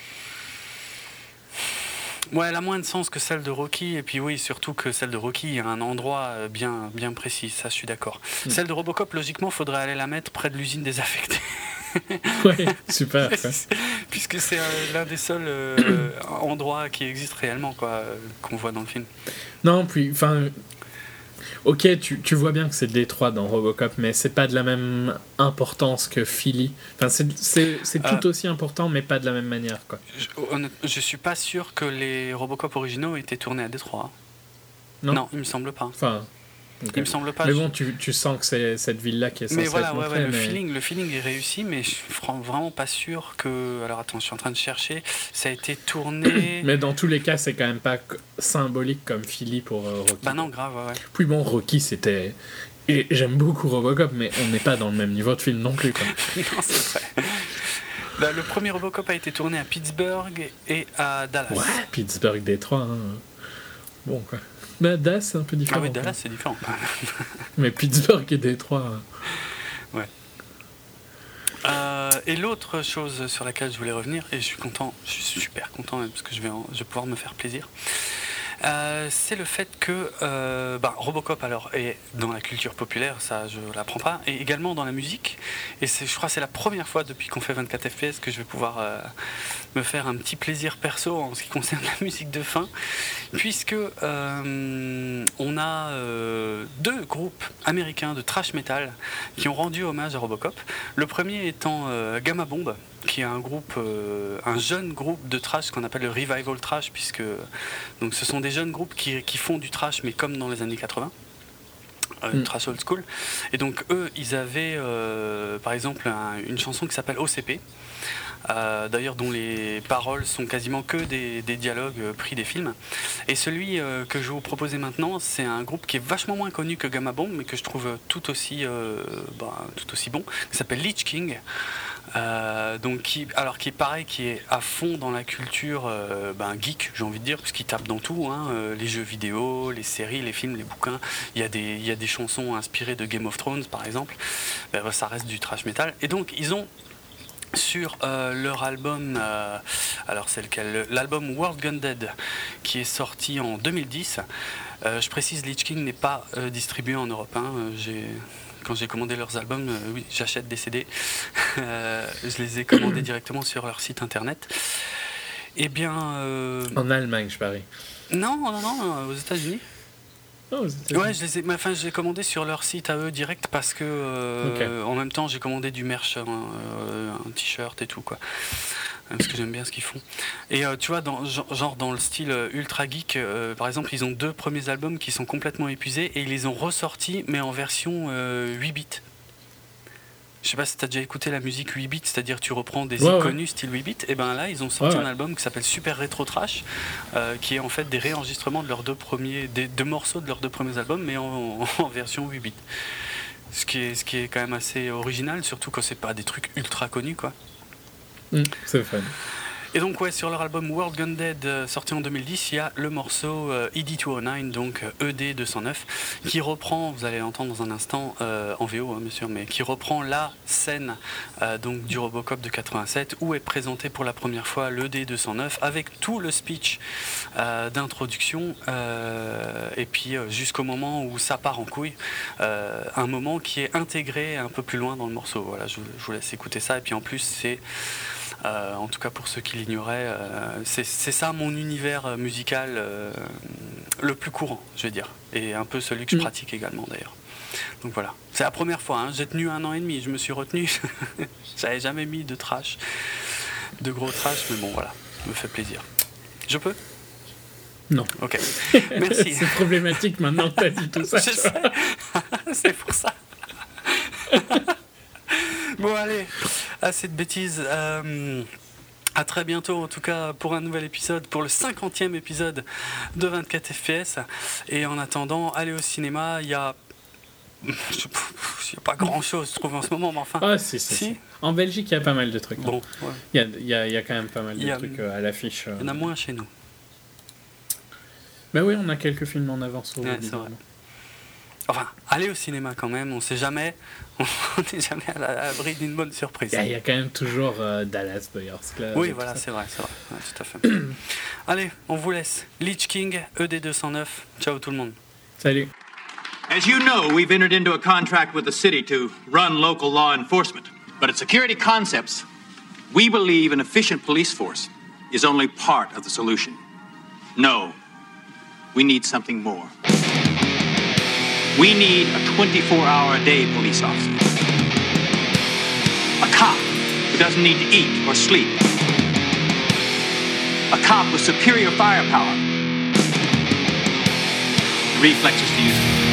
Ouais, elle a moins de sens que celle de Rocky, et puis oui, surtout que celle de Rocky a un endroit euh, bien, bien précis, ça je suis d'accord. Hmm. Celle de Robocop, logiquement, faudrait aller la mettre près de l'usine désaffectée. ouais, super. Puisque c'est euh, l'un des seuls euh, endroits qui existent réellement, quoi, qu'on voit dans le film. Non, puis, enfin, ok, tu, tu, vois bien que c'est Détroit dans Robocop, mais c'est pas de la même importance que Philly. Enfin, c'est tout euh, aussi important, mais pas de la même manière. Quoi. Je, je suis pas sûr que les Robocop originaux étaient tournés à Détroit. Non, non il me semble pas. Enfin, il me semble pas. Mais bon, tu, tu sens que c'est cette ville-là qui est censée mais voilà, ouais, ouais, le, feeling, le feeling est réussi, mais je suis vraiment pas sûr que. Alors attends, je suis en train de chercher. Ça a été tourné. mais dans tous les cas, c'est quand même pas symbolique comme Philly pour euh, Rocky. Bah non, grave, ouais. Puis bon, Rocky, c'était. Et j'aime beaucoup Robocop, mais on n'est pas dans le même niveau de film non plus. Quoi. non, c'est vrai. Bah, le premier Robocop a été tourné à Pittsburgh et à Dallas. Ouais, Pittsburgh, Détroit. Hein. Bon, quoi. Bah, Dallas, c'est un peu différent. Ah oui, Dallas, c'est différent. Mais Pittsburgh et Détroit. Ouais. Euh, et l'autre chose sur laquelle je voulais revenir, et je suis content, je suis super content même parce que je vais, je vais pouvoir me faire plaisir, euh, c'est le fait que euh, bah, Robocop alors est dans la culture populaire, ça je l'apprends pas, et également dans la musique. Et je crois que c'est la première fois depuis qu'on fait 24 FPS que je vais pouvoir euh, me faire un petit plaisir perso en ce qui concerne la musique de fin, puisque on a deux groupes américains de thrash metal qui ont rendu hommage à Robocop. Le premier étant Gamma Bomb qui est un groupe, euh, un jeune groupe de trash qu'on appelle le revival trash, puisque donc ce sont des jeunes groupes qui, qui font du trash, mais comme dans les années 80. Euh, mm. Trash old school. Et donc eux, ils avaient euh, par exemple une chanson qui s'appelle OCP, d'ailleurs dont les paroles sont quasiment que des, dialogues pris des films. Et celui que je vais vous proposer maintenant, c'est un groupe qui est vachement moins connu que Gamma Bomb, mais que je trouve tout aussi, bah, tout aussi bon, qui s'appelle Leech King. Euh, donc qui, alors qui est pareil, qui est à fond dans la culture euh, ben, geek, j'ai envie de dire, puisqu'il tape dans tout, hein, euh, les jeux vidéo, les séries, les films, les bouquins. Il y a des, chansons inspirées de Game of Thrones, par exemple. Ben, ça reste du trash metal. Et donc ils ont sur leur album, alors c'est lequel? L'album World Gun Dead, qui est sorti en 2010. je précise, Lich King n'est pas distribué en Europe. Hein, quand j'ai commandé leurs albums, euh, oui, j'achète des CD. Euh, je les ai commandés directement sur leur site internet. Eh bien. Euh, en Allemagne, je parie. Non, non, non, aux États-Unis. Oh, ouais, je les ai, enfin, je commandé sur leur site à eux direct parce que en même temps j'ai commandé du merch, un, un t-shirt et tout quoi parce que j'aime bien ce qu'ils font. Et euh, tu vois, dans, genre dans le style euh, ultra geek, euh, par exemple, ils ont deux premiers albums qui sont complètement épuisés et ils les ont ressortis, mais en version 8 bits. Je sais pas si tu as déjà écouté la musique 8 bits, c'est-à-dire tu reprends des ouais, style 8 bits. Et ben là, ils ont sorti un album qui s'appelle Super Retro Trash, qui est en fait des réenregistrements de leurs deux premiers, des deux morceaux de leurs deux premiers albums, mais en, en version 8 bits. Ce qui, est, ce qui est quand même assez original, surtout quand c'est pas des trucs ultra connus, quoi. Mm, c'est fun. Et donc ouais, sur leur album World Gun Dead euh, sorti en 2010, il y a le morceau euh, ED209, donc ED209, euh, e qui reprend, vous allez l'entendre dans un instant en VO hein, bien sûr, mais qui reprend la scène donc du Robocop de 87 où est présenté pour la première fois le ED209 avec tout le speech d'introduction et puis jusqu'au moment où ça part en couille, un moment qui est intégré un peu plus loin dans le morceau. Voilà, je, vous laisse écouter ça et puis en plus c'est en tout cas, pour ceux qui l'ignoraient, euh, c'est ça mon univers euh, musical le plus courant, je vais dire, et un peu celui que je mm. pratique également d'ailleurs. Donc voilà, c'est la première fois. Hein. J'ai tenu un an et demi, je me suis retenu. J'avais jamais mis de trash, de gros trash, mais bon voilà, ça me fait plaisir. Je peux? Non. Ok. Merci. c'est problématique maintenant que tu as dit tout ça. Je sais. c'est pour ça. Bon allez, assez de bêtises. Euh, à très bientôt, en tout cas, pour un nouvel épisode, pour le 50e épisode de 24 FPS. Et en attendant, allez au cinéma. Il y a. Il n'y a pas grand chose, je trouve, en ce moment, mais enfin. Ah, si, si. En Belgique, il y a pas mal de trucs. Bon, il, y a, il, y a, quand même pas mal de trucs euh, à l'affiche. Il y en a moins chez nous. Mais oui, on a quelques films en avance. Au Enfin, allez au cinéma quand même, on sait jamais, on n'est jamais à l'abri d'une bonne surprise. Il y, a quand même toujours euh, Dallas Buyers Club. Oui, voilà, c'est vrai, c'est vrai, tout à fait. allez, on vous laisse. Leech King, ED209. Ciao tout le monde. Salut. As you know, we've entered into a contract with the city to run local law enforcement. But at Security Concepts, we believe an efficient police force is only part of the solution. No, we need something more. We need a 24 hour a day police officer. A cop who doesn't need to eat or sleep. A cop with superior firepower. Reflexes to use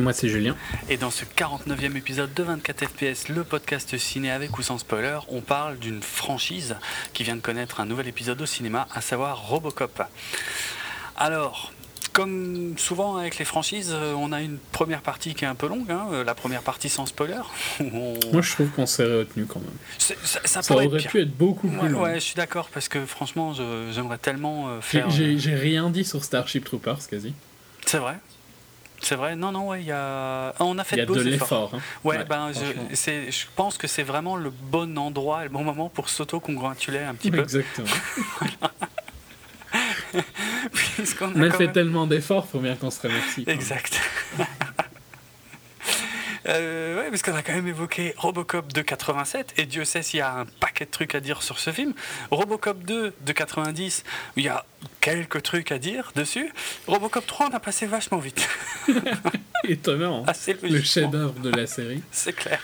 Et moi, c'est Julien. Et dans ce 49e épisode de 24 FPS, le podcast ciné avec ou sans spoiler, on parle d'une franchise qui vient de connaître un nouvel épisode au cinéma, à savoir Robocop. Alors, comme souvent avec les franchises, euh, on a une première partie qui est un peu longue, hein, euh, la première partie sans spoiler. Moi, je trouve qu'on s'est retenu quand même. Ça, aurait pu être beaucoup plus long. Ouais, je suis d'accord parce que franchement, j'aimerais tellement euh, faire. J'ai rien dit sur Starship Troopers, quasi. C'est vrai? C'est vrai, non, non, ouais, il y a. On a fait y a de, l'effort. Hein. Ouais, ben, je, je pense que c'est vraiment le bon endroit, le bon moment pour s'auto-congratuler un petit peu. Exactement. on a, fait tellement d'efforts, faut bien qu'on se remercie. Exact. Euh, ouais, parce qu'on a quand même évoqué Robocop de 87, et Dieu sait s'il y a un paquet de trucs à dire sur ce film. Robocop 2 de 90, où il y a quelques trucs à dire dessus. Robocop 3, on a passé vachement vite. Étonnant. Hein. le chef-d'œuvre de la série. C'est clair.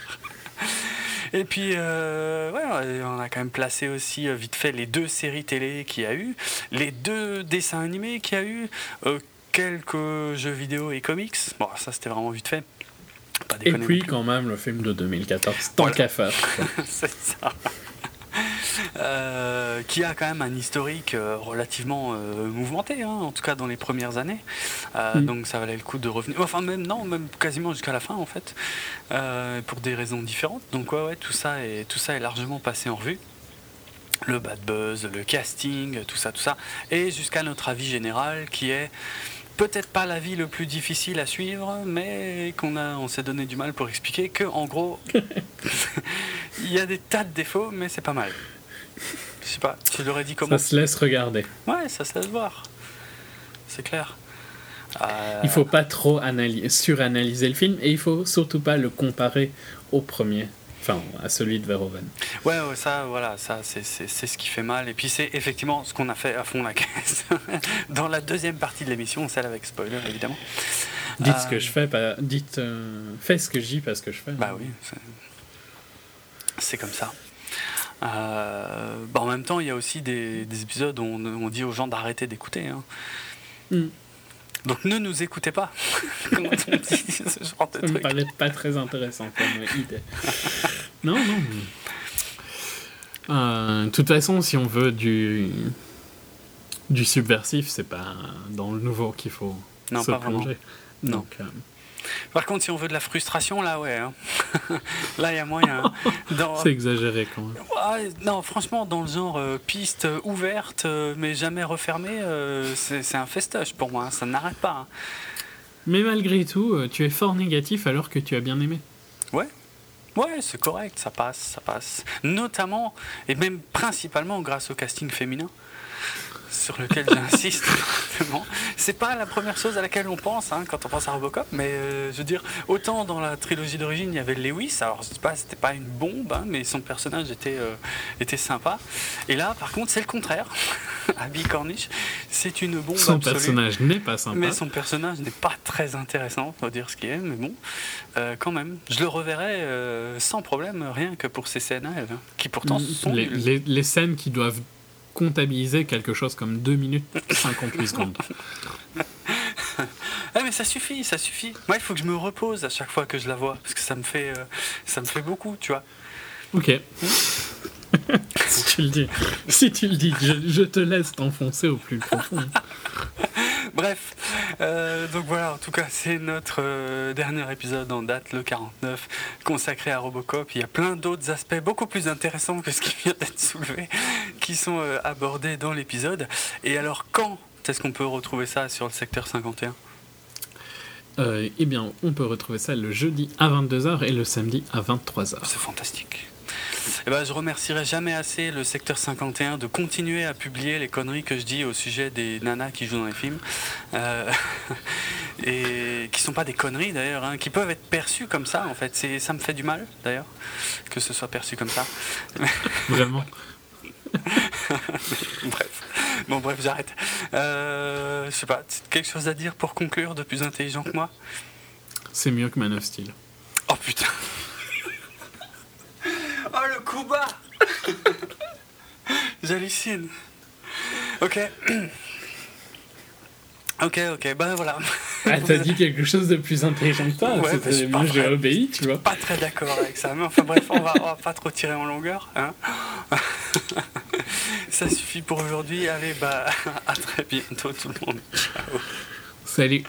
Et puis, euh, ouais, on a quand même placé aussi euh, vite fait les deux séries télé qu'il y a eu, les deux dessins animés qu'il y a eu, euh, quelques jeux vidéo et comics. Bon, ça c'était vraiment vite fait. Et puis, quand même, le film de 2014, tant qu'à faire. C'est ça. Euh, qui a quand même un historique euh, relativement euh, mouvementé, hein, en tout cas dans les premières années. Mm. Donc ça valait le coup de revenir. Enfin, même non, même quasiment jusqu'à la fin en fait, pour des raisons différentes. Donc ouais, ouais, tout ça est, tout ça est largement passé en revue le bad buzz, le casting, tout ça, tout ça, et jusqu'à notre avis général qui est peut-être pas la vie le plus difficile à suivre, mais qu'on a, on s'est donné du mal pour expliquer que, en gros, il y a des tas de défauts, mais c'est pas mal. Je sais pas, tu l'aurais dit comment Ça se laisse regarder. Ouais, ça se laisse voir. C'est clair. Euh... Il faut pas trop suranalyser le film et il faut surtout pas le comparer au premier. Enfin, à celui de Verhoeven. Ouais, ça, voilà, ça, c'est ce qui fait mal. Et puis, c'est effectivement ce qu'on a fait à fond la caisse dans la deuxième partie de l'émission, celle avec spoiler, évidemment. Dites ce que euh, je fais, pas, dites, euh, faites ce que je dis, pas ce que je fais. Bah oui, c'est comme ça. Euh, bah, en même temps, il y a aussi des, épisodes où on, dit aux gens d'arrêter d'écouter. Hein. Hmm. Donc ne nous écoutez pas. Comment on dit ce genre de Ça me paraît pas très intéressant comme idée. non, non. Euh, de toute façon, si on veut du, du subversif, c'est pas dans le nouveau qu'il faut non, se pas plonger. Vraiment. Donc, euh, par contre, si on veut de la frustration, là, ouais. Hein. là, il y a moyen. Hein. C'est exagéré quand même. non, franchement, dans le genre euh, piste ouverte, euh, mais jamais refermée, euh, c'est un festoche pour moi. Hein. Ça n'arrête pas. Mais malgré tout, tu es fort négatif alors que tu as bien aimé. Ouais. Ouais, c'est correct, ça passe, ça passe. Notamment, et même principalement grâce au casting féminin sur lequel j'insiste C'est pas la première chose à laquelle on pense hein, quand on pense à Robocop, mais euh, je veux dire, autant dans la trilogie d'origine, il y avait Lewis, alors je sais pas, c'était pas une bombe, hein, mais son personnage était, euh, était sympa. Et là, par contre, c'est le contraire. Abby Cornish, c'est une bombe Son personnage n'est pas sympa. Mais son personnage n'est pas très intéressant, faut dire ce qui est, mais bon, euh, quand même. Je le reverrai sans problème, rien que pour ces scènes hein, qui pourtant sont... les, les scènes qui doivent comptabiliser quelque chose comme 2 minutes 58 secondes. ah mais ça suffit, ça suffit. Moi, il faut que je me repose à chaque fois que je la vois, parce que ça me fait, euh, ça me fait beaucoup, tu vois. Ok. si tu le dis, si tu le dis, je, je te laisse t'enfoncer au plus profond. Bref, euh, donc voilà, en tout cas, c'est notre euh, dernier épisode en date, le 49, consacré à Robocop. Il y a plein d'autres aspects beaucoup plus intéressants que ce qui vient d'être soulevé, qui sont euh, abordés dans l'épisode. Et alors, quand est-ce qu'on peut retrouver ça sur le secteur 51 Eh bien, on peut retrouver ça le jeudi à 22h et le samedi à 23h. C'est fantastique. Eh ben, je remercierai jamais assez le secteur 51 de continuer à publier les conneries que je dis au sujet des nanas qui jouent dans les films. Euh, et qui sont pas des conneries d'ailleurs, hein, qui peuvent être perçues comme ça en fait. Ça me fait du mal d'ailleurs que ce soit perçu comme ça. Vraiment bref. Bon, bref, j'arrête. Euh, je sais pas, quelque chose à dire pour conclure de plus intelligent que moi? C'est mieux que Man of Steel. Oh putain Oh le coup bas J'hallucine. Ok. Ok, ok, ben voilà. Ah, t'as dit quelque chose de plus intelligent que toi. Ouais, moi, j'ai obéi, tu vois. Pas très d'accord avec ça. Mais enfin, bref, on va, va pas trop tirer en longueur. Hein ça suffit pour aujourd'hui. Allez, bah, à très bientôt, tout le monde. Ciao. Salut.